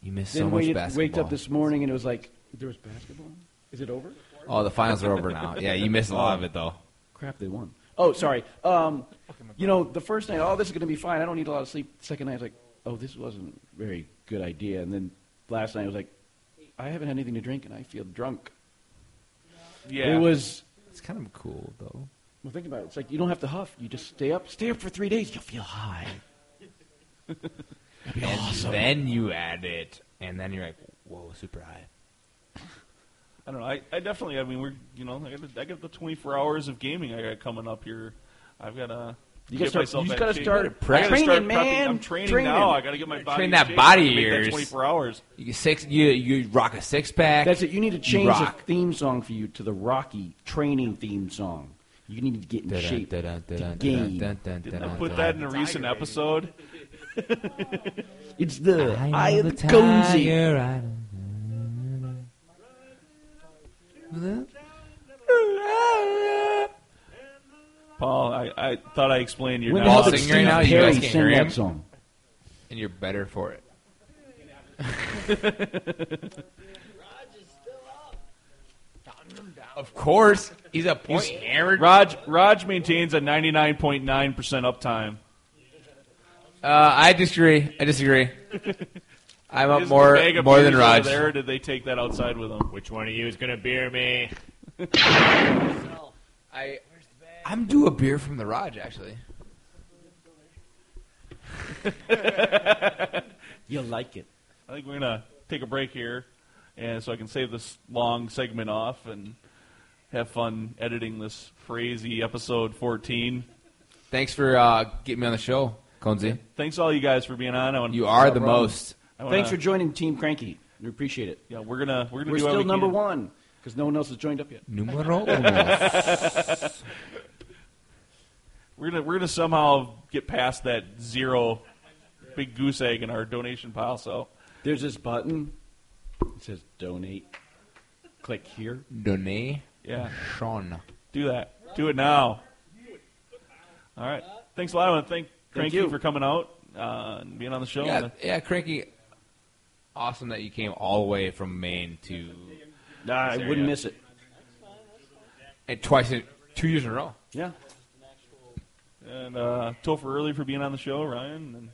Speaker 12: You missed
Speaker 10: then
Speaker 12: so much
Speaker 10: waited,
Speaker 12: basketball.
Speaker 10: Waked up this morning and it was like there was basketball. Is it over?
Speaker 12: Oh, the finals are over now. Yeah, you missed a lot of it though.
Speaker 10: Crap, they won. Oh, sorry. Um, you know, the first night, oh, this is going to be fine. I don't need a lot of sleep. Second night, I was like, oh, this wasn't a very good idea. And then last night, I was like, I haven't had anything to drink, and I feel drunk.
Speaker 1: Yeah.
Speaker 10: It was.
Speaker 12: It's kind of cool though.
Speaker 10: Well, think about it. It's like you don't have to huff. You just stay up. Stay up for three days. You'll feel high.
Speaker 12: And then you add it, and then you're like, whoa, super high.
Speaker 1: I don't know. I, I definitely. I mean, we're you know, I got the, I got the 24 hours of gaming I got coming up here. I've got to.
Speaker 10: You gotta start- you just gotta start
Speaker 1: prep.
Speaker 10: training, man.
Speaker 1: I'm training,
Speaker 10: Training.
Speaker 1: now. I got to get my body
Speaker 12: Train
Speaker 1: in
Speaker 12: that body
Speaker 1: to make that 24 hours.
Speaker 12: You six. You you rock a six pack.
Speaker 10: That's it. You need to change the theme song for you to the Rocky training theme song. You need to get in shape.
Speaker 12: dun, dun,
Speaker 10: to
Speaker 12: dun,
Speaker 10: gain.
Speaker 12: dun, dun,
Speaker 1: Didn't I put that in a recent episode? [laughs]
Speaker 10: It's the
Speaker 12: I
Speaker 10: eye of
Speaker 12: the
Speaker 10: the cozy.
Speaker 1: Paul, I, I thought I explained your
Speaker 10: When
Speaker 12: Paul's
Speaker 1: now.
Speaker 10: did
Speaker 12: singing right now, you guys can't hear him.
Speaker 10: song?
Speaker 12: and you're better for it. [laughs] Of course, he's a point average.
Speaker 1: Raj Raj maintains a 99.9% uptime.
Speaker 12: Uh, I disagree. I disagree. [laughs] I'm up
Speaker 1: Is
Speaker 12: more
Speaker 1: the
Speaker 12: more than
Speaker 1: beers over
Speaker 12: Raj.
Speaker 1: There, or did they take that outside with them?
Speaker 9: Which one of you is going to beer me? [laughs]
Speaker 12: I I'm due a beer from the Raj actually. [laughs]
Speaker 10: You'll like it.
Speaker 1: I think we're gonna take a break here, and so I can save this long segment off and have fun editing this crazy episode 14.
Speaker 12: Thanks for uh, getting me on the show, Conzi.
Speaker 1: Thanks all you guys for being on. I want
Speaker 12: You are the
Speaker 10: No problem.
Speaker 12: most.
Speaker 1: Wanna-
Speaker 10: Thanks for joining Team Cranky. We appreciate it.
Speaker 1: Yeah, we're gonna we're gonna
Speaker 10: We're
Speaker 1: do
Speaker 10: still
Speaker 1: we
Speaker 10: number
Speaker 1: can.
Speaker 10: one because no one else has joined up yet.
Speaker 12: Numero uno. [laughs]
Speaker 1: We're gonna we're gonna somehow get past that zero big goose egg in our donation pile. So
Speaker 10: There's this button. It says donate. Click here.
Speaker 12: Donate.
Speaker 1: yeah,
Speaker 12: Sean.
Speaker 1: do that. Do it now. All right. Thanks a lot. I want to thank Cranky
Speaker 10: you.
Speaker 1: for coming out uh, and being on the show.
Speaker 12: Yeah, yeah, Cranky. Awesome that you came all the way from Maine to
Speaker 10: Nah, I
Speaker 12: This
Speaker 10: wouldn't miss it.
Speaker 12: and twice in two years in a row.
Speaker 10: Yeah.
Speaker 1: And uh, Topher early for being on the show, Ryan, and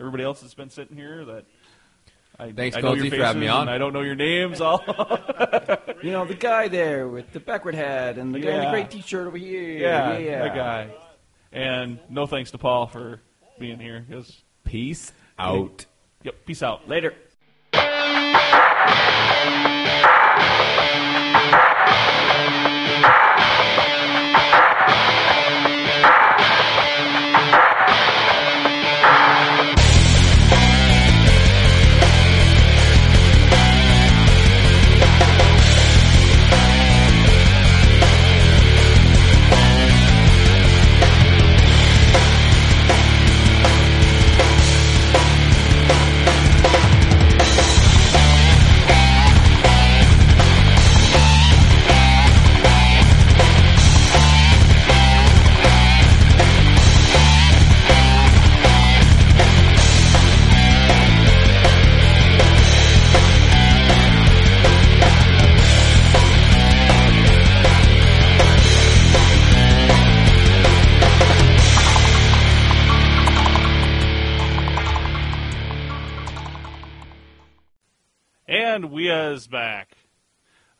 Speaker 1: everybody else that's been sitting here. That I,
Speaker 12: Thanks,
Speaker 1: I know
Speaker 12: Cozy,
Speaker 1: your
Speaker 12: for having me on.
Speaker 1: and I don't know your names. All [laughs]
Speaker 10: You know, the guy there with the backward hat and the guy in the
Speaker 1: Yeah.
Speaker 10: gray t-shirt over here.
Speaker 1: yeah,
Speaker 10: yeah.
Speaker 1: that guy. And no thanks to Paul for being here.
Speaker 12: Peace out.
Speaker 1: yep. Peace out.
Speaker 10: Later.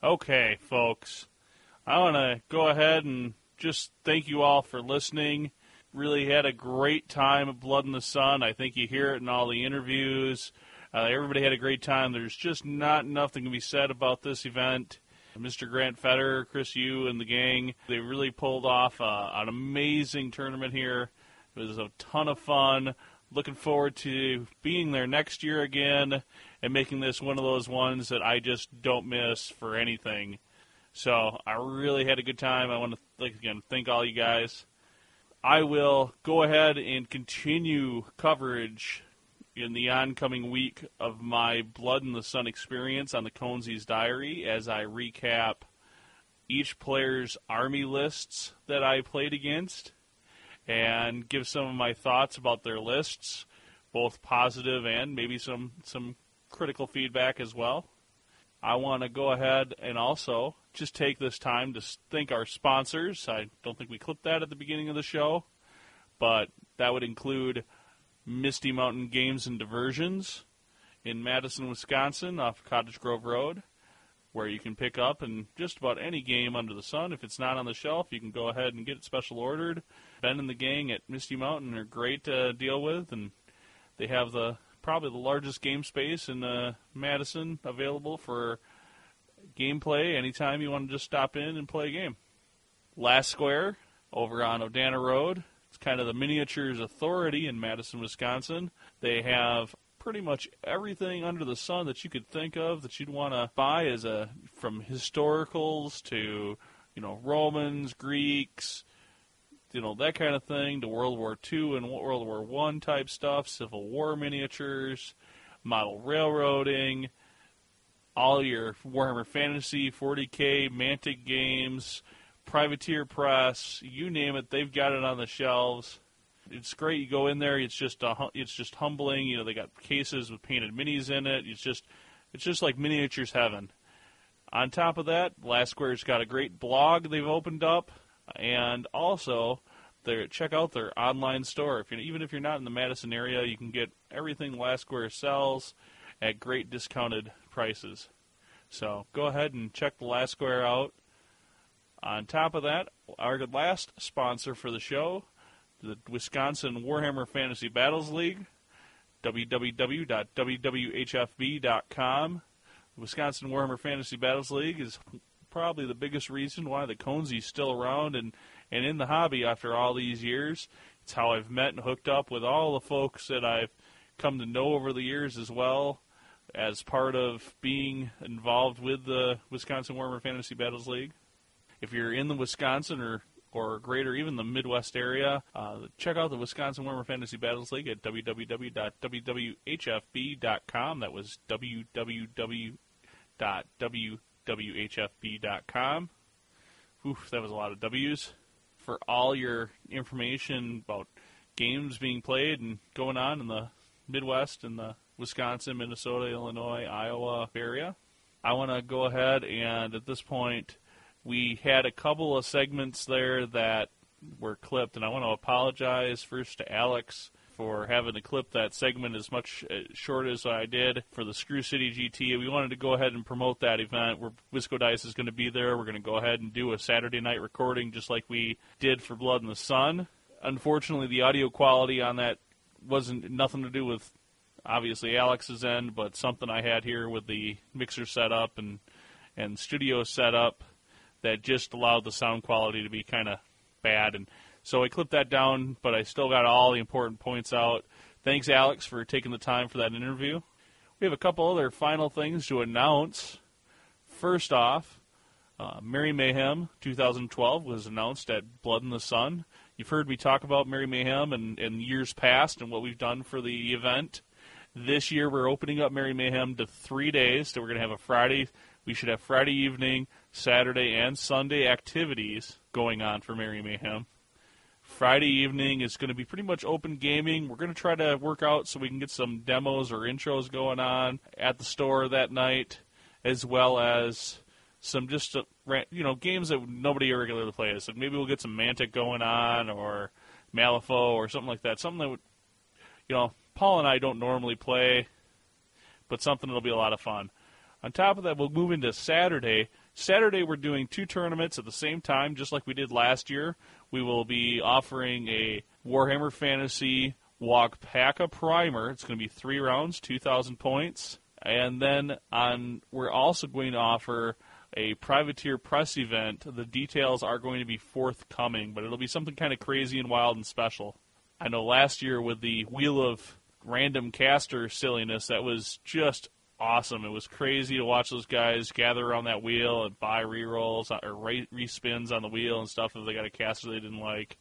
Speaker 1: Okay, folks. I want to go ahead and just thank you all for listening. Really had a great time at Blood in the Sun. I think you hear it in all the interviews. Uh, everybody had a great time. There's just not enough that can be said about this event. Mr. Grant Fetter, Chris Yu, and the gang, they really pulled off uh, an amazing tournament here. It was a ton of fun. Looking forward to being there next year again and making this one of those ones that I just don't miss for anything. So I really had a good time. I want to like, again thank all you guys. I will go ahead and continue coverage in the oncoming week of my Blood in the Sun experience on the Conesies Diary as I recap each player's army lists that I played against and give some of my thoughts about their lists, both positive and maybe some some critical feedback as well. I want to go ahead and also just take this time to thank our sponsors. I don't think we clipped that at the beginning of the show, but that would include Misty Mountain Games and Diversions in Madison, Wisconsin, off Cottage Grove Road, where you can pick up and just about any game under the sun. If it's not on the shelf, you can go ahead and get it special ordered. Ben and the gang at Misty Mountain are great to deal with, and they have the probably the largest game space in uh, Madison available for gameplay anytime you want to just stop in and play a game. Last Square over on Odana Road. It's kind of the miniatures authority in Madison, Wisconsin. They have pretty much everything under the sun that you could think of that you'd want to buy as a from historicals to you know Romans, Greeks, you know that kind of thing to World War II and World War One type stuff, Civil War miniatures, model railroading, all your Warhammer Fantasy, 40k, Mantic games, Privateer Press, you name it, they've got it on the shelves. It's great. You go in there, it's just a, it's just humbling. You know, they got cases with painted minis in it. It's just it's just like miniatures heaven. On top of that, Last Square's got a great blog they've opened up, and also they check out their online store. If even if you're not in the Madison area, you can get everything Last Square sells at great discounted prices. So go ahead and check the Last Square out. On top of that, our last sponsor for the show, the Wisconsin Warhammer Fantasy Battles League, www.wwhfb.com. The Wisconsin Warhammer Fantasy Battles League is probably the biggest reason why the Conesi's still around and, and in the hobby after all these years. It's how I've met and hooked up with all the folks that I've come to know over the years as well as part of being involved with the Wisconsin Warhammer Fantasy Battles League. If you're in the Wisconsin or or greater, even the Midwest area, uh, check out the Wisconsin Warhammer Fantasy Battles League at www.wwhfb.com. That was www.wwhfb.com. Oof, that was a lot of W's. For all your information about games being played and going on in the Midwest and the Wisconsin, Minnesota, Illinois, Iowa area, I want to go ahead and at this point we had a couple of segments there that were clipped, and I want to apologize first to Alex for having to clip that segment as much uh, short as I did for the Screw City GT. We wanted to go ahead and promote that event. Where Wisco Dice is going to be there. We're going to go ahead and do a Saturday night recording just like we did for Blood in the Sun. Unfortunately, the audio quality on that wasn't nothing to do with obviously Alex's end, but something I had here with the mixer setup and and studio setup that just allowed the sound quality to be kind of bad. And so I clipped that down, but I still got all the important points out. Thanks, Alex, for taking the time for that interview. We have a couple other final things to announce. First off, uh, Merry Mayhem 2012 was announced at Blood in the Sun. You've heard me talk about Mary Mayhem and, and years past and what we've done for the event. This year, we're opening up Mary Mayhem to three days. So we're going to have a Friday. We should have Friday evening, Saturday, and Sunday activities going on for Mary Mayhem. Friday evening is going to be pretty much open gaming. We're going to try to work out so we can get some demos or intros going on at the store that night, as well as some just uh, you know games that nobody regularly plays. So maybe we'll get some Mantic going on or Malifaux or something like that. Something that would, you know, Paul and I don't normally play, but something that'll be a lot of fun. On top of that, we'll move into Saturday. Saturday, we're doing two tournaments at the same time, just like we did last year. We will be offering a Warhammer Fantasy Walk Pack a Primer. It's going to be three rounds, 2,000 points. And then on, we're also going to offer a privateer press event. The details are going to be forthcoming, but it'll be something kind of crazy and wild and special. I know last year with the Wheel of Random Caster silliness, that was just awesome. It was crazy to watch those guys gather around that wheel and buy re-rolls or re- respins on the wheel and stuff if they got a caster they didn't like.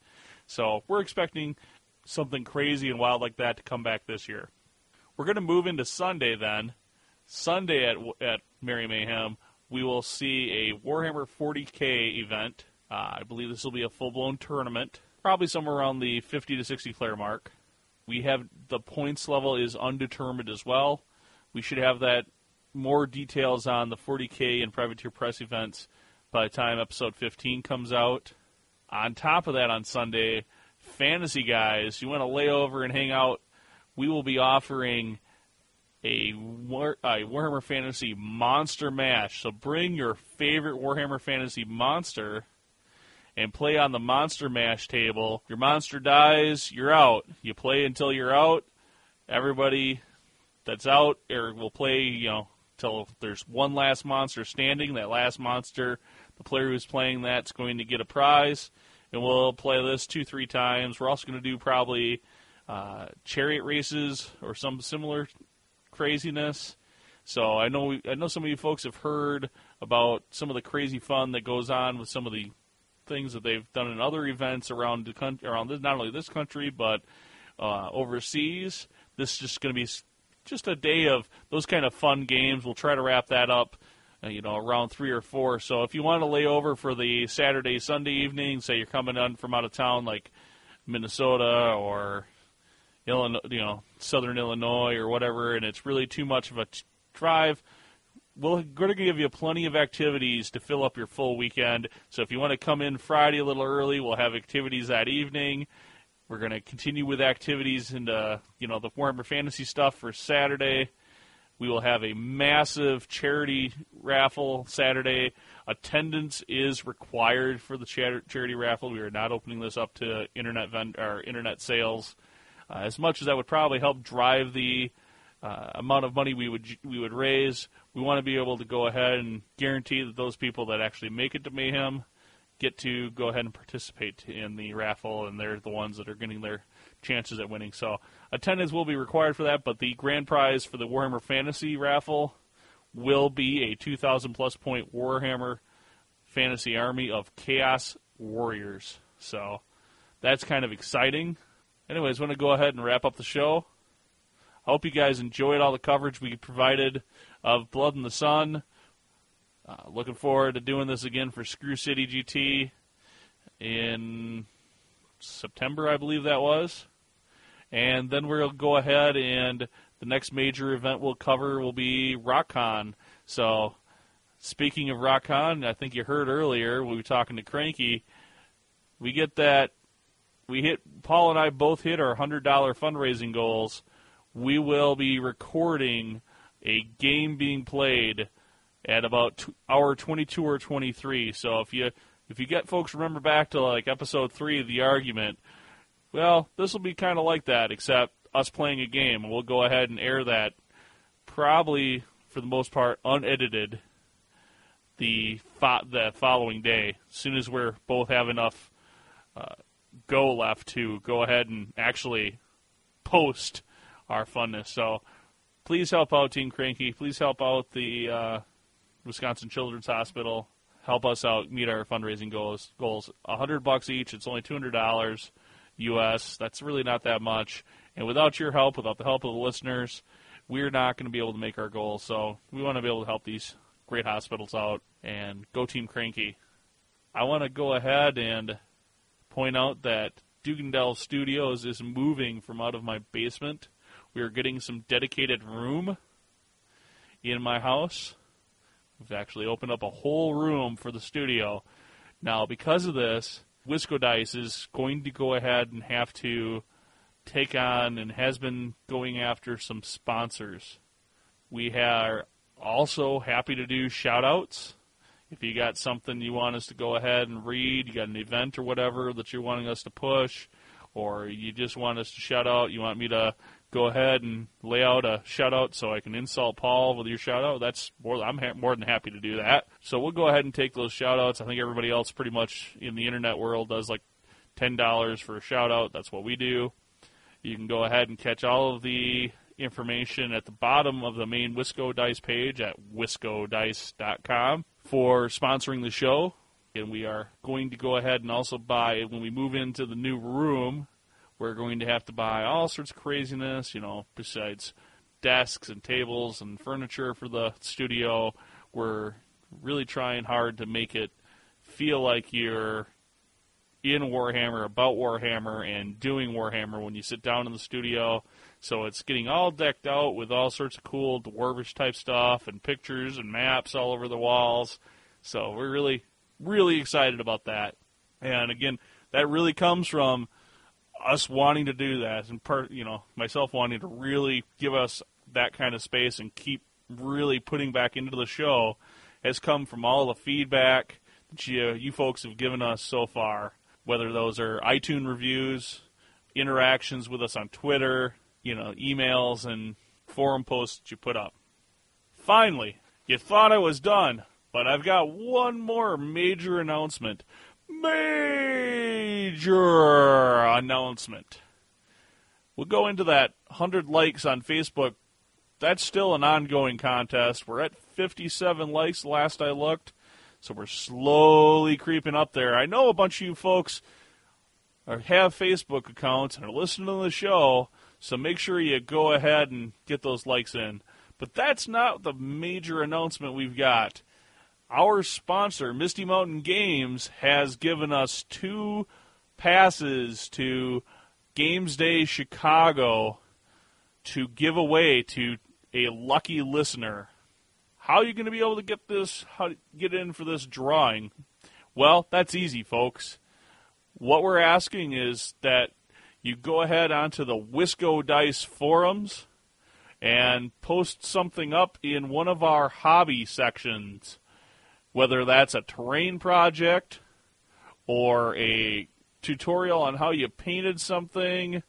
Speaker 1: So we're expecting something crazy and wild like that to come back this year. We're going to move into Sunday then. Sunday at at Merry Mayhem, we will see a Warhammer 40k event. Uh, I believe this will be a full-blown tournament, probably somewhere around the 50 to 60 player mark. We have the points level is undetermined as well. We should have that more details on the 40k and privateer press events by the time episode 15 comes out. On top of that, on Sunday, fantasy guys, you want to lay over and hang out. We will be offering a, War, a Warhammer Fantasy Monster Mash. So bring your favorite Warhammer Fantasy monster and play on the Monster Mash table. Your monster dies, you're out. You play until you're out. Everybody that's out or will play, you know, till there's one last monster standing. That last monster, the player who's playing that's going to get a prize. And we'll play this two, three times. We're also going to do probably uh, chariot races or some similar craziness. So I know we, I know some of you folks have heard about some of the crazy fun that goes on with some of the things that they've done in other events around the country, around this, not only this country but uh, overseas. This is just going to be just a day of those kind of fun games. We'll try to wrap that up, uh, you know, around three or four. So if you want to lay over for the Saturday, Sunday evening, say you're coming on from out of town, like Minnesota or Illinois, you know, Southern Illinois or whatever, and it's really too much of a t- drive. We're going to give you plenty of activities to fill up your full weekend. So if you want to come in Friday a little early, we'll have activities that evening. We're going to continue with activities into you know the Warhammer Fantasy stuff for Saturday. We will have a massive charity raffle Saturday. Attendance is required for the charity raffle. We are not opening this up to internet vend- or internet sales. Uh, as much as that would probably help drive the uh, amount of money we would we would raise, we want to be able to go ahead and guarantee that those people that actually make it to Mayhem get to go ahead and participate in the raffle, and they're the ones that are getting their chances at winning. So attendance will be required for that, but the grand prize for the Warhammer Fantasy raffle will be a 2,000 plus point Warhammer Fantasy Army of Chaos Warriors. So that's kind of exciting. Anyways, want to go ahead and wrap up the show. I hope you guys enjoyed all the coverage we provided of Blood in the Sun. Uh, looking forward to doing this again for Screw City GT in September, I believe that was. And then we'll go ahead and the next major event we'll cover will be RockCon. So, speaking of RockCon, I think you heard earlier we were talking to Cranky. We get that we hit Paul and I both hit our hundred dollar fundraising goals. We will be recording a game being played at about t- hour 22 or 23. So if you if you get folks remember back to like episode 3 of the argument, well, this will be kind of like that except us playing a game and we'll go ahead and air that probably for the most part unedited the fo- the following day as soon as we're both have enough uh, go left to go ahead and actually post our funness. So please help out Team Cranky. Please help out the uh, Wisconsin Children's Hospital. Help us out meet our fundraising goals. Goals a hundred bucks each. It's only two hundred dollars U.S. That's really not that much. And without your help, without the help of the listeners, we're not going to be able to make our goals. So we want to be able to help these great hospitals out and go Team Cranky. I want to go ahead and point out that Dugendel Studios is moving from out of my basement. We are getting some dedicated room in my house. We've actually opened up a whole room for the studio. Now, because of this, Wisco Dice is going to go ahead and have to take on and has been going after some sponsors. We are also happy to do shout outs. If you got something you want us to go ahead and read, you got an event or whatever that you're wanting us to push, or you just want us to shout out, you want me to go ahead and lay out a shout out so I can insult Paul with your shout out, that's more I'm ha- more than happy to do that. So we'll go ahead and take those shout outs. I think everybody else pretty much in the internet world does like $10 for a shout out. That's what we do. You can go ahead and catch all of the information at the bottom of the main Wisco Dice page at wiscodice.com for sponsoring the show. And we are going to go ahead and also buy, when we move into the new room, we're going to have to buy all sorts of craziness, you know, besides desks and tables and furniture for the studio. We're really trying hard to make it feel like you're in Warhammer, about Warhammer, and doing Warhammer when you sit down in the studio. So it's getting all decked out with all sorts of cool dwarvish type stuff and pictures and maps all over the walls. So we're really, really excited about that. And again, that really comes from us wanting to do that, and per, you know, myself wanting to really give us that kind of space and keep really putting back into the show has come from all the feedback that you, you folks have given us so far. Whether those are iTunes reviews, interactions with us on Twitter, you know, emails and forum posts you put up. Finally, you thought I was done, but I've got one more major announcement. Major announcement. We'll go into that 100 likes on Facebook. That's still an ongoing contest. We're at 57 likes last I looked. So we're slowly creeping up there. I know a bunch of you folks are, have Facebook accounts and are listening to the show, so make sure you go ahead and get those likes in. But that's not the major announcement we've got. Our sponsor, Misty Mountain Games, has given us two passes to Games Day Chicago to give away to a lucky listener. How are you going to be able to get this? How get in for this drawing? Well, that's easy, folks. What we're asking is that you go ahead onto the Wisco Dice forums and post something up in one of our hobby sections, whether that's a terrain project or a tutorial on how you painted something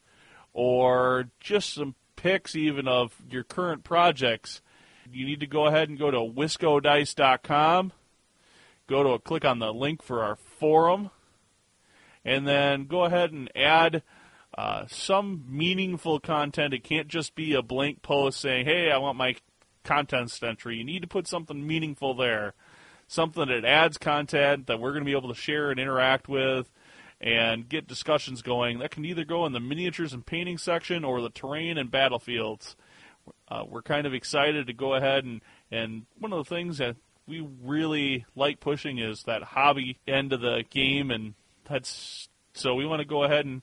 Speaker 1: or just some pics even of your current projects. You need to go ahead and go to wiscodice.com, go to click on the link for our forum, and then go ahead and add uh, some meaningful content. It can't just be a blank post saying, hey, I want my contents entry. You need to put something meaningful there, something that adds content that we're going to be able to share and interact with and get discussions going. That can either go in the miniatures and painting section or the terrain and battlefields. Uh, we're kind of excited to go ahead and, and one of the things that we really like pushing is that hobby end of the game, and that's so we want to go ahead and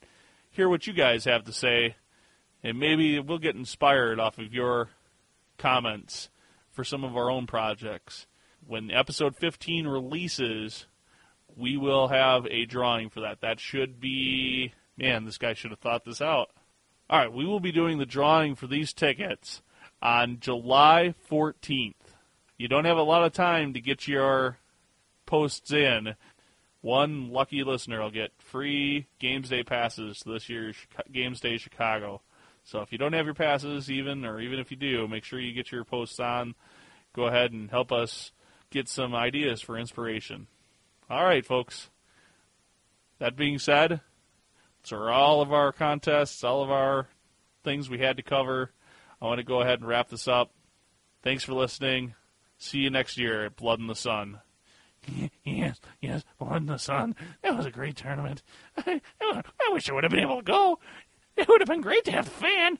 Speaker 1: hear what you guys have to say, and maybe we'll get inspired off of your comments for some of our own projects. When episode 15 releases, we will have a drawing for that. That should be, man, this guy should have thought this out. All right, we will be doing the drawing for these tickets on July 14th. You don't have a lot of time to get your posts in. One lucky listener will get free Games Day passes to this year's Games Day Chicago. So if you don't have your passes, even or even if you do, make sure you get your posts on. Go ahead and help us get some ideas for inspiration. All right, folks. That being said, are all of our contests, all of our things we had to cover. I want to go ahead and wrap this up. Thanks for listening. See you next year at Blood in the Sun. [laughs]
Speaker 8: Yes, yes, Blood in the Sun. That was a great tournament. I, [laughs] I wish I would have been able to go. It would have been great to have the fan.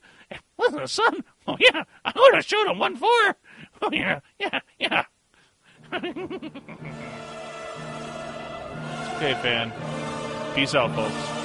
Speaker 8: Blood in the Sun. Oh, yeah. I would have showed him 1 4. Oh, yeah, yeah, yeah. [laughs]
Speaker 1: Okay, fan. Peace out, folks.